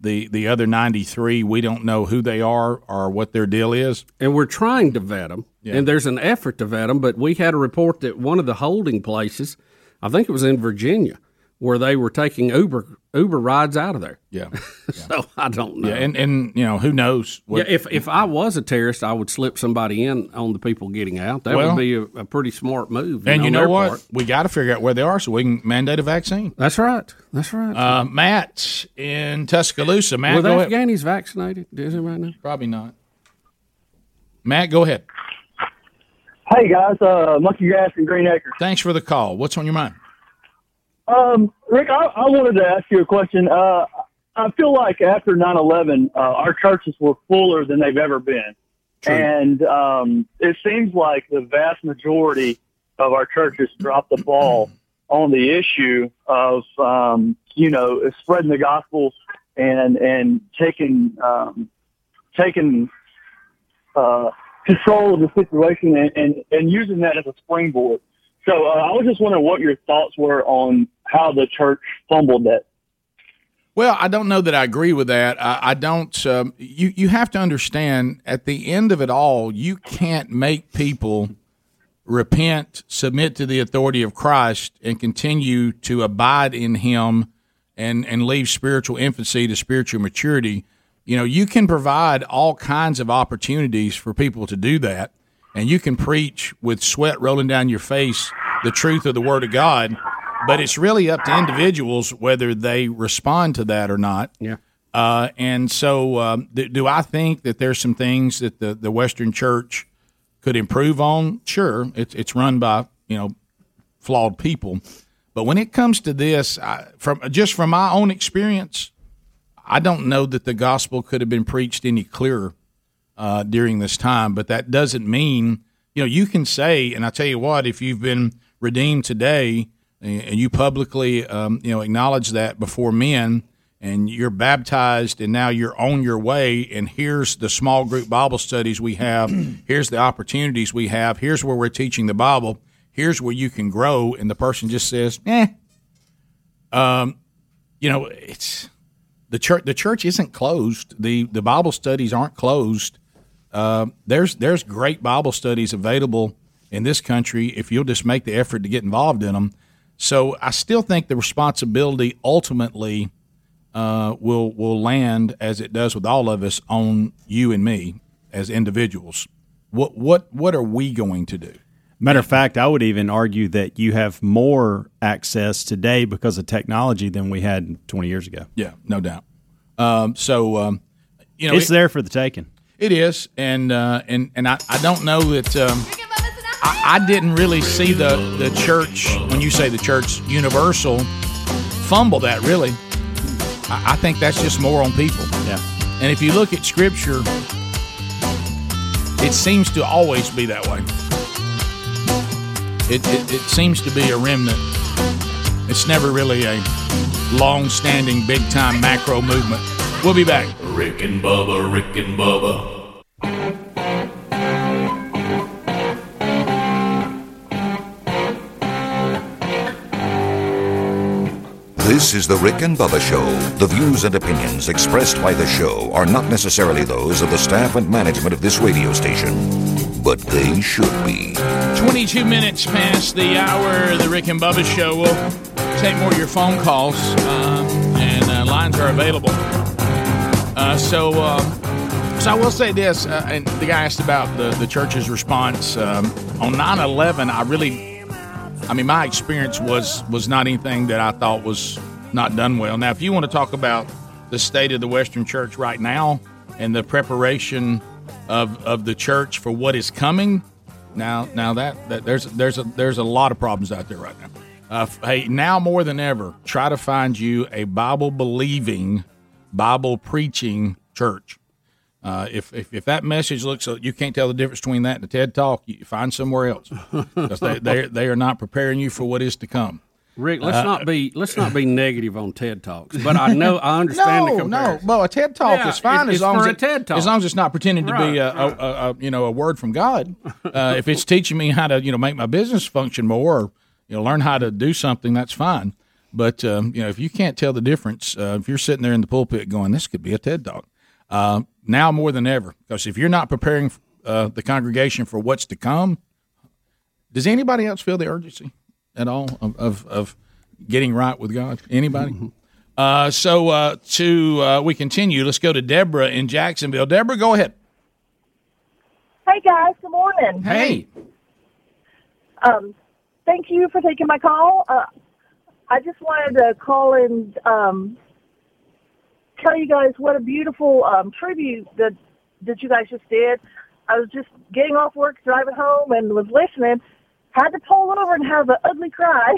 The the other 93, we don't know who they are or what their deal is. And we're trying to vet them. Yeah. And there's an effort to vet them. But we had a report that one of the holding places, I think it was in Virginia, where they were taking Uber Uber rides out of there. Yeah. so I don't know. Yeah, and, and you know, who knows? yeah, if if I was a terrorist, I would slip somebody in on the people getting out. That Well- would be a, a pretty smart move. and you know what? part. We got to figure out where they are so we can mandate a vaccine. That's right. That's right. Uh, Matt in Tuscaloosa. Matt, Were go the ahead. Afghanis vaccinated? Is it right now? Probably not. Matt, go ahead. Hey guys, uh, Monkey Grass and Green Acres. Thanks for the call. What's on your mind? Um, Rick, I, I wanted to ask you a question. Uh, I feel like after 9/11, uh, our churches were fuller than they've ever been, and um, it seems like the vast majority of our churches dropped the ball on the issue of um, you know spreading the gospel and and taking um, taking uh, control of the situation and, and, and using that as a springboard. So uh, I was just wondering what your thoughts were on how the church fumbled that. Well, I don't know that I agree with that. I, I don't. Um, you you have to understand at the end of it all, you can't make people repent, submit to the authority of Christ, and continue to abide in Him, and and leave spiritual infancy to spiritual maturity. You know, you can provide all kinds of opportunities for people to do that, and you can preach with sweat rolling down your face the truth of the Word of God. But it's really up to individuals whether they respond to that or not. Yeah. Uh, and so, um, th- do I think that there's some things that the, the Western Church could improve on? Sure, it's it's run by you know flawed people, but when it comes to this, I, from just from my own experience, I don't know that the gospel could have been preached any clearer uh, during this time. But that doesn't mean you know you can say, and I tell you what, if you've been redeemed today and you publicly um, you know acknowledge that before men and you're baptized and now you're on your way and here's the small group bible studies we have here's the opportunities we have here's where we're teaching the bible here's where you can grow and the person just says eh um you know it's the church the church isn't closed the the bible studies aren't closed uh, there's there's great bible studies available in this country if you'll just make the effort to get involved in them so I still think the responsibility ultimately uh, will will land as it does with all of us on you and me as individuals. What what what are we going to do? Matter of fact, I would even argue that you have more access today because of technology than we had 20 years ago. Yeah, no doubt. Um, so um, you know, it's it- there for the taking. It is, and uh, and and I, I don't know that um, I, I didn't really see the the church when you say the church universal fumble that really. I, I think that's just more on people. Yeah, and if you look at scripture, it seems to always be that way. it, it, it seems to be a remnant. It's never really a long-standing, big-time macro movement. We'll be back. Rick and Bubba, Rick and Bubba. This is the Rick and Bubba Show. The views and opinions expressed by the show are not necessarily those of the staff and management of this radio station, but they should be. 22 minutes past the hour the Rick and Bubba show. We'll take more of your phone calls, uh, and uh, lines are available. Uh, so, uh, so I will say this, uh, and the guy asked about the, the church's response. Um, on 9 11, I really, I mean, my experience was, was not anything that I thought was not done well. Now, if you want to talk about the state of the Western church right now and the preparation of, of the church for what is coming, now, now that, that there's there's a there's a lot of problems out there right now. Uh, hey, now more than ever, try to find you a Bible believing, Bible preaching church. Uh, if, if if that message looks you can't tell the difference between that and a TED Talk, you find somewhere else because they they they are not preparing you for what is to come. Rick, let's Uh, not be let's not be negative on TED Talks, but I know I understand no, the comparison. No, well, a TED Talk Yeah, is fine it- as long for as a it- TED Talk. as long as it's not pretending to be Right, a, a, a, a you know a word from God. Uh, if it's teaching me how to you know make my business function more, or you know learn how to do something, that's fine. But um, you know if you can't tell the difference, uh, if you're sitting there in the pulpit going, "This could be a TED Talk," uh, now more than ever, because if you're not preparing uh, the congregation for what's to come, does anybody else feel the urgency at all of, of, of getting right with God? Anybody? Uh, so uh, to uh, we continue. Let's go to Deborah in Jacksonville. Deborah, go ahead. Hey guys, good morning. Hey. Um, thank you for taking my call. Uh, I just wanted to call and um, tell you guys what a beautiful um, tribute that that you guys just did. I was just getting off work, driving home, and was listening. Had to pull over and have an ugly cry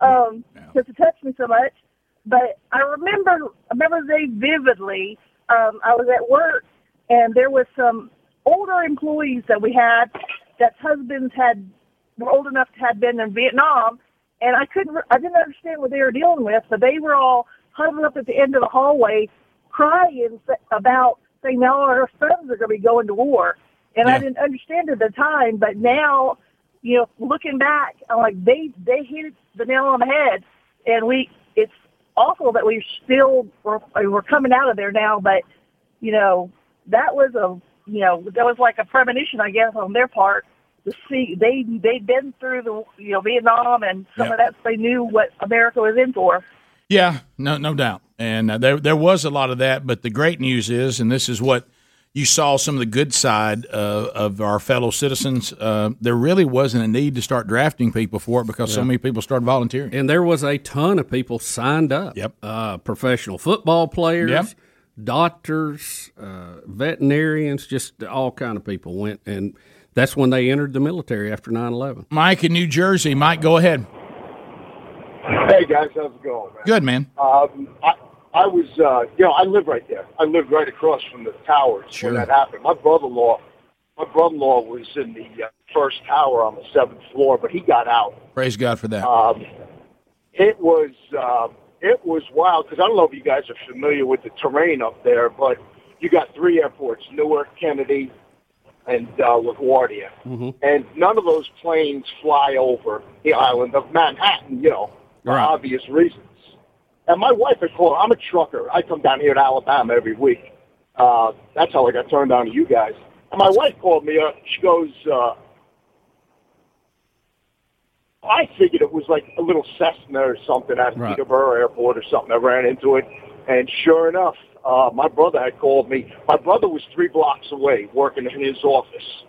um, because it touched me so much. But I remember, I remember day vividly. Um, I was at work, and there was some older employees that we had that husbands had were old enough to had been in Vietnam, and I couldn't, I didn't understand what they were dealing with, but they were all huddled up at the end of the hallway, crying about saying now our sons are going to be going to war, and I didn't understand at the time, but now, you know, looking back, I'm like they they hit the nail on the head, and we it's awful that we still we're, we're coming out of there now, but you know that was a you know that was like a premonition, I guess, on their part to see they they'd been through the you know Vietnam and some of that so they knew what America was in for. Yeah, no, no doubt. And uh, there, there was a lot of that. But the great news is, and this is what you saw some of the good side uh, of our fellow citizens. Uh, there really wasn't a need to start drafting people for it because so many people started volunteering. And there was a ton of people signed up. Yep. Uh, professional football players, Yep. doctors, uh, veterinarians, just all kind of people went, and that's when they entered the military after 9-11. Mike in New Jersey. Mike, go ahead. Hey guys, how's it going, man? Good man. Um, I, I was, uh, you know, I live right there. I lived right across from the towers Sure. when that happened. My brother-in-law, my brother-in-law was in the uh, first tower on the seventh floor, but he got out. Praise God for that. Um, it was, uh, it was wild because I don't know if you guys are familiar with the terrain up there, but you got three airports: Newark, Kennedy, and uh, LaGuardia. Mm-hmm. And none of those planes fly over the island of Manhattan, you know, for Right. obvious reasons. And my wife had called. I'm a trucker. I come down here to Alabama every week. Uh, that's how I got turned on to you guys. And my wife called me up. She goes, uh, I figured it was like a little Cessna or something at Right. Peterborough Airport or something. I ran into it. And sure enough, uh, my brother had called me. My brother was three blocks away working in his office.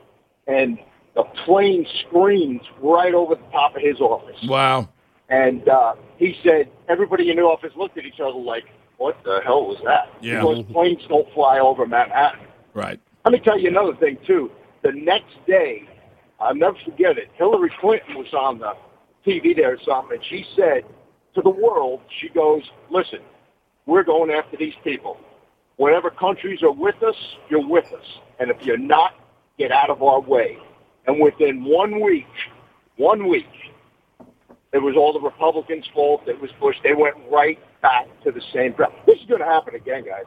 And the plane screamed right over the top of his office. Wow. And uh, he said everybody in the office looked at each other like, "What the hell was that?" Yeah. Because planes don't fly over Manhattan. Right. Let me tell you another thing too. The next day, I'll never forget it. Hillary Clinton was on the TV there or something, and she said to the world, she goes, "Listen, we're going after these people. Whatever countries are with us, you're with us, and if you're not, get out of our way." And within one week, one week, it was all the Republicans' fault. It was Bush. They went right back to the same. ground. This is going to happen again, guys.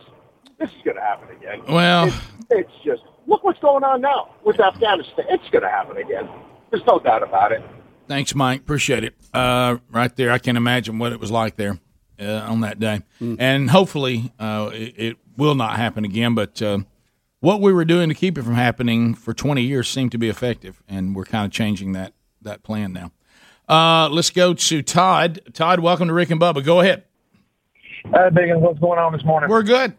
This is going to happen again. Well- it's, it's just look what's going on now with Afghanistan. It's going to happen again. There's no doubt about it. Thanks, Mike. Appreciate it. Uh, right there, I can imagine what it was like there uh, on that day, and hopefully uh, it, it will not happen again. But uh, what we were doing to keep it from happening for 20 years seemed to be effective, and we're kind of changing that that plan now. Uh, let's go to Todd. Todd, welcome to Rick and Bubba. Go ahead. Hey, Biggins, what's going on this morning? We're good.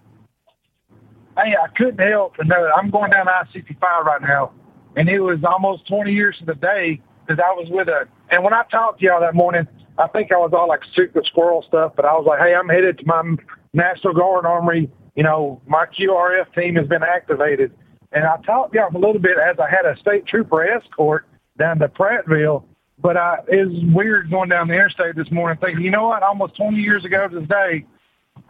Hey, I couldn't help but know I'm going down I-65 right now, and it was almost 20 years to the day that I was with a. And when I talked to y'all that morning, I think I was all like secret squirrel stuff, but I was like, hey, I'm headed to my National Guard Armory. You know, my QRF team has been activated. And I talked to y'all a little bit as I had a state trooper escort down to Prattville. But I, it was weird going down the interstate this morning thinking, you know what, almost 20 years ago to day,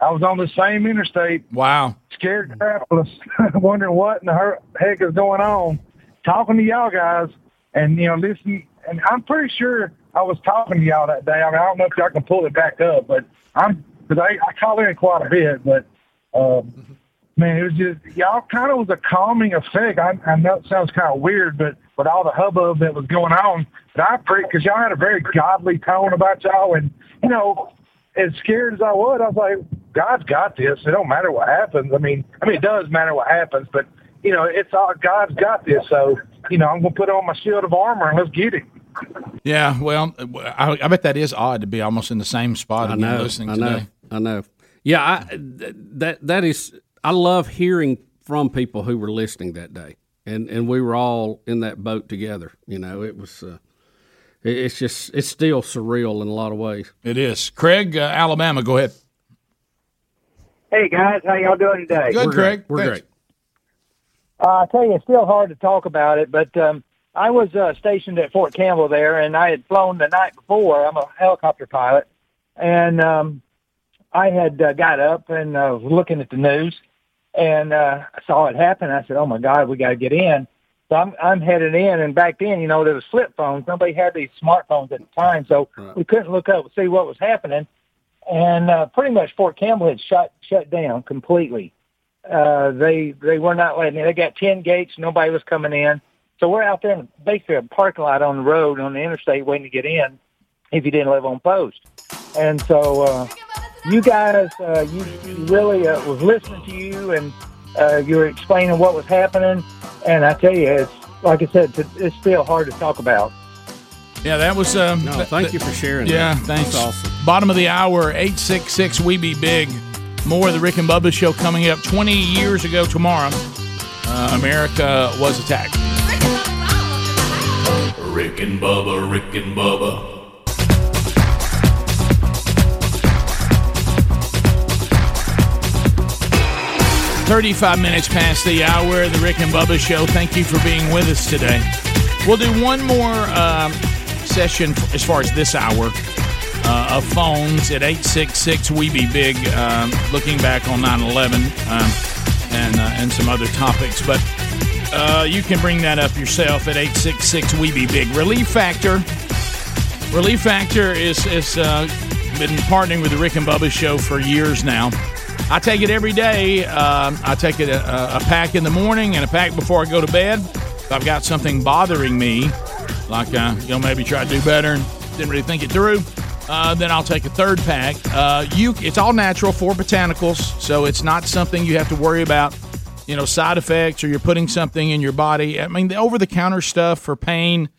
I was on the same interstate Wow. scared crapless, wondering what in the heck is going on, talking to y'all guys, and you know, listening. And I'm pretty sure I was talking to y'all that day. I mean, I don't know if y'all can pull it back up, but I'm because I, I call in quite a bit. But um, man, it was just y'all kind of was a calming effect. I, I know it sounds kind of weird, but with all the hubbub that was going on, but I pray because y'all had a very godly tone about y'all, and you know, as scared as I was, I was like, God's got this. It don't matter what happens. I mean, I mean, it does matter what happens, but you know, it's all God's got this. So, you know, I'm gonna put on my shield of armor and let's get it. Yeah, well, I, I bet that is odd to be almost in the same spot I know. listening I know. today. I know. Yeah, I, th- that that is. I love hearing from people who were listening that day, and and we were all in that boat together. You know, it was. Uh, it's just it's still surreal in a lot of ways. It is. Craig, uh, Alabama, go ahead. Hey guys, how y'all doing today? Good, Craig. We're Thanks. great. Uh, I tell you, it's still hard to talk about it, but um, I was uh, stationed at Fort Campbell there, and I had flown the night before. I'm a helicopter pilot, and um, I had uh, got up and uh, was looking at the news, and uh, I saw it happen. I said, "Oh my God, we got to get in." So I'm I'm headed in, and back then, you know, there was flip phones. Nobody had these smartphones at the time, so we couldn't look up and see what was happening. And uh, pretty much Fort Campbell had shut shut down completely. Uh, they they were not letting. They got ten gates. Nobody was coming in. So we're out there in basically a parking lot on the road on the interstate waiting to get in. If you didn't live on post, and so uh, you guys, uh, you, you really uh, was listening to you, and uh, you were explaining what was happening. And I tell you, it's like I said, it's- it's still hard to talk about. Yeah, that was. Um, No, th- thank th- you for sharing. Yeah, that. thanks. That's awesome. Bottom of the hour, 866 We Be Big. More of the Rick and Bubba show coming up 20 years ago tomorrow. Uh, America was attacked. Rick and Bubba, Rick and Bubba. 35 minutes past the hour of the Rick and Bubba show. Thank you for being with us today. We'll do one more um, session as far as this hour uh, of phones at 866 We Be Big, um, looking back on 9 11 um, and, uh, and some other topics. But uh, you can bring that up yourself at 866 We Be Big. Relief Factor. Relief Factor is, is uh, been partnering with the Rick and Bubba show for years now. I take it every day. Um, I take it a, a pack in the morning and a pack before I go to bed. If I've got something bothering me, like uh, you know maybe try to do better and didn't really think it through, uh, then I'll take a third pack. Uh, you, it's all natural for botanicals, so it's not something you have to worry about. You know, side effects or you're putting something in your body. I mean, the over-the-counter stuff for pain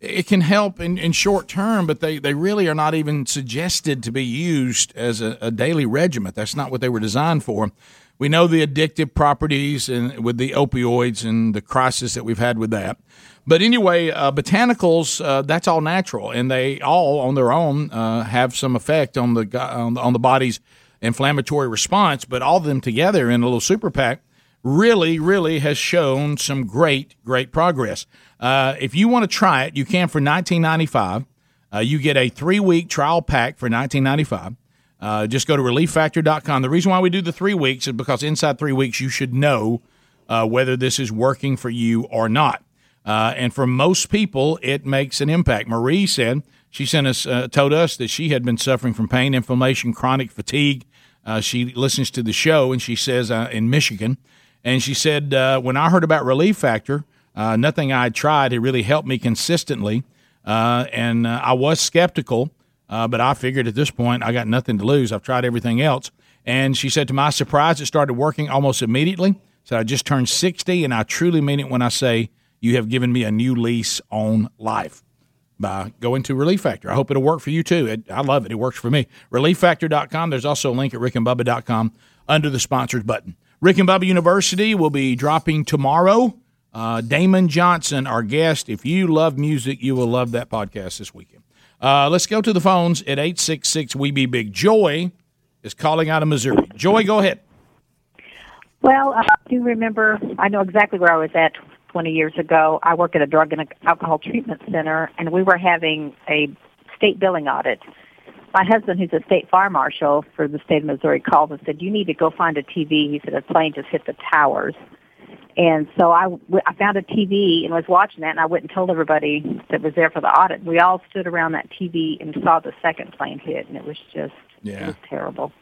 it can help in, in short term, but they, they really are not even suggested to be used as a, a daily regiment. That's not what they were designed for. We know the addictive properties and with the opioids and the crisis that we've had with that. But anyway, uh, botanicals, uh, that's all natural, and they all on their own uh, have some effect on the, on the on the body's inflammatory response. But all of them together in a little super pack really, really has shown some great, great progress. Uh, if you want to try it, you can for 1995. Uh, you get a three week trial pack for 1995. Uh, just go to relieffactor.com. The reason why we do the three weeks is because inside three weeks you should know uh, whether this is working for you or not. Uh, and for most people, it makes an impact. Marie said she sent us, uh, told us that she had been suffering from pain, inflammation, chronic fatigue. Uh, she listens to the show, and she says uh, in Michigan, and she said when I heard about Relief Factor, uh, nothing I tried had really helped me consistently, uh, and uh, I was skeptical, uh, but I figured at this point I got nothing to lose. I've tried everything else, and she said to my surprise, it started working almost immediately. So I just turned sixty, and I truly mean it when I say you have given me a new lease on life by going to Relief Factor. I hope it'll work for you too. It, I love it. It works for me. ReliefFactor.com. There's also a link at rickandbubba.com under the sponsors button. Rick and Bubba University will be dropping tomorrow. Uh, Damon Johnson, our guest. If you love music, you will love that podcast this weekend. Uh, let's go to the phones at 866 We Be Big. Joy is calling out of Missouri. Joy, go ahead. Well, I do remember, I know exactly where I was at 20 years ago. I work at a drug and alcohol treatment center, and we were having a state billing audit. My husband, who's a state fire marshal for the state of Missouri, called and said, You need to go find a TV. He said, A plane just hit the towers. And so I, I found a TV and was watching that, and I went and told everybody that was there for the audit. We all stood around that TV and saw the second plane hit, and it was just yeah. it was terrible.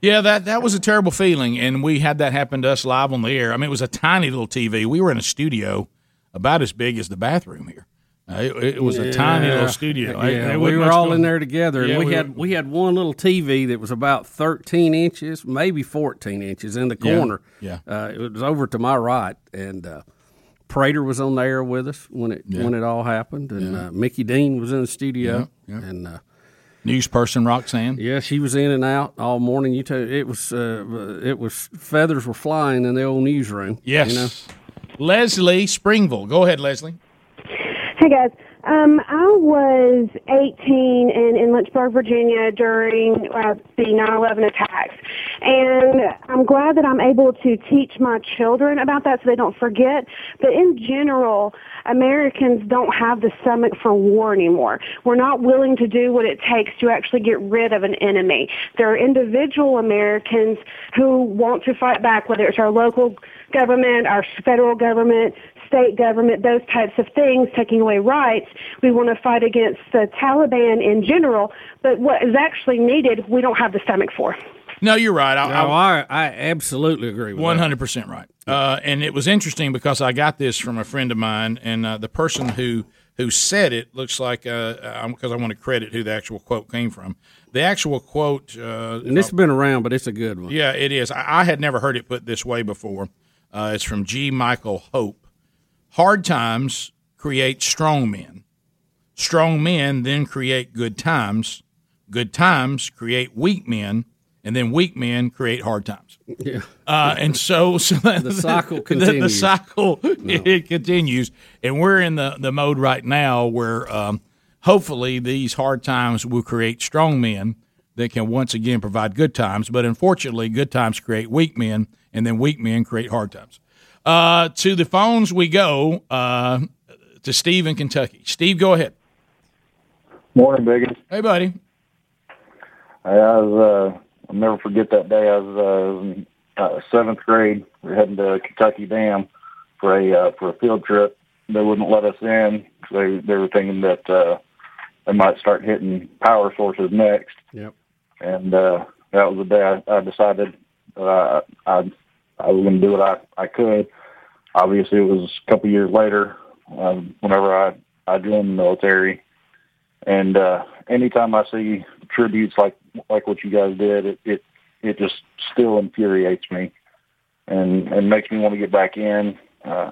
Yeah, that that was a terrible feeling, and we had that happen to us live on the air. I mean, it was a tiny little TV. We were in a studio about as big as the bathroom here. Uh, it, it was a tiny little studio. Yeah, It- we were all going- in there together, and Yeah, we, we had we had one little TV that was about thirteen inches, maybe fourteen inches in the corner. yeah. uh, it was over to my right, and uh, Prater was on there with us when it when it all happened, and uh, Mickey Dean was in the studio, and. Uh, News person Roxanne. Yeah, she was in and out all morning. You tell it was uh, it was feathers were flying in the old newsroom. Yes. you know? Leslie Springville. Go ahead, Leslie. Hey guys, um, I was 18 and in Lynchburg, Virginia during uh, the 9/11 attacks, and I'm glad that I'm able to teach my children about that so they don't forget. But in general, Americans don't have the stomach for war anymore. We're not willing to do what it takes to actually get rid of an enemy. There are individual Americans who want to fight back, whether it's our local government, our federal government, state government, those types of things, taking away rights. We want to fight against the Taliban in general, but what is actually needed, we don't have the stomach for. No, you're right. I, No, I, I absolutely agree with One that. hundred percent right. Uh, and it was interesting because I got this from a friend of mine, and uh, the person who who said it looks like because I want to credit who the actual quote came from. The actual quote, uh, And this has been around, but it's a good one. yeah, it is. I, I had never heard it put this way before. Uh, it's from G. Michael Hopf. Hard times create strong men. Strong men then create good times. Good times create weak men, and then weak men create hard times. Yeah. Uh, and so, so The cycle continues. The, continues. cycle it continues, and we're in the, the mode right now where um, hopefully these hard times will create strong men that can once again provide good times. But unfortunately, good times create weak men, and then weak men create hard times. Uh, to the phones we go. Uh, to Steve in Kentucky. Steve, go ahead. Morning, Biggins. Hey, buddy. I was, uh, I'll never forget that day. I was, uh, in uh, seventh grade. We're heading to Kentucky Dam for a uh, for a field trip. They wouldn't let us in. 'cause They they were thinking that uh, they might start hitting power sources next. Yep. And uh, that was the day I, I decided that I I, I was going to do what I I could. Obviously, it was a couple years later um, whenever I I joined the military. And uh, anytime I see tributes like like what you guys did, it it, it just still infuriates me, and and makes me want to get back in. Uh,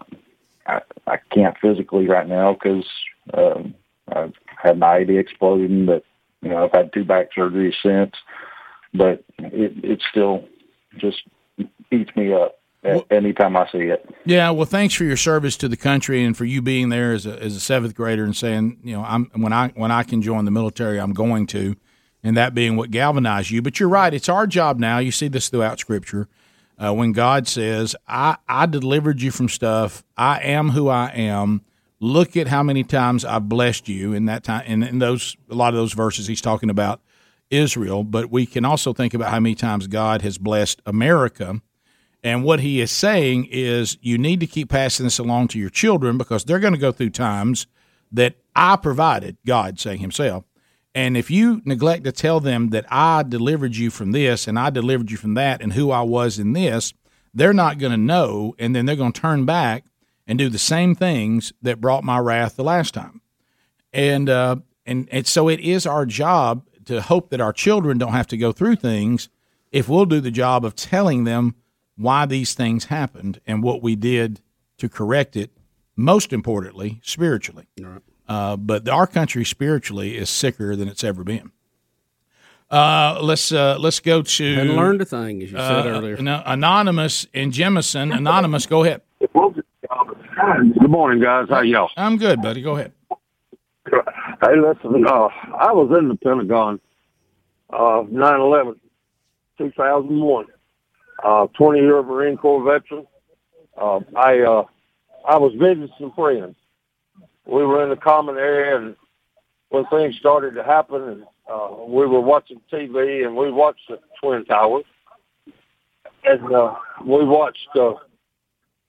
I I can't physically right now because um, I've had an IED explosion, but you know I've had two back surgeries since, but it it still just eats me up anytime I see it. Yeah, well, thanks for your service to the country and for you being there as a, as a seventh grader and saying, you know, I'm when I when I can join the military, I'm going to, and that being what galvanized you. But you're right; it's our job now. You see this throughout Scripture uh, when God says, I, "I delivered you from stuff. I am who I am." Look at how many times I've blessed you in that time. And in those a lot of those verses, He's talking about Israel, but we can also think about how many times God has blessed America And what he is saying is you need to keep passing this along to your children because they're going to go through times that I provided, God saying himself. And if you neglect to tell them that I delivered you from this and I delivered you from that and who I was in this, they're not going to know. And then they're going to turn back and do the same things that brought my wrath the last time. And, uh, and, and so it is our job to hope that our children don't have to go through things if we'll do the job of telling them why these things happened and what we did to correct it, most importantly, spiritually. Uh, but our country spiritually is sicker than it's ever been. Uh, let's uh, let's go to Hadn't learned a thing, as you said uh, earlier. no, Anonymous in Jemison. Anonymous, go ahead. Good morning, guys. How y'all? I'm good, buddy. Go ahead. Hey, listen. Uh, I was in the Pentagon, uh, 9/11, 2001. Uh, 20 year Marine Corps veteran. Uh, I uh, I was visiting some friends. We were in the common area, and when things started to happen, and uh, we were watching TV, and we watched the Twin Towers, and uh, we watched uh,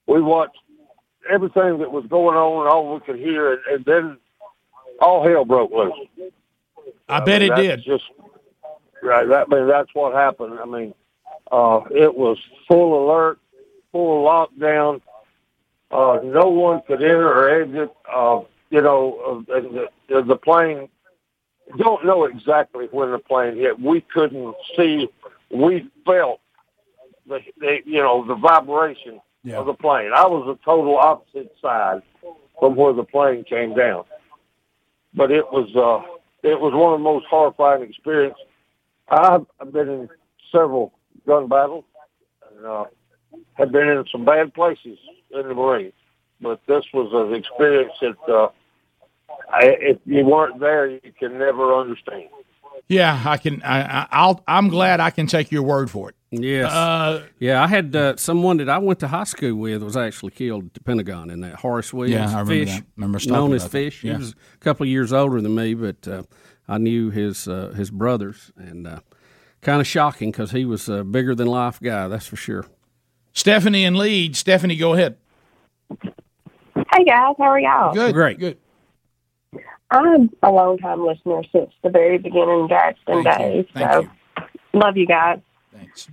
we watched everything that was going on, all we could hear, and, and then all hell broke loose. I bet it that's did. Just right. That, I mean, that's what happened. I mean, uh, it was full alert, full lockdown. Uh, no one could enter or exit. Uh, you know, uh, the, the plane. Don't know exactly when the plane hit. We couldn't see. We felt the, the you know the vibration of the plane. I was the total opposite side from where the plane came down. But it was uh, it was one of the most horrifying experiences. I've, I've been in several gun battle. And, uh, have been in some bad places in the Marines, but this was an experience that uh, I, if you weren't there, you can never understand. Yeah, I can. I, I- I'll. I'm glad I can take your word for it. Yes. Uh, yeah, I had uh, someone that I went to high school with was actually killed at the Pentagon in that Horace Williams. Yeah, I remember Fish, that. Remember us known as about that. Fish. Yeah. He was a couple of years older than me, but uh, I knew his uh, his brothers, and uh, kind of shocking because he was a bigger than life guy. That's for sure. Stephanie and Lead. Stephanie, go ahead. Hey guys, how are y'all? Good. Great. Good. I'm a long time listener since the very beginning of Gadsden Thank days. you. So love you guys. Thanks.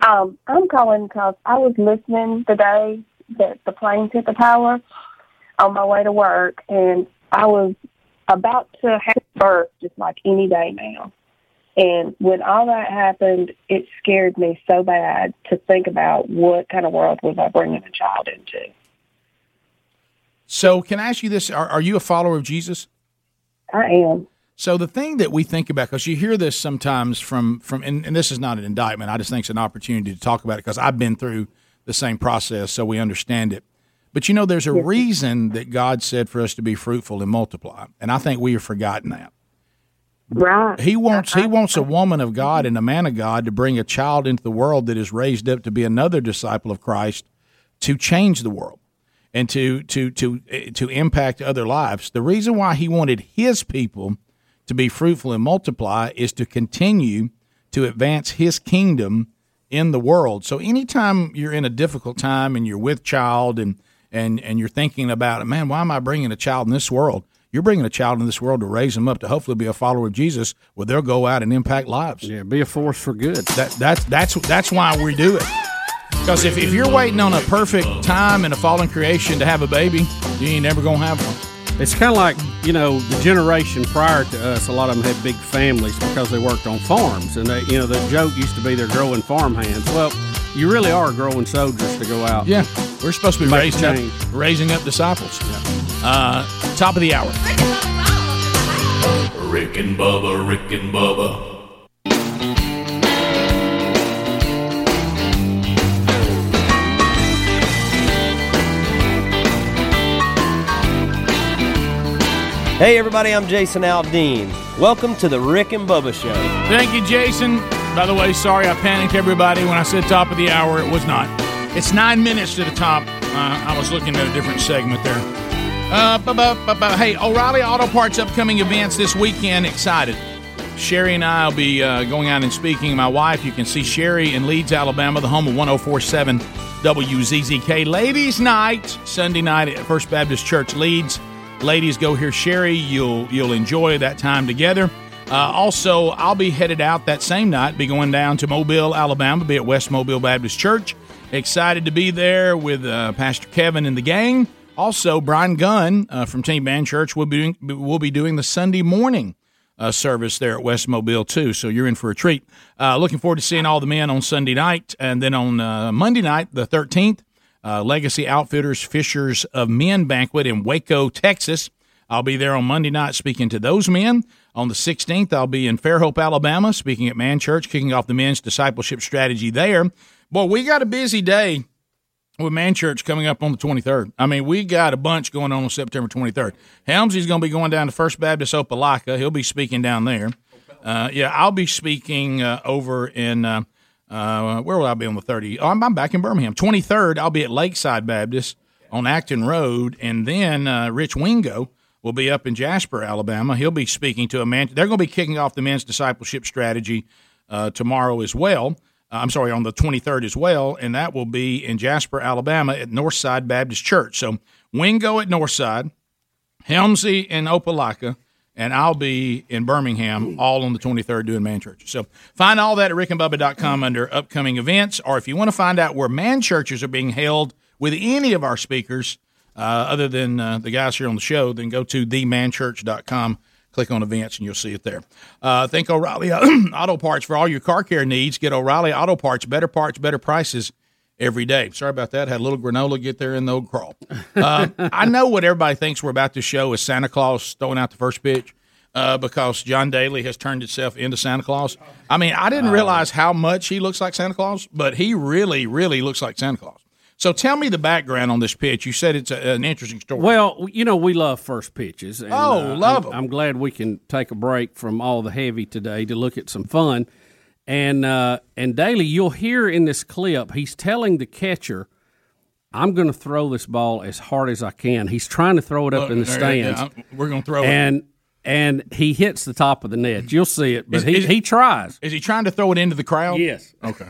Um, I'm calling because I was listening the day that the plane hit the tower on my way to work, and I was about to have birth just like any day now. And when all that happened, it scared me so bad to think about what kind of world was I bringing a child into. So, can I ask you this? Are, are you a follower of Jesus? I am. So the thing that we think about, because you hear this sometimes from from, and, and this is not an indictment. I just think it's an opportunity to talk about it because I've been through the same process, so we understand it. But you know, there's a reason that God said for us to be fruitful and multiply, and I think we have forgotten that. Right. He wants he wants a woman of God and a man of God to bring a child into the world that is raised up to be another disciple of Christ to change the world and to to to eh, to impact other lives. The reason why he wanted his people to be fruitful and multiply is to continue to advance his kingdom in the world. So anytime you're in a difficult time and you're with child and and and you're thinking about, man, why am I bringing a child in this world? You're bringing a child in this world to raise them up to hopefully be a follower of Jesus, where they'll go out and impact lives. Yeah, be a force for good. That that's that's that's why we do it. Because if, if you're waiting on a perfect time in a fallen creation to have a baby, you ain't never gonna have one. It's kind of like, you know, the generation prior to us, a lot of them had big families because they worked on farms. And, they, you know, the joke used to be they're growing farm hands. Well, you really are growing soldiers to go out. Yeah, we're supposed to be Make raising change. up, raising up disciples. Uh, top of the hour. Rick and Bubba, Rick and Bubba. Hey everybody, I'm Jason Aldean. Welcome to the Rick and Bubba Show. Thank you, Jason. By the way, sorry I panicked everybody when I said top of the hour. It was not. It's nine minutes to the top. Uh, I was looking at a different segment there. Uh, bu- bu- bu- hey, O'Reilly Auto Parts upcoming events this weekend. Excited. Sherry and I will be uh, going out and speaking. My wife, you can see Sherry in Leeds, Alabama, the home of 1047 WZZK. Ladies' Night, Sunday night at First Baptist Church, Leeds. Ladies, go hear Sherry. You'll you'll enjoy that time together. Uh, also, I'll be headed out that same night. Be going down to Mobile, Alabama. Be at West Mobile Baptist Church. Excited to be there with uh, Pastor Kevin and the gang. Also, Brian Gunn uh, from Team Band Church will be doing, will be doing the Sunday morning uh, service there at West Mobile too. So you're in for a treat. Uh, looking forward to seeing all the men on Sunday night, and then on uh, Monday night, the 13th, uh, Legacy Outfitters Fishers of Men banquet in Waco, Texas. I'll be there on Monday night speaking to those men. On the 16th, I'll be in Fairhope, Alabama, speaking at Man Church, kicking off the men's discipleship strategy there. Boy, we got a busy day with Man Church coming up on the 23rd. I mean, we got a bunch going on on September 23rd. Helmsy's going to be going down to First Baptist Opelika. He'll be speaking down there. Uh, yeah, I'll be speaking uh, over in, uh, uh, where will I be on the 30th? Oh, I'm, I'm back in Birmingham. 23rd, I'll be at Lakeside Baptist on Acton Road. And then uh, Rich Wingo will be up in Jasper, Alabama. He'll be speaking to a man. They're going to be kicking off the men's discipleship strategy uh, tomorrow as well. Uh, I'm sorry, on the 23rd as well, and that will be in Jasper, Alabama at Northside Baptist Church. So Wingo at Northside, Helmsy in Opelika, and I'll be in Birmingham all on the 23rd doing man churches. So find all that at rickandbubba.com under upcoming events, or if you want to find out where man churches are being held with any of our speakers, uh, other than uh, the guys here on the show, then go to themanchurch.com. Click on events and you'll see it there. Uh, think O'Reilly Auto Parts for all your car care needs. Get O'Reilly Auto Parts, better parts, better prices every day. Sorry about that. Had a little granola get there in the old crawl. Uh, I know what everybody thinks we're about to show is Santa Claus throwing out the first pitch. Uh, because John Daly has turned himself into Santa Claus. I mean, I didn't realize how much he looks like Santa Claus, but he really, really looks like Santa Claus. So tell me the background on this pitch. You said it's a, an interesting story. Well, you know, we love first pitches. And, Oh, love I'm, 'em. I'm glad we can take a break from all the heavy today to look at some fun. And uh, and Daly, you'll hear in this clip, he's telling the catcher, "I'm going to throw this ball as hard as I can." He's trying to throw it up Look, in the there- yeah, stands. we're going to throw it. and and he hits the top of the net. You'll see it, but Is- he, is- he tries. Is he trying to throw it into the crowd? Yes. Okay.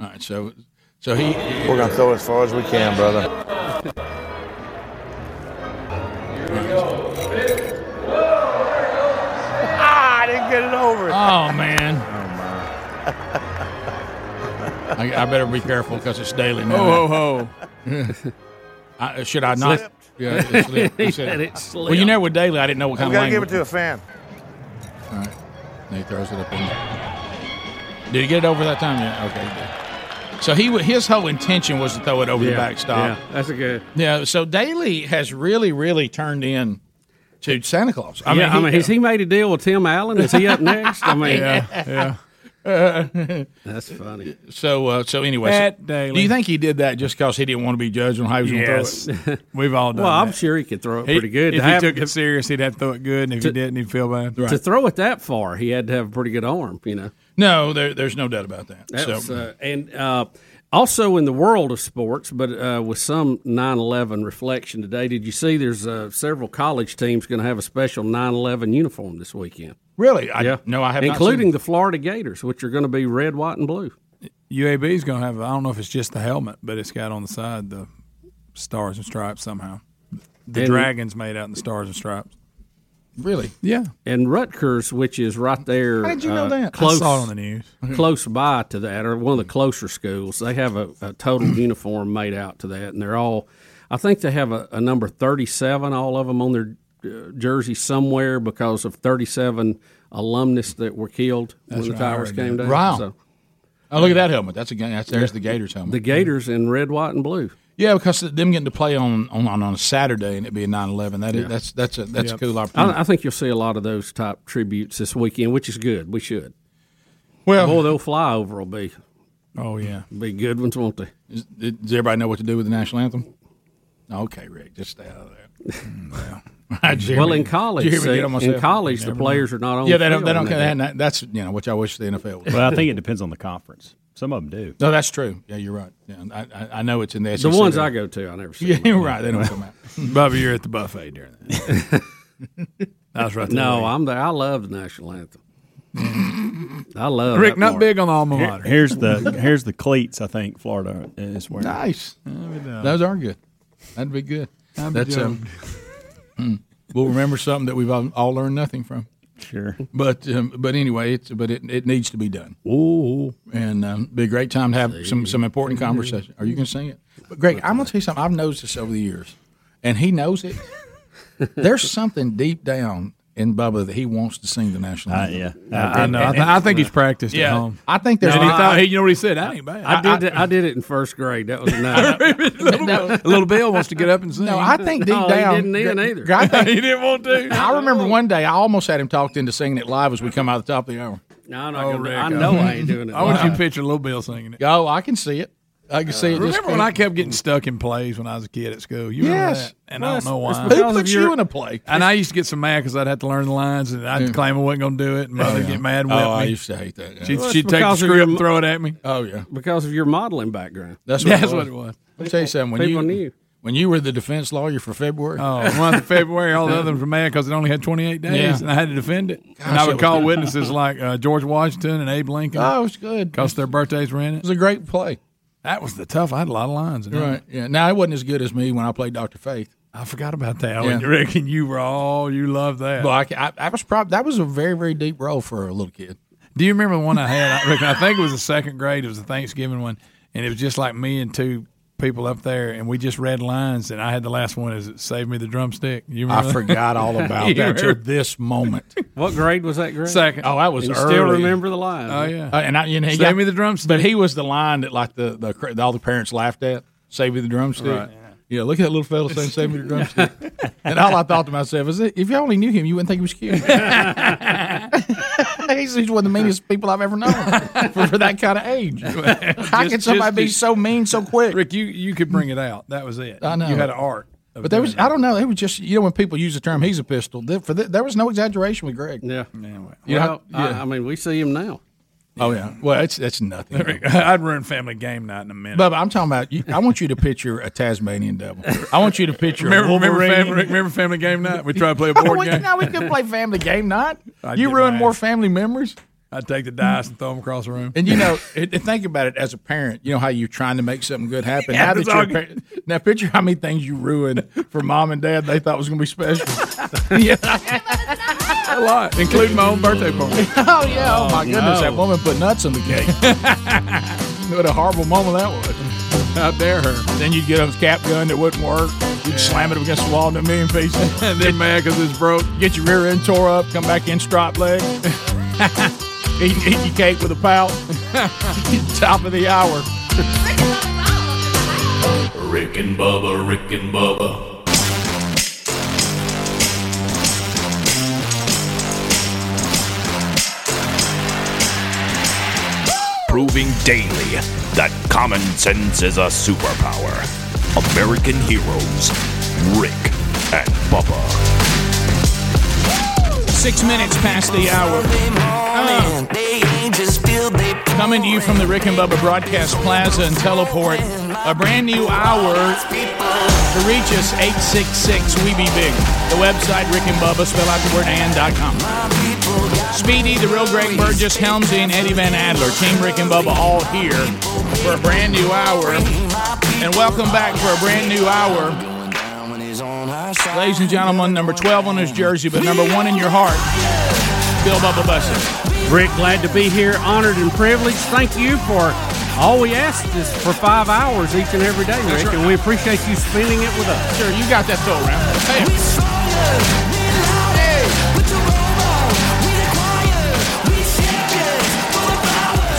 All right. So, so he. We're gonna throw it as far as we can, brother. Ah, I didn't get it over. Oh man. I, I better be careful because it's daily now. Ho, ho, ho. I, should I not? Slipped. Yeah, it slipped. He said- said it slipped. Well, you know, with Daly, I didn't know what kind We of gotta give it to a fan. All right. And he throws it up in there. Did he get it over that time? Yeah. Okay. So he wa- his whole intention was to throw it over the backstop. yeah, that's a good. Yeah. So Daly has really, really turned in to Santa Claus. I mean, I mean, has he made a deal with Tim Allen? Is he up next? I mean, yeah, yeah. That's funny. So, uh, so anyway, Pat so- Daly. do you think he did that just because he didn't want to be judged on how he was Yes. going to throw it? We've all done Well, I'm sure he could throw it He- pretty good. If To he have- took it serious, he'd have to throw it good, and if To- he didn't, he'd feel bad. To throw it that far, he had to have a pretty good arm, you know. No, there, there's no doubt about that. That's, so, uh, and uh, also in the world of sports, but uh, with some 9/11 reflection today, did you see? There's uh, several college teams going to have a special 9/11 uniform this weekend. Really, I, yeah, no, I have not including seen- the Florida Gators, which are going to be red, white, and blue. UAB is going to have. I don't know if it's just the helmet, but it's got on the side the stars and stripes somehow. The And- dragons made out in the stars and stripes. Really? Yeah. And Rutgers, which is right there, How did you know uh, that? I Close, saw it on the news. close by to that, or one of the closer schools. They have a, a total uniform made out to that, and they're all. I think they have a, a number thirty-seven, all of them on their jersey somewhere because of thirty-seven alumnus that were killed That's when the right, I towers came down. Wow. So, oh, look at that helmet. That's a that's there's the Gators helmet. the Gators in red, white, and blue. Yeah, because them getting to play on on, on a Saturday and it being 9-11, that is, Yeah. that's that's a that's Yep. a cool opportunity. I, I think you'll see a lot of those type tributes this weekend, which is good. We should. Well, boy, they'll fly over. Will be. Oh yeah, be good ones, won't they? Is, does everybody know what to do with the national anthem? Okay, Rick, just stay out of there. Mm, well, Well, in college, see, in college, the players are not on Yeah, they don't. They don't. when they They that, that's you know, which I wish the NFL. Would. Well, I think it depends on the conference. Some of them do. No, that's true. Yeah, you're right. Yeah, I, I, I know it's in the The ones though. I go to, I never see. Yeah, you're right. They don't come out. Bubba, you're at the buffet during that. I was right. No, with. I'm there. I love the national anthem. I love Rick, that not part. big on the alma Here- mater. here's the here's the cleats. I think Florida is wearing. Nice. down. Those are good. That'd be good. I'd be That's um, hmm. we'll remember something that we've all, all learned nothing from. Sure. But um, but anyway, it's but it, it needs to be done. Ooh, and um, be a great time to have some some important conversation. Are you going to sing it? But Greg, I'm going to tell you something. I've noticed this over the years, and he knows it. There's something deep down in Bubba that he wants to sing the national Uh, anthem. yeah. I know. I, th- I think he's practiced Yeah. at home. I think there's And he thought, hey, you know what he said? That ain't bad. I did. it, I did it in first grade. That was nice. little, little Bill wants to get up and sing. No, I think deep No, he didn't then either. I think- he didn't want to. I remember one day I almost had him talked into singing it live as we come out of the top of the hour. No, I'm not Oh, gonna Rick, I know I ain't doing it. I want you to picture Little Bill singing it. Oh, I can see it. I can see it. just Remember when I kept getting stuck in plays when I was a kid at school? You Yes. that? And Well, I don't know why. it's because Who puts of your- you in a play? And I used to get so mad because I'd have to learn the lines, and I'd Yeah. claim I wasn't going to do it, and Mother yeah. get mad and Oh, me. I used to hate that, yeah. She'd, Well, she'd take the script your and throw it at me. Oh yeah, because of your modeling background. That's what, That's it was. what it was. Let me tell you something. When People you knew. when you were the defense lawyer for February, Oh, month of February, all the others were mad because it only had 28 days, Yeah. and I had to defend it. Gosh, and I would call good. witnesses like uh, George Washington and Abe Lincoln. Oh, it was good. Because their birthdays were in it it. was a great play. That was the tough. I had a lot of lines. In. Right. Yeah. Now it wasn't as good as me when I played Doctor Faith. I forgot about that. Yeah. Rick, and you were all, you loved that. Well, I, I, I was probably that was a very very deep role for a little kid. Do you remember the one I had? I, reckon, I think it was the second grade. It was a Thanksgiving one, and it was just like me and two people up there, and we just read lines, and I had the last one is "Save me the drumstick." You remember I that? forgot all about that till this moment. What grade was that grade? Second. Oh, that was You early. still remember the line? Oh yeah. Uh, and I, you know, he Save got, me the drumstick. But he was the line that like the the cr- all the parents laughed at. Save me the drumstick. Right. Yeah, look at that little fella saying "Save me the drumstick," and all I thought to myself is, if you only knew him, you wouldn't think he was cute. he's, he's one of the meanest people I've ever known for, for that kind of age. How Just- can somebody just be so mean so quick? Rick, you you could bring it out. That was it. I know. you had an art. But there was, I don't know, it was just, you know, when people use the term "he's a pistol," there, for the, there was no exaggeration with Greg. Yeah. it. Yeah, well. You know, well, yeah. I, I mean, we see him now. Oh yeah, well, it's it's nothing. I'd ruin family game night in a minute. Bubba, I'm talking about. You, I want you to picture a Tasmanian devil. I want you to picture. remember, a remember, family, remember family game night? We tried to play a Oh, board we, game. no, we could play family game night. I'd You ruin more family memories. I'd take the dice and throw them across the room. And you know, it, it- think about it as a parent. You know how you're trying to make something good happen. Yeah, now that that's you're parent, now picture how many things you ruined for mom and dad they thought was going to be special. yeah. A lot, including my own birthday party. Oh yeah! Oh my oh, goodness! no. That woman put nuts in the cake. what a horrible moment that was. How dare her? Then you'd get a cap gun that wouldn't work. You'd slam it against the wall in a million pieces. and then mad because it's broke. Get your rear end tore up. Come back in strop leg. eat, eat your cake with a pout. Top of the hour. Rick and Bubba, Rick and Bubba. Proving daily that common sense is a superpower. American heroes, Rick and Bubba. Six minutes past the hour. Coming to you from the Rick and Bubba Broadcast Plaza and Teleport. A brand new hour. To reach us, 866 We Be Big. The website, Rick and Bubba, spell out the word and.com. Speedy, the real Greg Burgess, Helmsy, and Eddie Van Adler. Team Rick and Bubba all here for a brand new hour. And welcome back for a brand new hour. Ladies and gentlemen, number 12 on his jersey, but number one in your heart, Bill Bubba Bussey. Rick, glad to be here. Honored and privileged. Thank you for all we ask is for five hours each and every day, Rick, right. and we appreciate you spending it with us. Sure, you got that throw around. Hey.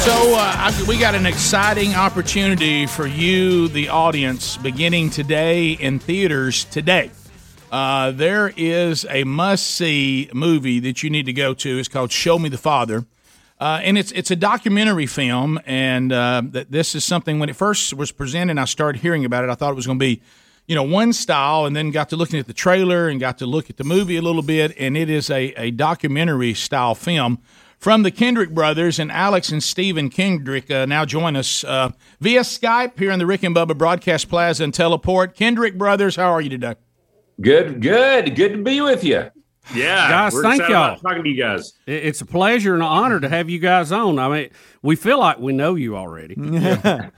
So uh, I, we got an exciting opportunity for you, the audience, beginning today in theaters today. Uh, there is a must-see movie that you need to go to. It's called Show Me the Father. Uh, and it's it's a documentary film, and uh, that this is something. When it first was presented, I started hearing about it. I thought it was going to be, you know, one style, and then got to looking at the trailer and got to look at the movie a little bit, and it is a a documentary style film from the Kendrick brothers, and Alex and Stephen Kendrick uh, now join us uh, via Skype here in the Rick and Bubba Broadcast Plaza and Teleport. Kendrick brothers, how are you today? Good, good, good to be with you. Yeah, guys, we're thank y'all. about talking to you guys. It- It's a pleasure and an honor to have you guys on. I mean, we feel like we know you already.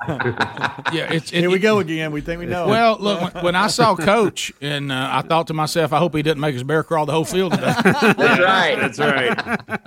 Yeah, it's Here we go again. We think we know. Well, look, when, when I saw Coach, and uh, I thought to myself, I hope he didn't make his bear crawl the whole field today. That's right.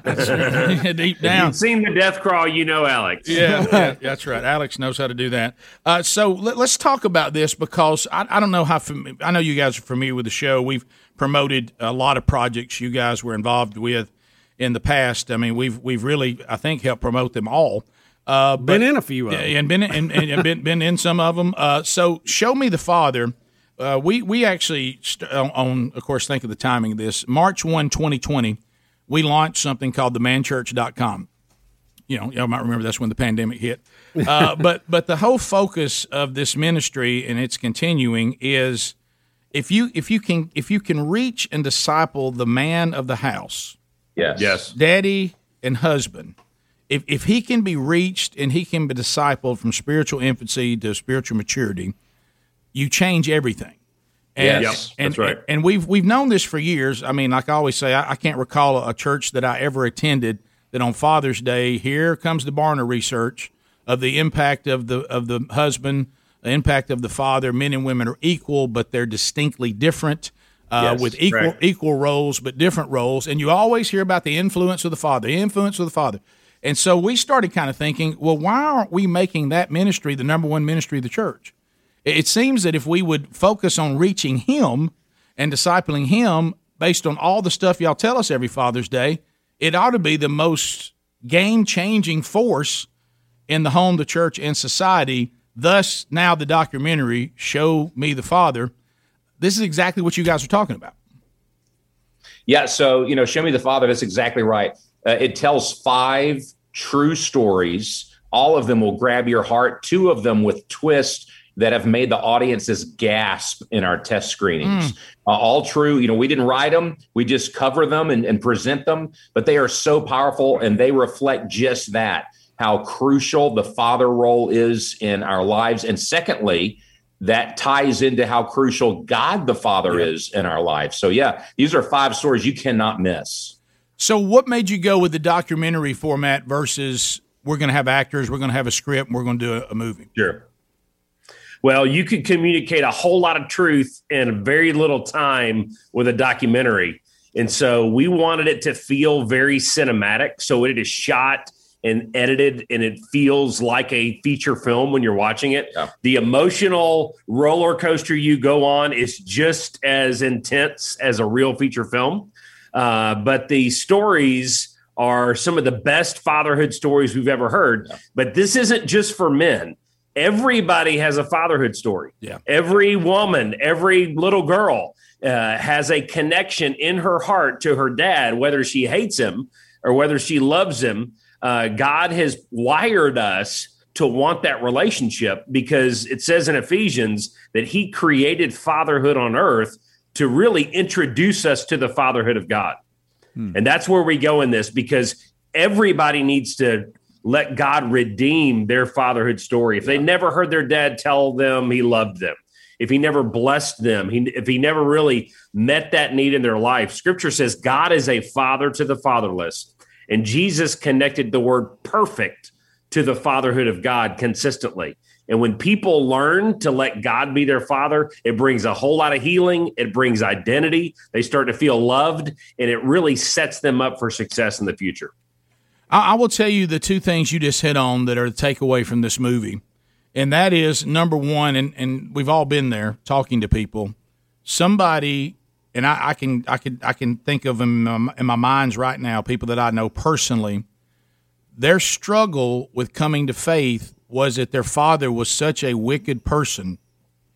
That's right. Deep If down. you've seen the death crawl, you know Alex. Yeah, yeah, that's right. Alex knows how to do that. Uh, so let, us talk about this because I, I don't know how. Fam- I know you guys are familiar with the show. We've promoted a lot of projects you guys were involved with in the past. I mean, we've we've really I think helped promote them all. Uh, Been in a few of them. and been in, and, and been been in some of them. Uh, so show me the father. Uh, we we actually st- on, on of course think of the timing of this March 1, 2020, we launched something called themanchurch.com you know, y'all might remember that's when the pandemic hit. Uh, but but the whole focus of this ministry and it's continuing is if you if you can if you can reach and disciple the man of the house, Yes. Yes. daddy and husband, if if he can be reached and he can be discipled from spiritual infancy to spiritual maturity, you change everything. And, Yes. And, that's right. And we've we've known this for years. I mean, like I always say, I, I can't recall a, a church that I ever attended that on Father's Day, here comes the Barna research of the impact of the of the husband, the impact of the father. Men and women are equal, but they're distinctly different. Uh, Yes, with equal right. equal roles but different roles, and you always hear about the influence of the father, the influence of the father, and so we started kind of thinking, well, why aren't we making that ministry the number one ministry of the church? It it seems that if we would focus on reaching him and discipling him based on all the stuff y'all tell us every Father's Day, it ought to be the most game changing force in the home, the church, and society. Thus, now the documentary, Show Me the Father. This is exactly what you guys are talking about. Yeah, so you know, show me the father. That's exactly right. Uh, it tells five true stories. All of them will grab your heart. Two of them with twists that have made the audiences gasp in our test screenings. Uh, all true. You know, we didn't write them; we just cover them and, and present them. But they are so powerful, and they reflect just that: how crucial the father role is in our lives. And secondly, that ties into how crucial God the Father is in our lives. So, yeah, these are five stories you cannot miss. So, what made you go with the documentary format versus we're going to have actors, we're going to have a script, and we're going to do a, a movie? Sure. Well, you could communicate a whole lot of truth in very little time with a documentary. And so we wanted it to feel very cinematic. So it is shot and edited and it feels like a feature film when you're watching it. The emotional roller coaster you go on is just as intense as a real feature film. Uh, but the stories are some of the best fatherhood stories we've ever heard. But this isn't just for men. Everybody has a fatherhood story. Yeah. Every woman, every little girl uh, has a connection in her heart to her dad, whether she hates him or whether she loves him. Uh, God has wired us to want that relationship because it says in Ephesians that he created fatherhood on earth to really introduce us to the fatherhood of God. And that's where we go in this because everybody needs to let God redeem their fatherhood story. If they never heard their dad tell them he loved them, if he never blessed them, he, if he never really met that need in their life, scripture says God is a father to the fatherless. And Jesus connected the word perfect to the fatherhood of God consistently. And when people learn to let God be their father, it brings a whole lot of healing. It brings identity. They start to feel loved, and it really sets them up for success in the future. I, will tell you the two things you just hit on that are the takeaway from this movie, and that is number one, and, and we've all been there talking to people. Somebody, and I, I can I can I can think of them in my, in my minds right now. People that I know personally, their struggle with coming to faith was that their father was such a wicked person.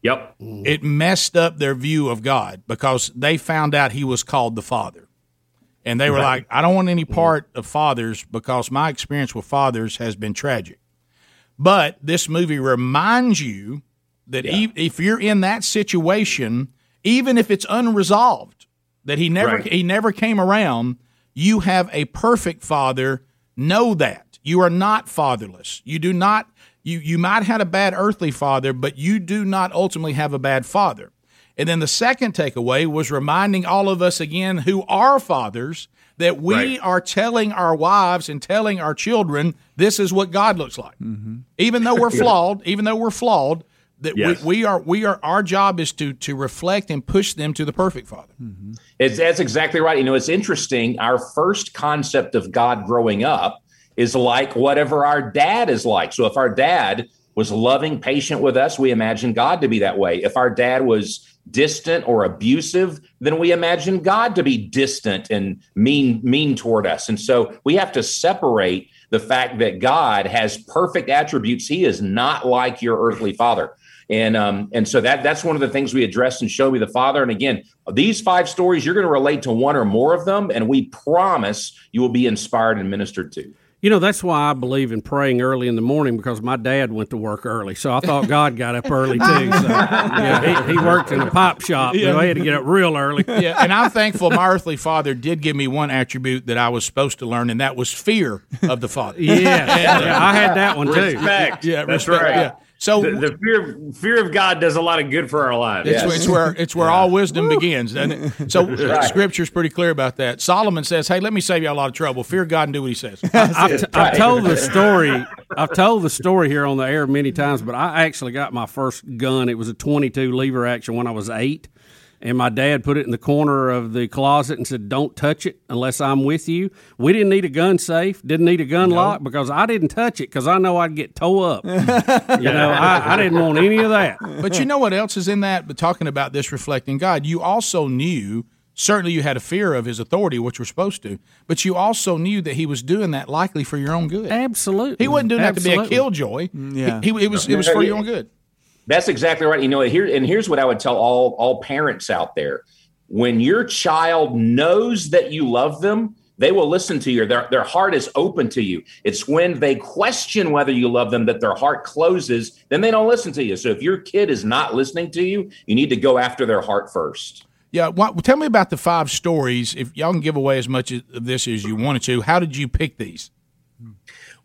Yep. It messed up their view of God because they found out he was called the Father. And they were Right. like, I don't want any part of fathers because my experience with fathers has been tragic. But this movie reminds you that e- if you're in that situation, even if it's unresolved, that he never Right. he never came around, you have a perfect father. Know that you are not fatherless. You do not. You you might have had a bad earthly father, but you do not ultimately have a bad father. And then the second takeaway was reminding all of us again who are fathers that we Right. are telling our wives and telling our children this is what God looks like. Mm-hmm. Even though we're flawed, even though we're flawed, that Yes. we, we are we are our job is to to reflect and push them to the perfect father. Mm-hmm. It's, that's exactly right. You know, it's interesting. Our first concept of God growing up is like whatever our dad is like. So if our dad was loving, patient with us, we imagine God to be that way. If our dad was distant or abusive, then we imagine God to be distant and mean mean toward us. And so we have to separate the fact that God has perfect attributes. He is not like your earthly father. And um, and so that that's one of the things we addressed in Show Me the Father. And again, these five stories, you're going to relate to one or more of them, and we promise you will be inspired and ministered to. You know, that's why I believe in praying early in the morning because my dad went to work early. So I thought God got up early too. So, yeah, he, he worked in a pop shop. You know, he had to get up real early. yeah, and I'm thankful my earthly father did give me one attribute that I was supposed to learn, and that was fear of the father. Yeah, yeah, I had that one too. Respect. Yeah, That's respect, right. yeah. So the, the fear of, fear of God does a lot of good for our lives. It's, it's where it's where all wisdom begins, doesn't? So That's right. Scripture's pretty clear about that. Solomon says, "Hey, let me save you a lot of trouble. Fear God and do what He says." I've, t- I've told the story. I've told the story here on the air many times, but I actually got my first gun. It was a 22 lever action when I was eight, and my dad put it in the corner of the closet and said, "Don't touch it unless I'm with you." We didn't need a gun safe, didn't need a gun lock because I didn't touch it because I know I'd get towed up. you know, I, I didn't want any of that. But you know what else is in that? But talking about this reflecting God, you also knew. Certainly, you had a fear of his authority, which we're supposed to, but you also knew that he was doing that likely for your own good. Absolutely, he wasn't doing that to be a Absolutely. killjoy. Mm, yeah. he, he- it was it was for your own good. That's exactly right. You know, here and here's what I would tell all all parents out there: when your child knows that you love them, they will listen to you. Their their heart is open to you. It's when they question whether you love them that their heart closes. Then they don't listen to you. So if your kid is not listening to you, you need to go after their heart first. Yeah, what, tell me about the five stories. If y'all can give away as much of this as you wanted to, how did you pick these?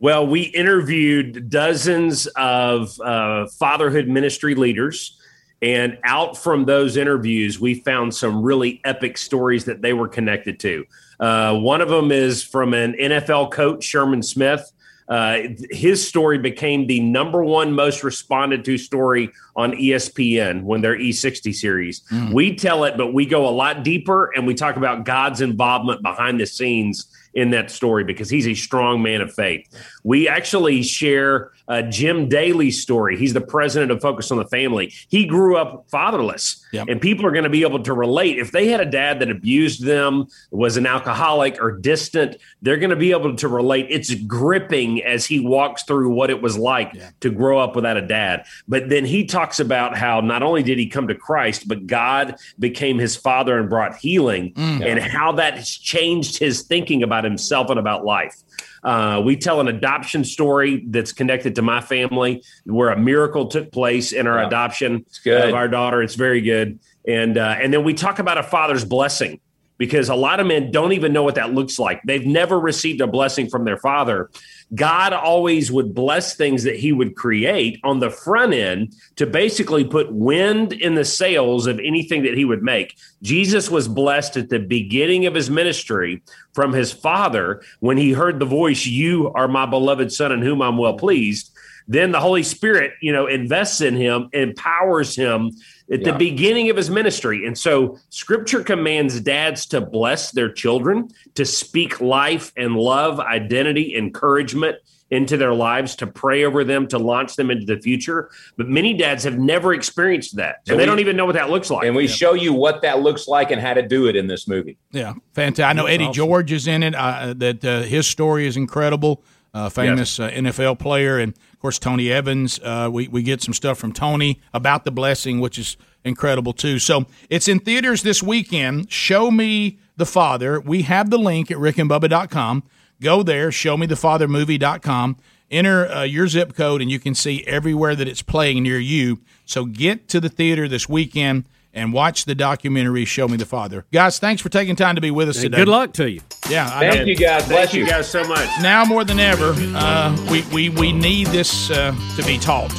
Well, we interviewed dozens of uh, fatherhood ministry leaders. And out from those interviews, we found some really epic stories that they were connected to. Uh, one of them is from an NFL coach, Sherman Smith. Uh, his story became the number one most responded to story on ESPN when their E60 series. We tell it, but we go a lot deeper and we talk about God's involvement behind the scenes in that story because he's a strong man of faith. We actually share uh, Jim Daly's story. He's the president of Focus on the Family. He grew up fatherless, and people are going to be able to relate. If they had a dad that abused them, was an alcoholic, or distant, they're going to be able to relate. It's gripping as he walks through what it was like to grow up without a dad. But then he talks about how not only did he come to Christ, but God became his father and brought healing, Mm. and how that has changed his thinking about himself and about life. Uh, we tell an adoption story that's connected to my family, where a miracle took place in our adoption of our daughter. It's very good, and uh, and then we talk about a father's blessing because a lot of men don't even know what that looks like. They've never received a blessing from their father. God always would bless things that he would create on the front end to basically put wind in the sails of anything that he would make. Jesus was blessed at the beginning of his ministry from his father when he heard the voice, You are my beloved son in whom I'm well pleased. Then the Holy Spirit, you know, invests in him, empowers him at Yeah. the beginning of his ministry. And so scripture commands dads to bless their children, to speak life and love, identity, encouragement into their lives, to pray over them, to launch them into the future. But many dads have never experienced that. So and they we- don't even know what that looks like. And we show you what that looks like and how to do it in this movie. Yeah, fantastic. I know That's Eddie awesome. George is in it. Uh, that uh, his story is incredible. Uh, famous uh, NFL player, and of course Tony Evans. Uh, we we get some stuff from Tony about the blessing, which is incredible too. So it's in theaters this weekend. Show me the Father. We have the link at rickandbubba.com. Go there. Show me the Father movie.com. Enter uh, your zip code, and you can see everywhere that it's playing near you. So get to the theater this weekend and watch the documentary Show Me the Father. Guys, thanks for taking time to be with us And today. good luck to you. Yeah, I Thank know. you, guys. Bless Thank you you. guys so much. Now more than ever, uh, we, we, we need this uh, to be taught.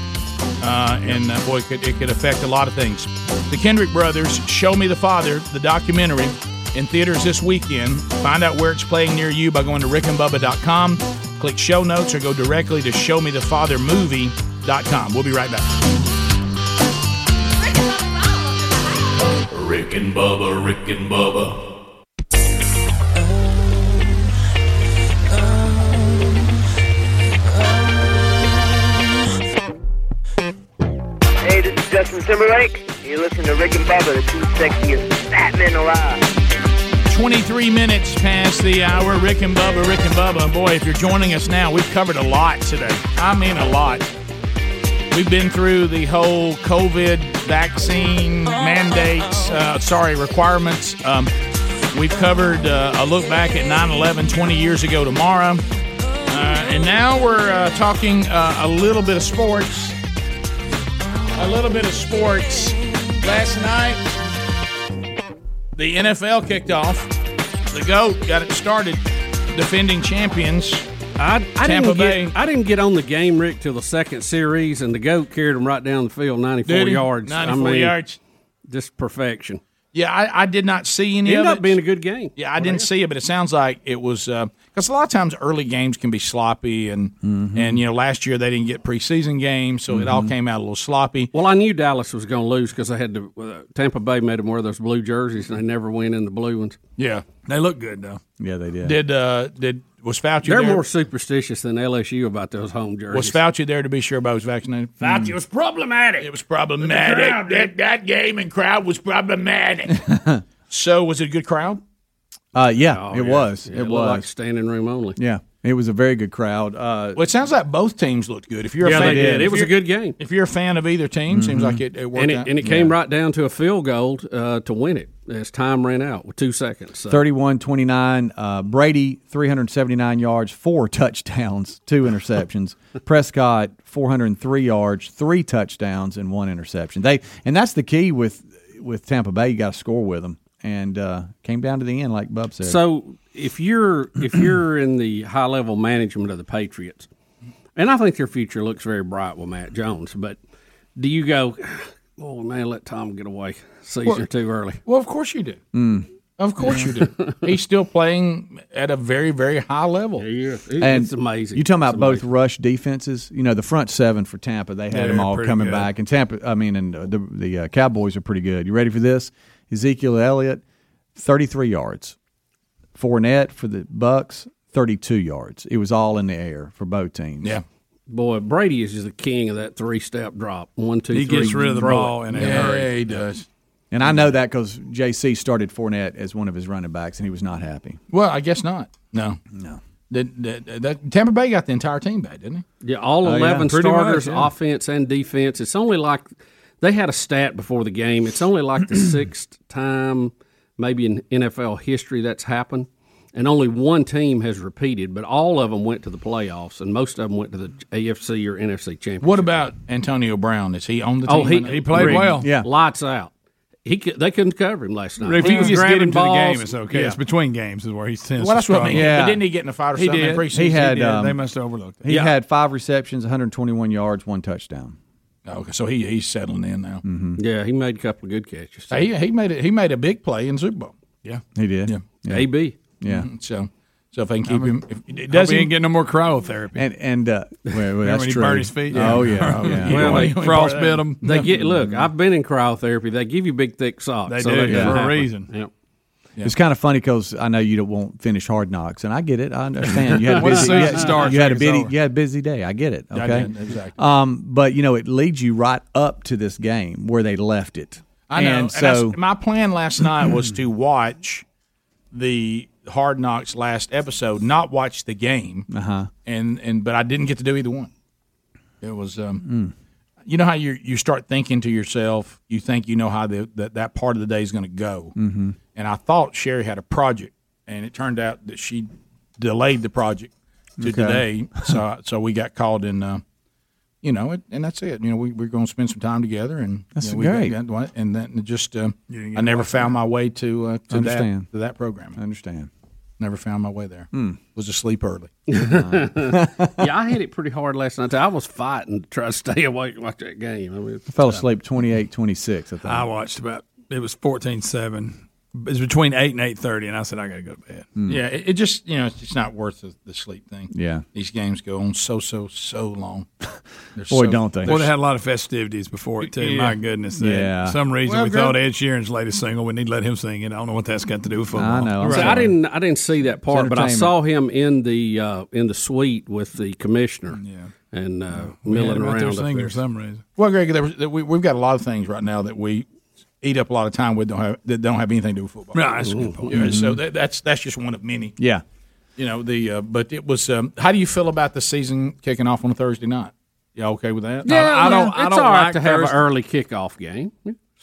uh, and uh, boy, it could, it could affect a lot of things. The Kendrick Brothers, "Show Me the Father," the documentary, in theaters this weekend. Find out where it's playing near you by going to rickandbubba.com. Click show notes or go directly to showmethefathermovie.com. We'll be right back. Rick and Bubba, Rick and Bubba. Hey, this is Justin Timberlake. You're listening to Rick and Bubba, the two sexiest fat men alive. 23 minutes past the hour. Rick and Bubba, Rick and Bubba. Boy, if you're joining us now, we've covered a lot today. I mean, a lot. We've been through the whole COVID vaccine mandates, uh, sorry, requirements. Um, we've covered uh, a look back at 9 11 20 years ago tomorrow. Uh, and now we're uh, talking uh, a little bit of sports. A little bit of sports. Last night, the NFL kicked off. The GOAT got it started. Defending champions. I, I Tampa didn't Bay. Get, I didn't get on the game, Rick, till the second series, and the goat carried him right down the field, ninety-four Did he? yards. 94 yards. just perfection. Yeah, I, I did not see any It ended of up being a good game. Yeah, I didn't see it, but it sounds like it was because a lot of times early games can be sloppy, and Mm-hmm. and you know last year they didn't get preseason games, so it all Mhm. came out a little sloppy. Well, I knew Dallas was going to lose because they had to. Uh, Tampa Bay made them wear those blue jerseys, and they never win in the blue ones. Yeah, they look good though. Yeah, they did. Did uh did was Fauci They're there? more superstitious than LSU about those home jerseys. was Fauci there to be sure everybody was vaccinated? Fauci Mm. was problematic. It was problematic. crowd, that, that game and crowd was problematic. so was it a good crowd? Uh, yeah, Oh, it yeah. was. Yeah, it looked was like standing room only. Yeah, it was a very good crowd. Uh, Well, it sounds like both teams looked good. If you're Yeah, a they fan, did. It was a good game. If you're a fan of either team, seems like it, it worked and it, out. and it came right down to a field goal uh, to win it as time ran out with two seconds. So. 31 29. Uh, Brady, 379 yards, four touchdowns, two interceptions. Prescott, 403 yards, three touchdowns, and one interception. They And that's the key with, with Tampa Bay. You got to score with them. And uh, came down to the end, like Bub said. So if you're if you're in the high level management of the Patriots, and I think their future looks very bright with Mac Jones, but do you go, oh man, let Tom get away season Well- too early? Well, of course you do. Mm. Of course you do. He's still playing at a very, very high level. Yeah, and it's amazing. You talking about both rush defenses? You know, the front seven for Tampa, they had Yeah, them they're all coming good. back. And Tampa, I mean, and uh, the the uh, Cowboys are pretty good. You ready for this? Ezekiel Elliott, thirty three yards. Fournette for the Bucks, thirty two yards. It was all in the air for both teams. Yeah. Boy, Brady is just the king of that three step drop. One, two, He three, gets rid of the ball it. in a Yeah. hurry. He does. And I know that because JC started Fournette as one of his running backs, and he was not happy. Well, I guess not. No. No. Did, did, that, Tampa Bay got the entire team back, didn't he? Yeah, all Oh, yeah. 11 Pretty starters, much, yeah. offense and defense. It's only like they had a stat before the game. It's only like the sixth time, maybe in NFL history, that's happened. And only one team has repeated, but all of them went to the playoffs, and most of them went to the AFC or NFC championship. What about Antonio Brown? Is he on the team? Oh, he, he played well. Yeah, lights out. He could, they couldn't cover him last night. If He you was just get grabbing him to the game, it's okay. Yeah. It's between games is where he tends Well, to that's what I struggle. mean. But didn't he get in a fight or He something in did. He had. did. Um, They must have overlooked it. He Yeah. had five receptions, 121 yards, one touchdown. Okay, so he he's settling in now. Mm-hmm. Yeah, he made a couple of good catches. He he made it. He made a big play in Super Bowl. Yeah, He did. Yeah. Yeah. AB. Yeah. Mhm. So so if they can keep I mean, him, if, it does he he ain't getting no more cryotherapy. And and uh, well, well, that's true. burned his feet? Oh yeah, oh, yeah. Well, they frostbit him. They get look. I've been in cryotherapy. They give you big thick socks. They so do, yeah. for a reason. Yep. It's kind of funny because I know you don't won't finish Hard Knocks, and I get it. I understand. You had a busy, you had, starts, you had a busy, you had a busy day. I get it. Okay, did, exactly. Um, but you know, it leads you right up to this game where they left it. I know. And And so my plan last night was to watch the Hard Knocks last episode, not watch the game, Uh-huh. and and but I didn't get to do either one. It was, um, you know how you you start thinking to yourself, you think you know how the, that that part of the day is going to go, mm-hmm. and I thought Sherry had a project, and it turned out that she delayed the project to Okay. today. So so we got called in. Uh, you know, it, and that's it. You know, we, we're going to spend some time together, and That's you know, we got- great. got and then just uh, You didn't get I never found that? my way to uh, to that Understand. to that program. I understand. Never found my way there. Hmm. Was asleep early. yeah, I hit it pretty hard last night. I was fighting to try to stay awake and watch that game. I mean, I fell asleep 28 26, I think. I watched about it was 14-7. It was between eight and eight thirty, and I said I got to go to bed. Hmm. Yeah, it, it just you know it's just not worth the, the sleep thing. Yeah. these games go on so so so long. Boy, so- don't they. Well, they had a lot of festivities before it too. Yeah. My goodness, Yeah. For some reason Well, we girl- thought Ed Sheeran's latest single. We need to let him sing it. I don't know what that's got to do with football. I know. I'm See. I didn't. I didn't see that part, but I saw him in the uh, in the suite with the commissioner. Yeah. and uh, We had milling him right there around singing there. for some reason. Well, Greg, there was, we, we've got a lot of things right now that we eat up a lot of time with don't have that don't have anything to do with football. No, that's a good point. Yeah, So that, that's that's just one of many. Yeah. You know the uh, but it was. Um, how do you feel about the season kicking off on a Thursday night? You okay with that? Yeah, I don't- It's I don't all right like to have Thursday- an early kickoff game.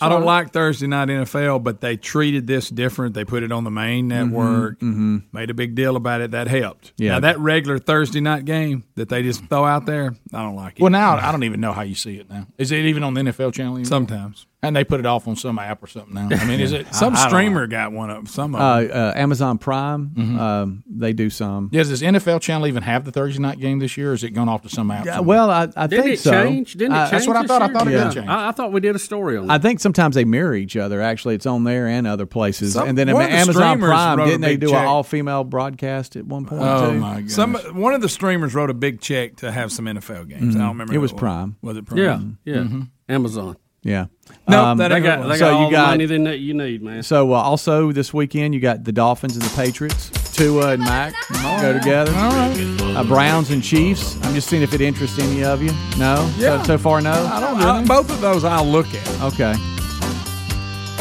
I don't like Thursday night NFL, but they treated this different. They put it on the main network, made a big deal about it. That helped. Yeah. Now that regular Thursday night game that they just throw out there, I don't like it. Well, now I don't even know how you see it now. Is it even on the NFL channel? Anymore? Sometimes. And they put it off on some app or something now. I mean, is it Some I- I streamer know. got one of some Uh, of them. uh, Amazon Prime, um, they do some. Yeah, does this NFL channel even have the Thursday night game this year? Or is it gone off to some app? Yeah, somewhere? well, I, I Didn't think it so. change? Didn't it Uh, change? that's what I this thought. I thought it Yeah. did change. I, I thought we did a story on I think sometimes they mirror each other. Actually, it's on there and other places. Some- and then one of the Amazon Prime didn't they do check. an all female broadcast at one point? Oh too? my god! Some one of the streamers wrote a big check to have some NFL games. I don't remember. It who was Prime. Was it Prime? Yeah, yeah. Mhm. Amazon. Yeah. No, Um, that They got, they. So got you got- the money that you need, man. So uh, also this weekend you got the Dolphins and the Patriots. Tua and Mac go together. All right. Uh, Browns and Chiefs. I'm just seeing if it interests any of you. No. Yeah. So, so far, no. I don't I- both of those I'll look at. Okay.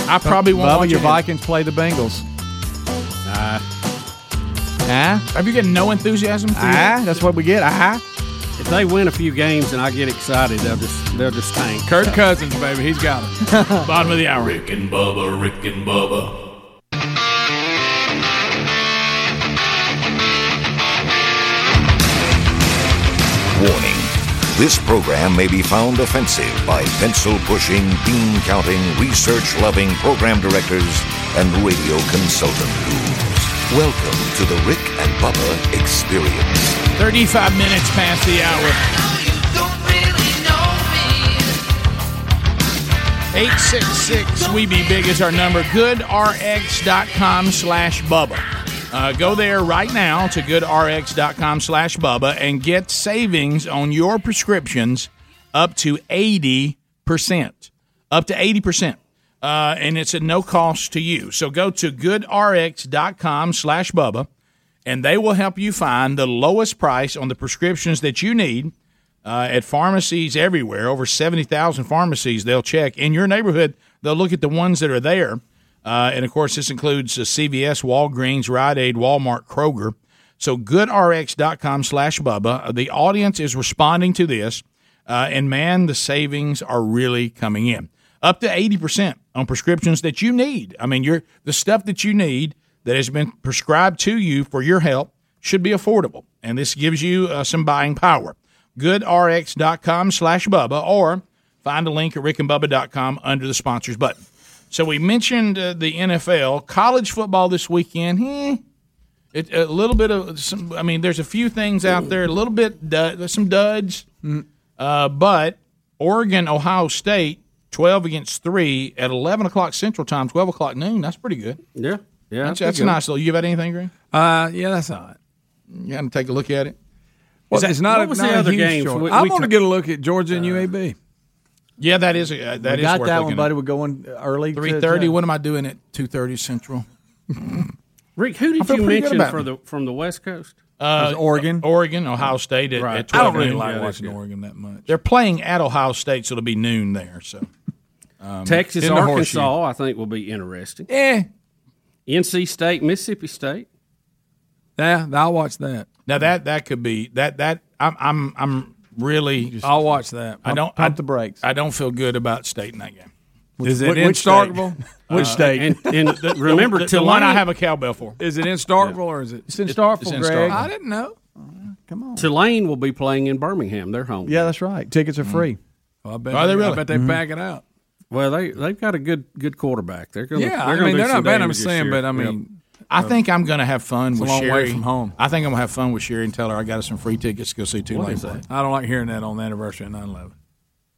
I probably won't Bubba, watch your it. Vikings play the Bengals. Ah, Ah. Have you getting no enthusiasm? Ah. That's what we get. Ah. If they win a few games and I get excited, they'll just they'll just tank. Kirk Cousins, baby, he's got it. Bottom of the hour. Rick and Bubba, Rick and Bubba. Warning. This program may be found offensive by pencil pushing, bean counting, research loving program directors and radio consultant gurus. Welcome to the Rick and Bubba Experience. Thirty-five minutes past the hour. Eight six six. We be big is our number. GoodRx.com slash Bubba. Uh, go there right now to goodrx.com slash Bubba and get savings on your prescriptions up to 80%. Up to 80%. Uh, and it's at no cost to you. So go to goodrx.com slash Bubba and they will help you find the lowest price on the prescriptions that you need uh, at pharmacies everywhere. Over 70,000 pharmacies they'll check. In your neighborhood, they'll look at the ones that are there. Uh, and of course, this includes uh, CVS, Walgreens, Rite Aid, Walmart, Kroger. So goodrx.com slash Bubba. Uh, The audience is responding to this. Uh, and man, the savings are really coming in. Up to 80% on prescriptions that you need. I mean, you're, the stuff that you need that has been prescribed to you for your health should be affordable. And this gives you uh, some buying power. GoodRx.com slash Bubba or find a link at rickandbubba.com under the sponsors button. So we mentioned uh, the NFL. College football this weekend, eh, it, a little bit of some. I mean, there's a few things out there, a little bit, dud, some duds. Uh, but Oregon, Ohio State, 12 against 3 at 11 o'clock Central Time, 12 o'clock noon. That's pretty good. Yeah, yeah, That's, that's that's nice. little- You got anything, Green? Uh, yeah, that's all right. You got to take a look at it. Well, that- it's not what a, was not the other huge games? We- I'm going to get a look at Georgia and UAB. Yeah, that is a, uh, that we is got worth that one, looking buddy. at. We're going early. 3:30. What am I doing at 2:30 Central? Rick, who did you mention for the from the West Coast? Uh, Oregon, Oregon, Ohio State at, Right. at I don't really like Yeah, watching. Oregon that much. They're playing at Ohio State, so it'll be noon there. So um, Texas, in horseshoe. Arkansas, I think will be interesting. Eh. NC State, Mississippi State. Yeah, I'll watch that. Now that that could be that that I'm I'm I'm really I'll watch that. I don't pump I, the brakes. I don't feel good about state in that game. Is it Which- in which state? Starkville? Which Uh, state? And, and remember, the, the one I have a cowbell for. Is it in Starkville or is it? it's in Starkville, it's in Starkville. I didn't know. Come on. Tulane will be playing in Birmingham. They're home. Yeah, that's right. Tickets are free. Well, I bet Are they I really? bet they pack it out. Well, they they've got a good good quarterback. They're going. Yeah, they're I gonna mean they're not bad. I'm saying, year. but I Yep. mean, I think I'm going to have fun It's a with long way from home. I think I'm going to have fun with Sherry and tell her I got us some free tickets to go see Tulane is play. I don't like hearing that on the anniversary of 9/11.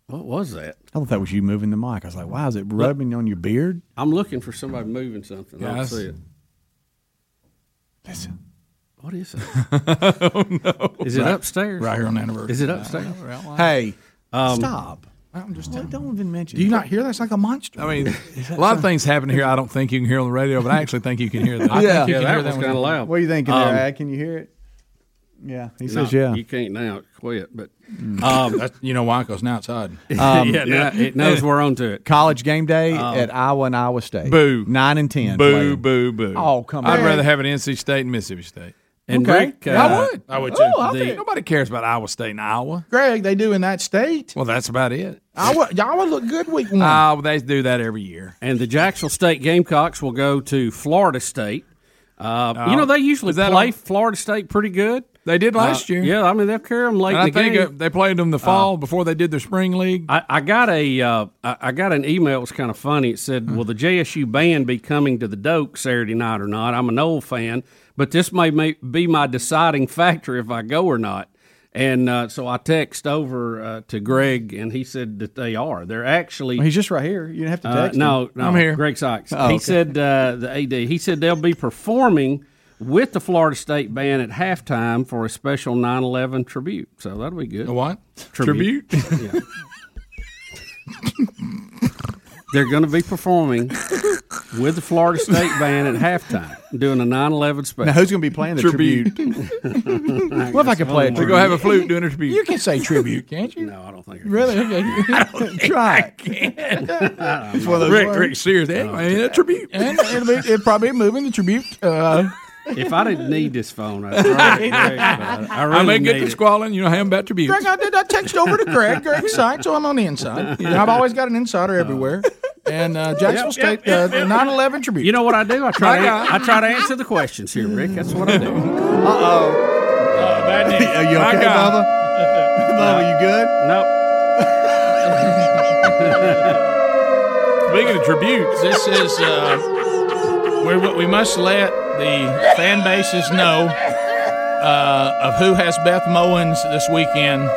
What was that? I thought that was you moving the mic. I was like, "Why is it rubbing on your beard? I'm looking for somebody moving something. I don't see it. Listen. What is it? oh no! Is it upstairs? Right here on the anniversary. Is it upstairs? Hey, Um, stop. I'm just don't even mention. Do you not hear that? It's like a monster. I mean, a lot of things happen here. I don't think you can hear on the radio, but I actually think you can hear that. I Yeah. think you Yeah, can that hear was kinda loud. What are you thinking Um, there, Ad? Can you hear it? Yeah, he No, says yeah. You can't now. It Quit. But Um, um, that's, you know why? Because now it's odd. Um, yeah, now it knows we're on to it. College game day Um, at Iowa and Iowa State. Boo. Nine and ten. Boo, playing. boo, boo. Oh, come I'd on. rather have an NC State and Mississippi State. And Okay. Rick, uh, I would. I would too. Oh, I The- think nobody cares about Iowa State and Iowa. Greg, they do in that state. Well, that's about it. Iowa, Iowa look good week one. Oh, they do that every year. And the Jacksonville State Gamecocks will go to Florida State. Uh, Oh. you know they usually that play on- Florida State pretty good. They did last Uh, year. Yeah, I mean they'll carry them late And I in the think game. uh, they played them the fall before they did their spring league. I, I got a uh, I, I got an email. It was kind of funny. It said, "Will the JSU band be coming to the Doak Saturday night or not?" I'm an old fan, but this may, may be my deciding factor if I go or not. And uh, so I text over uh, to Greg, and he said that they are. They're actually. Well, he's just right here. You didn't have to Uh, text. him. no, no, I'm here. Greg Seitz. Oh, he okay. said uh, the AD. He said they'll be performing with the Florida State band at halftime for a special 9/11 tribute. So that'll be good. A what? Tribute. Yeah. They're going to be performing with the Florida State band at halftime, doing a 9/11 special. Now who's going to be playing the tribute? what if I could play a We tribute? go have a flute doing a tribute. you can say tribute, can't you? No, I don't think. Really? Okay. Try it. it's one of those Rick, words. Rick, seriously, I mean, a tribute. And it'll, be, it'll probably be moving the tribute. Uh, If I didn't need this phone, I'd throw it, Greg, I, I really I may get need to it. squalling. You know, ham about tribute. Greg, I did. I text over to Greg. Greg's side, so I'm on the inside. You know, I've always got an insider everywhere. And uh, Jacksonville Yep, State, uh, the 9/11 tribute. You know what I do? I try. To. I try to answer the questions here, Rick. That's what I do. Uh, oh. bad news. Are you My okay, guy. Bubba? Bubba, you good? Nope. Speaking of tributes, this is uh, we we must let the fan bases know uh, of who has Beth Mowins this weekend.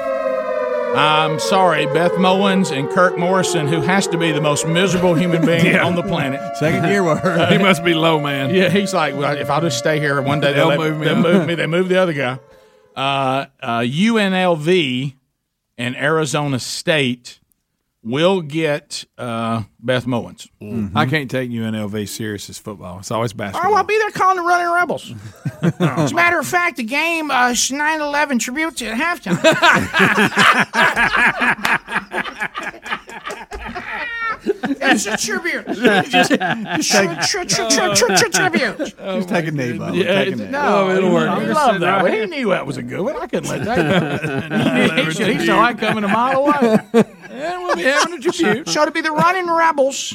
I'm sorry, Beth Mowins and Kirk Morrison, who has to be the most miserable human being Yeah. on the planet. Second year word. he must be low, man. Yeah, he's like, well, if I'll just stay here, one day they'll, They'll move me They'll move me. They move the other guy. Uh, uh, UNLV and Arizona State will get uh, Beth Mowins. I can't take UNLV serious as football. It's always Oh, basketball. I'll be there calling the Running Rebels. As a matter of fact, the game uh, 9/11 tribute at halftime. it's a tribute. Just, just tri- tri- tri- tri- tri- tri- tribute. Just take a knee, Bubba. Yeah, take a knee. no, it'll work. I I'm love that. right one. He knew that was a good one. I couldn't let that go. he, he saw it coming a mile away. And we'll be having a tribute. So to be the running rebels,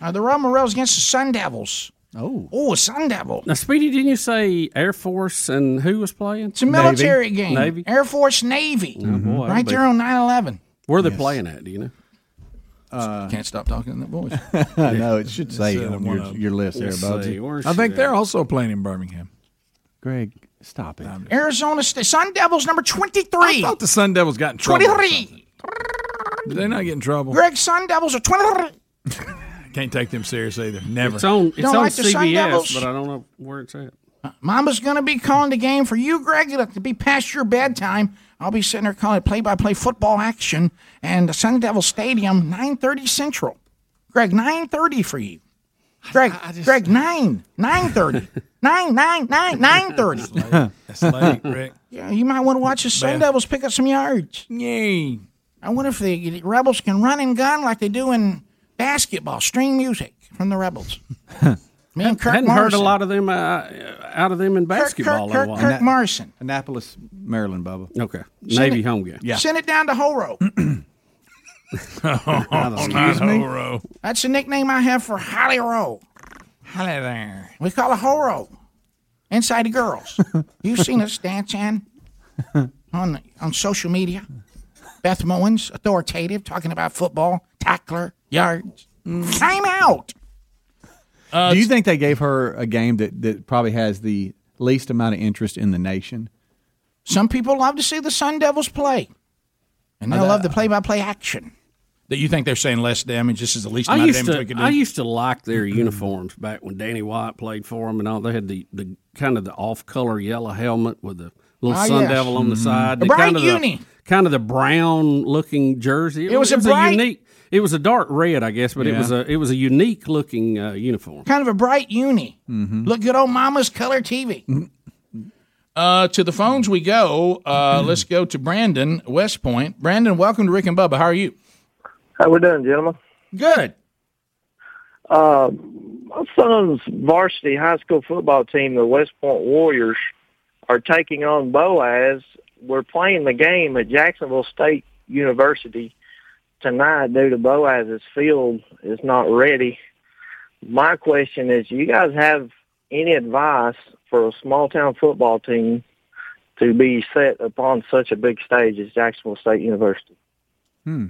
uh, the running rebels against the Sun Devils. Oh, Oh, a Sun Devil. Now, Speedy, didn't you say Air Force and who was playing? It's a military game. Navy. Air Force, Navy. Oh, boy, mm-hmm. right there on 9/11. Where are they playing at? Do you know? Uh, Can't stop talking in that voice. no, it should say Said on your, your list there, Let's see, Bubsy. where's I think she they're also playing in Birmingham. Greg, stop it. Arizona State Sun Devils number twenty three. I thought the Sun Devils got in trouble. 23. Something. Did they not get in trouble? Greg Sun Devils are 23. Can't take them serious either. Never. It's on. It's Don't on like the Sun CBS, but I don't know where it's at. Mama's going to be calling the game for you, Greg. It'll be past your bedtime. I'll be sitting there calling play-by-play football action and the Sun Devil Stadium, 9:30 Central. Greg, 9:30 for you. Greg, Greg, 9, 9:30. 9, 9, 9, 9:30. That's late, Rick. Yeah, you might want to watch the Sun Devils pick up some yards. Yay. I wonder if the Rebels can run and gun like they do in basketball. String music from the Rebels. Me and Kirk hadn't Morrison. heard a lot of them uh, out of them in basketball Kirk, in a Kirk, while. Kirk Morrison. Annapolis, Maryland, Bubba. Okay, Navy home game. Yeah. Send it down to Horo. Oh, Excuse me? Horo. That's the nickname I have for Holly Rowe. Holly there. We call her Horo. Inside the girls. You've seen us dancing on on social media. Beth Mowins, authoritative, talking about football, tackler, yards. Time out. Do you think they gave her a game that, that probably has the least amount of interest in the nation? Some people love to see the Sun Devils play, and they Uh, love the play-by-play action. That you think they're saying less damage? This is the least amount of used damage we could do. I used to like their uniforms back when Danny White played for them and all. They had the, the kind of the off color yellow helmet with the little Ah, sun yes. devil on the Mhm. side. A The bright kind of uni. The, kind of the brown looking jersey. It was a bright- unique. It was a dark red, I guess, but it was a it was a unique looking uh, uniform. Kind of a bright uni. Mm-hmm. Look good old mama's color TV. Uh, to the phones we go. Uh, let's go to Brandon, West Point. Brandon, welcome to Rick and Bubba. How are you? How we doing, gentlemen? Good. Uh, my son's varsity high school football team, the West Point Warriors, are taking on Boaz. We're playing the game at Jacksonville State University tonight due to Boaz's field is not ready. My question is, do you guys have any advice for a small town football team to be set upon such a big stage as Jacksonville State University? Hmm.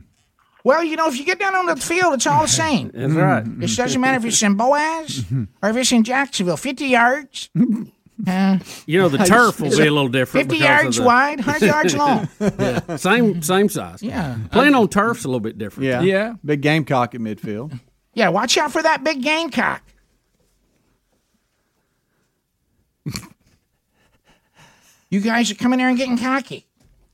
Well, you know, if you get down on the field, it's all the same. That's right. It doesn't matter if it's in Boaz or if it's in Jacksonville. 50 yards. Uh, You know, the turf will be a little different. 50 yards the- wide, 100 yards long. yeah, same same size. Yeah. playing on turf's a little bit different. Yeah. Yeah. Big gamecock at midfield. Yeah, watch out for that big gamecock. you guys are coming there and getting cocky.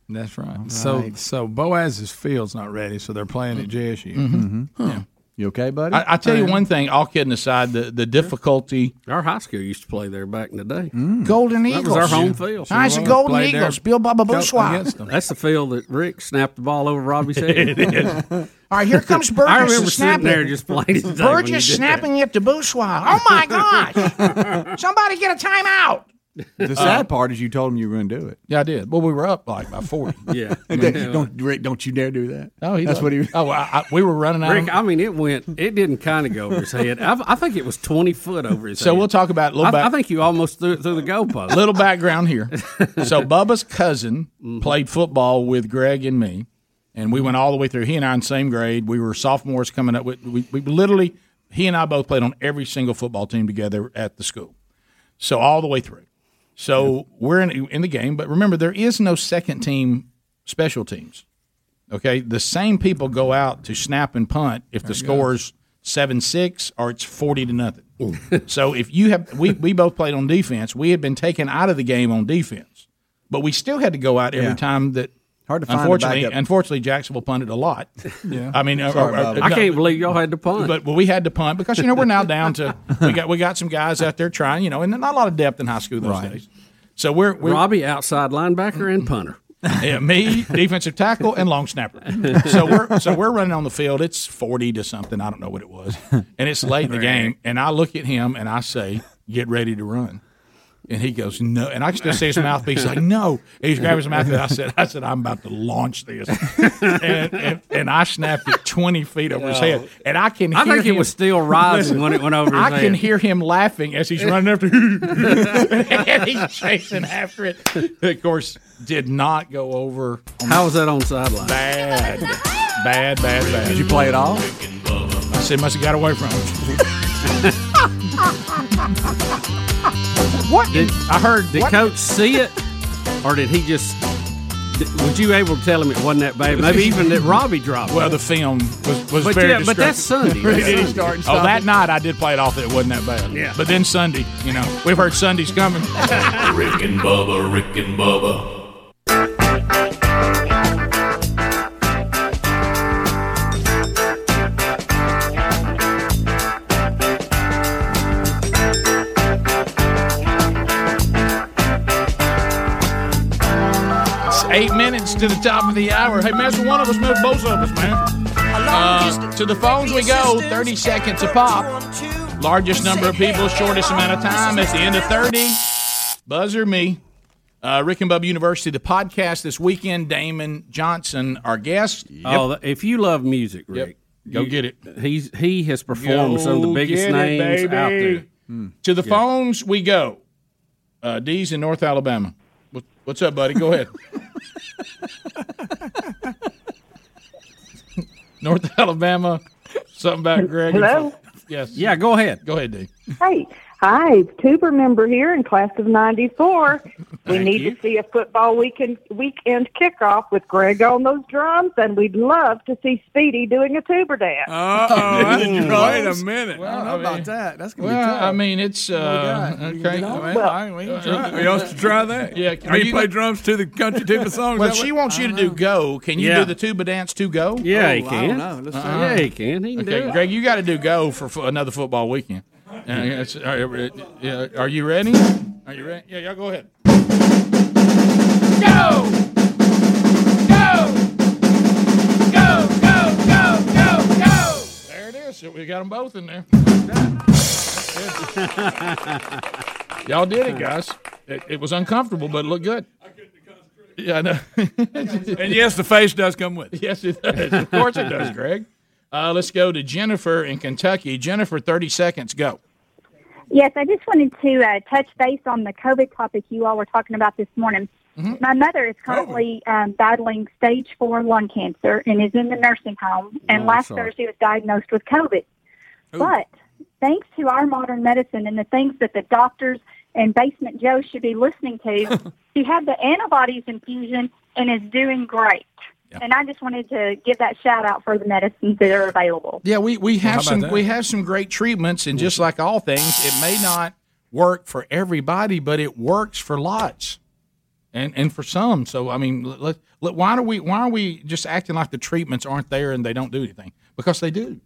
That's right. So so Boaz's field's not ready, so they're playing at JSU. Mm-hmm. Yeah. You okay, buddy? I, I tell you one thing. All kidding aside, the the difficulty. Our high school used to play there back in the day. Mm. Golden Eagles. That Eagles. was our home field. It's the Golden Eagles. Bill Bubba Bourgeois. That's the field that Rick snapped the ball over Robbie's head. It is. All right, here comes Burgess. I remember snapping. sitting there just playing today when you Burgess did that. snapping at the bourgeois. Oh my gosh! Somebody get a timeout. The sad part is you told him you were going to do it. Yeah, I did. Well, we were up like by forty. Yeah. don't Rick, don't you dare do that. Oh, he that's loved what he. it. Oh, I, I, we were running out. Rick, of, I mean, it went. It didn't kind of go over his head. I, I think it was twenty foot over his head. So head. we'll talk about a little I, back- I think you almost threw it through the goalpost. little background here. So Bubba's cousin Mm-hmm. played football with Greg and me, and we went all the way through. He and I in same grade. We were sophomores coming up. With, we, we literally, he and I both played on every single football team together at the school. So all the way through. So we're in in the game, but remember there is no second team special teams. Okay, the same people go out to snap and punt if the score's seven six or it's forty to nothing. so if you have, we we both played on defense. We had been taken out of the game on defense, but we still had to go out every Yeah. time that. Hard to find a Unfortunately, backup. unfortunately, Jacksonville punted a lot. Yeah. I mean, uh, Sorry, uh, Bob. uh, I can't believe y'all had to punt. but, but we had to punt because you know we're now down to we got we got some guys out there trying you know and not a lot of depth in high school those Right. days. So we're, we're Robbie outside linebacker and punter. yeah, me defensive tackle and long snapper. So we're so we're running on the field. It's forty to something. I don't know what it was, and it's late in the game. And I look at him and I say, "Get ready to run." And he goes, "No," and I can still see his mouthpiece. He's like, "No," and he's grabbing his mouthpiece. I said, "I said I'm about to launch this," and, and, and I snapped it twenty feet over his head, and I can. I hear think it him- was still rising when it went over his I can hear him laughing as he's running after, and he's chasing after it. Of course, did not go over. How was that on sideline? Bad, bad, bad, bad. Did you play it all? I said, must have got away from him. what? Did, I heard. Did what? coach see it, or did he just? did- Was you able to tell him it wasn't that bad? Maybe even that Robbie dropped. Well, it. the film was, was But very yeah, but that's. Sunday. That's Sunday. and oh, stop Oh, that night I did play it off that it wasn't that bad. Yeah. But then Sunday, you know, we've heard Sunday's coming. Rick and Bubba, Rick and Bubba. Eight minutes to the top of the hour. Hey, mess with one of us, with both of us, man. Uh, to the phones we go. 30 seconds a pop. Largest number of people, shortest amount of time. At the end of 30, buzzer me. Uh, Rick and Bubba University, the podcast this weekend. Damon Johnson, our guest. Oh, if you love music, Yep. Rick, Go you- get it. He's he has performed some of the biggest it, names out baby. there. To the phones we go. Uh, D's in North Alabama. What- What's up, buddy? Go ahead. North Alabama. Something about Greg. Hello? Yes. Yeah, go ahead. Go ahead, Dave. Hey, hi, tuber member here in class of '94. We need you. to see a football weekend weekend kickoff with Greg on those drums, and we'd love to see Speedy doing a tuber dance. Uh-oh, wait a minute. Well, I don't know about that. That's gonna Well, be tough. I mean, it's uh, What okay. You know? I mean, Well- I- we can try. Uh, you want to try that? Yeah. Are you play drums to the country tuba songs? Well, she what- wants you to do go. Can you Yeah. do the tuba dance to go? Yeah, he Oh, I can. don't know. Let's Uh-uh. try Yeah, he can. He can Okay, do it. Greg, you got to do go for fo- another football weekend. Yes, are, you- yeah, are you ready? Are you ready? Yeah, y'all go ahead. Go! Go! Go, go, go, go, go! There it is. We got them both in there. Y'all did it, guys. It, it was uncomfortable, but it looked good. I couldn't concentrate. Yeah, I know. And yes, the face does come with. Yes, it does. Of course it does, Greg. Uh, let's go to Jennifer in Kentucky. Jennifer, 30 seconds, go. Yes, I just wanted to uh, touch base on the COVID topic you all were talking about this morning. My mother is currently um, battling stage four lung cancer and is in the nursing home. And Oh, last sorry. Thursday was diagnosed with COVID. But thanks to our modern medicine and the things that the doctors and Basement Joe should be listening to, she had the antibodies infusion and is doing great. And I just wanted to give that shout out for the medicines that are available. Yeah, we, we have about some that? we have some great treatments, and just like all things, it may not work for everybody, but it works for lots, and and for some. So I mean, let, let, why are we why are we just acting like the treatments aren't there and they don't do anything? Because they do,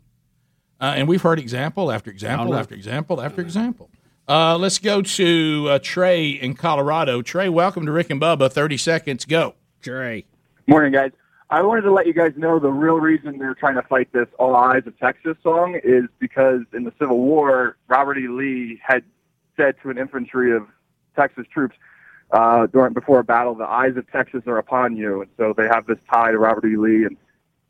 uh, and we've heard example after example after example after example. Uh, let's go to uh, Trey in Colorado. Trey, welcome to Rick and Bubba. Thirty seconds, go. Trey. Morning, guys. I wanted to let you guys know the real reason they're trying to fight this "All Eyes of Texas" song is because in the Civil War, Robert E. Lee had said to an infantry of Texas troops uh, during before a battle, "The eyes of Texas are upon you," and so they have this tie to Robert E. Lee, and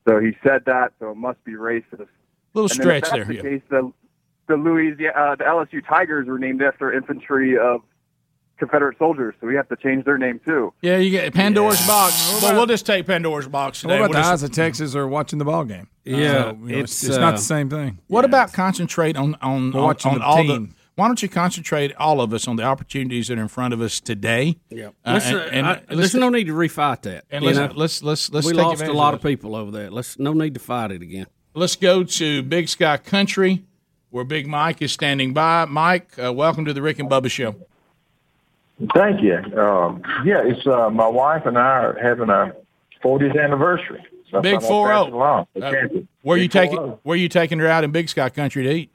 so he said that, so it must be racist. Little And stretch there, The yeah. case, the the Louisiana, uh, the LSU Tigers were named after infantry of Confederate soldiers, so we have to change their name too. Yeah, you get Pandora's box. Well, we'll just take Pandora's box today. What about We'll the just- eyes of Texas are watching the ball game? Yeah, So, you know, it's, it's, it's not uh, the same thing. What about concentrate on on, on, watching on the all team. the? Why don't you concentrate all of us on the opportunities that are in front of us today? Yeah, Uh, and- uh, and I- there's no need to refight that. And let's, know? let's let's let's we take lost a lot of of people over that. Let's no need to fight it again. Let's go to Big Sky Country, where Big Mike is standing by. Mike, uh, welcome to the Rick and Bubba Show. Thank you. Um, yeah, it's uh, my wife and I are having our 40th anniversary. So Big four zero. I'd four pass zero. it along. Okay. Where you taking 4-0. Where you taking her out in Big Sky Country to eat?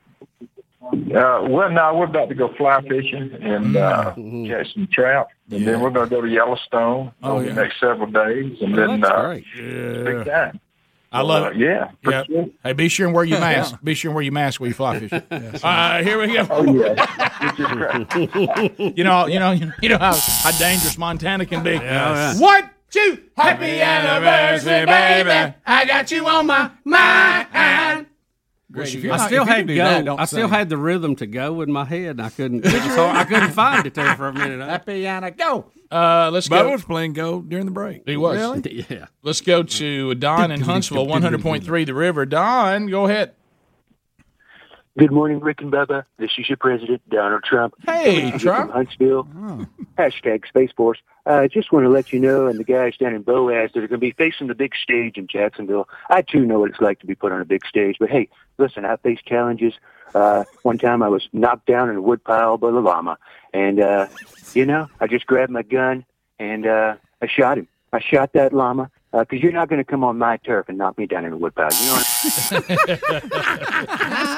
Uh, well, now we're about to go fly fishing and uh, Mm-hmm. catch some trout, and then we're going to go to Yellowstone Oh, over yeah. the next several days, and Oh, then that's uh, great. big time. I love Uh, it. yeah, for Yeah. sure. Hey, be sure and wear your Yeah. mask. Be sure and wear your mask when you fly fishing. uh, here we go. Oh yeah. you know, you know, you know how, how dangerous Montana can be. Yes. One, two, happy anniversary, baby. I got you on my mind. Great. I not- still had can go. that, don't I still sing. had the rhythm to go in my head, and I couldn't. it I couldn't find it there for a minute. Happy Anna, go. Uh, let's Bubba go. was playing go during the break. He was. Really? Yeah. Let's go to Don in Huntsville, 100.3 The River. Don, go ahead. Good morning, Rick and Bubba. This is your president, Donald Trump. Hey, Coming to you Trump. From Huntsville. Hashtag Space Force. I uh, just want to let you know, and the guys down in Boaz that are going to be facing the big stage in Jacksonville. I too know what it's like to be put on a big stage. But hey, listen, I faced challenges. Uh, one time I was knocked down in a woodpile by a llama, and uh, you know, I just grabbed my gun and uh, I shot him. I shot that llama because you're not going to come on my turf and knock me down in a woodpile. You know.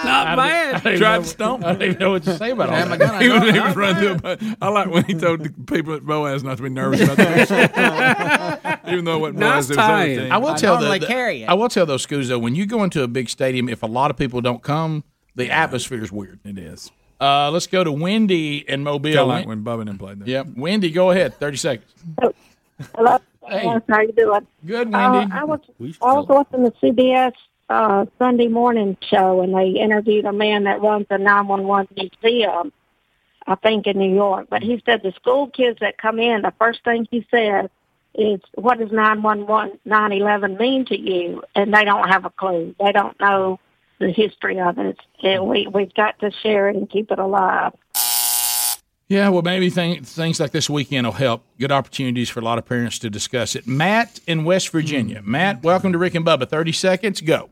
Not bad. Tried to stomp. I don't even know what to say about all that. gun. He was, he was running through. But I like when he told the people at Boaz not to be nervous about that. Even though what Nice Boaz it was on the tie-in. team. I will I tell normally the, carry it. I will tell those schools though when you go into a big stadium, if a lot of people don't come, the atmosphere is weird. It is. Uh, let's go to Wendy in Mobile. Kind of like when Bubba and played there. Yep, Wendy, go ahead. Thirty seconds. Hello. Hey. Yes, how you doing? Good, Uh, Wendy. I was I was watching the CBS uh, Sunday morning show, and they interviewed a man that runs a 911 museum, I think in New York. But he said the school kids that come in, the first thing he said is, "What does 911 911 mean to you?" And they don't have a clue. They don't know the history of it. And we we've got to share it and keep it alive. Yeah, well, maybe th- things like this weekend will help. Good opportunities for a lot of parents to discuss it. Matt in West Virginia. Matt, welcome to Rick and Bubba. 30 seconds, go.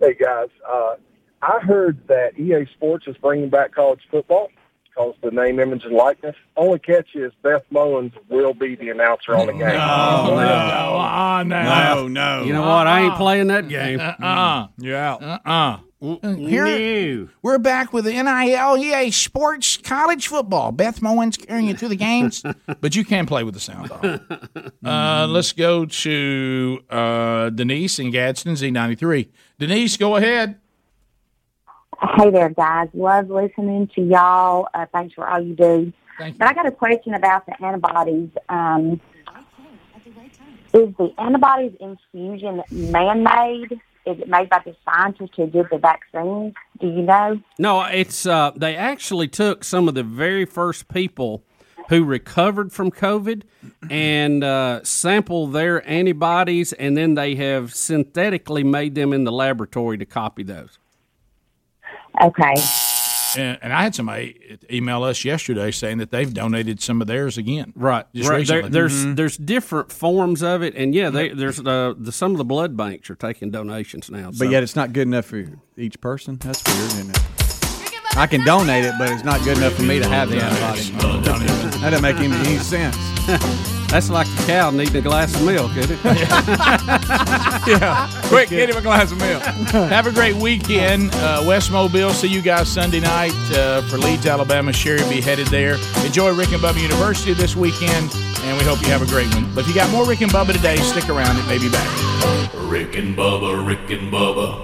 Hey guys, uh, I heard that EA Sports is bringing back college football because the name, image, and likeness. Only catch is Beth Mowins will be the announcer on the game. Oh, no. Uh, no. no. You know what? I ain't playing that game. Uh-uh. You're out. Uh-uh. Here, No. we're back with the NIL EA Sports College Football. Beth Mowins carrying you through the games, but you can play with the sound off. Uh, let's go to uh, Denise in Gadsden, Z93. Denise, go ahead. Hey there, guys. Love listening to y'all. Uh, thanks for all you do. But I got a question about the antibodies. Um, is the antibodies infusion man-made? Is it made by the scientists who did the vaccines? Do you know? No, it's uh, they actually took some of the very first people who recovered from COVID and uh, sampled their antibodies, and then they have synthetically made them in the laboratory to copy those. Okay. And, and I had somebody email us yesterday saying that they've donated some of theirs again. Right, Just right. There, recently. there's there's different forms of it, and yeah, they, there's uh, the some of the blood banks are taking donations now. But yet it's not good enough for each person. That's weird, isn't it? I can donate it, but it's not good enough for me to have the antibody. That doesn't make any, any sense. That's like a cow needing a glass of milk, isn't it? yeah. Quick, get him a glass of milk. Have a great weekend. Uh, West Mobile, see you guys Sunday night uh, for Leeds, Alabama. Sherry will be headed there. Enjoy Rick and Bubba University this weekend, and we hope you have a great one. But if you got more Rick and Bubba today, stick around. It may be back. Rick and Bubba, Rick and Bubba.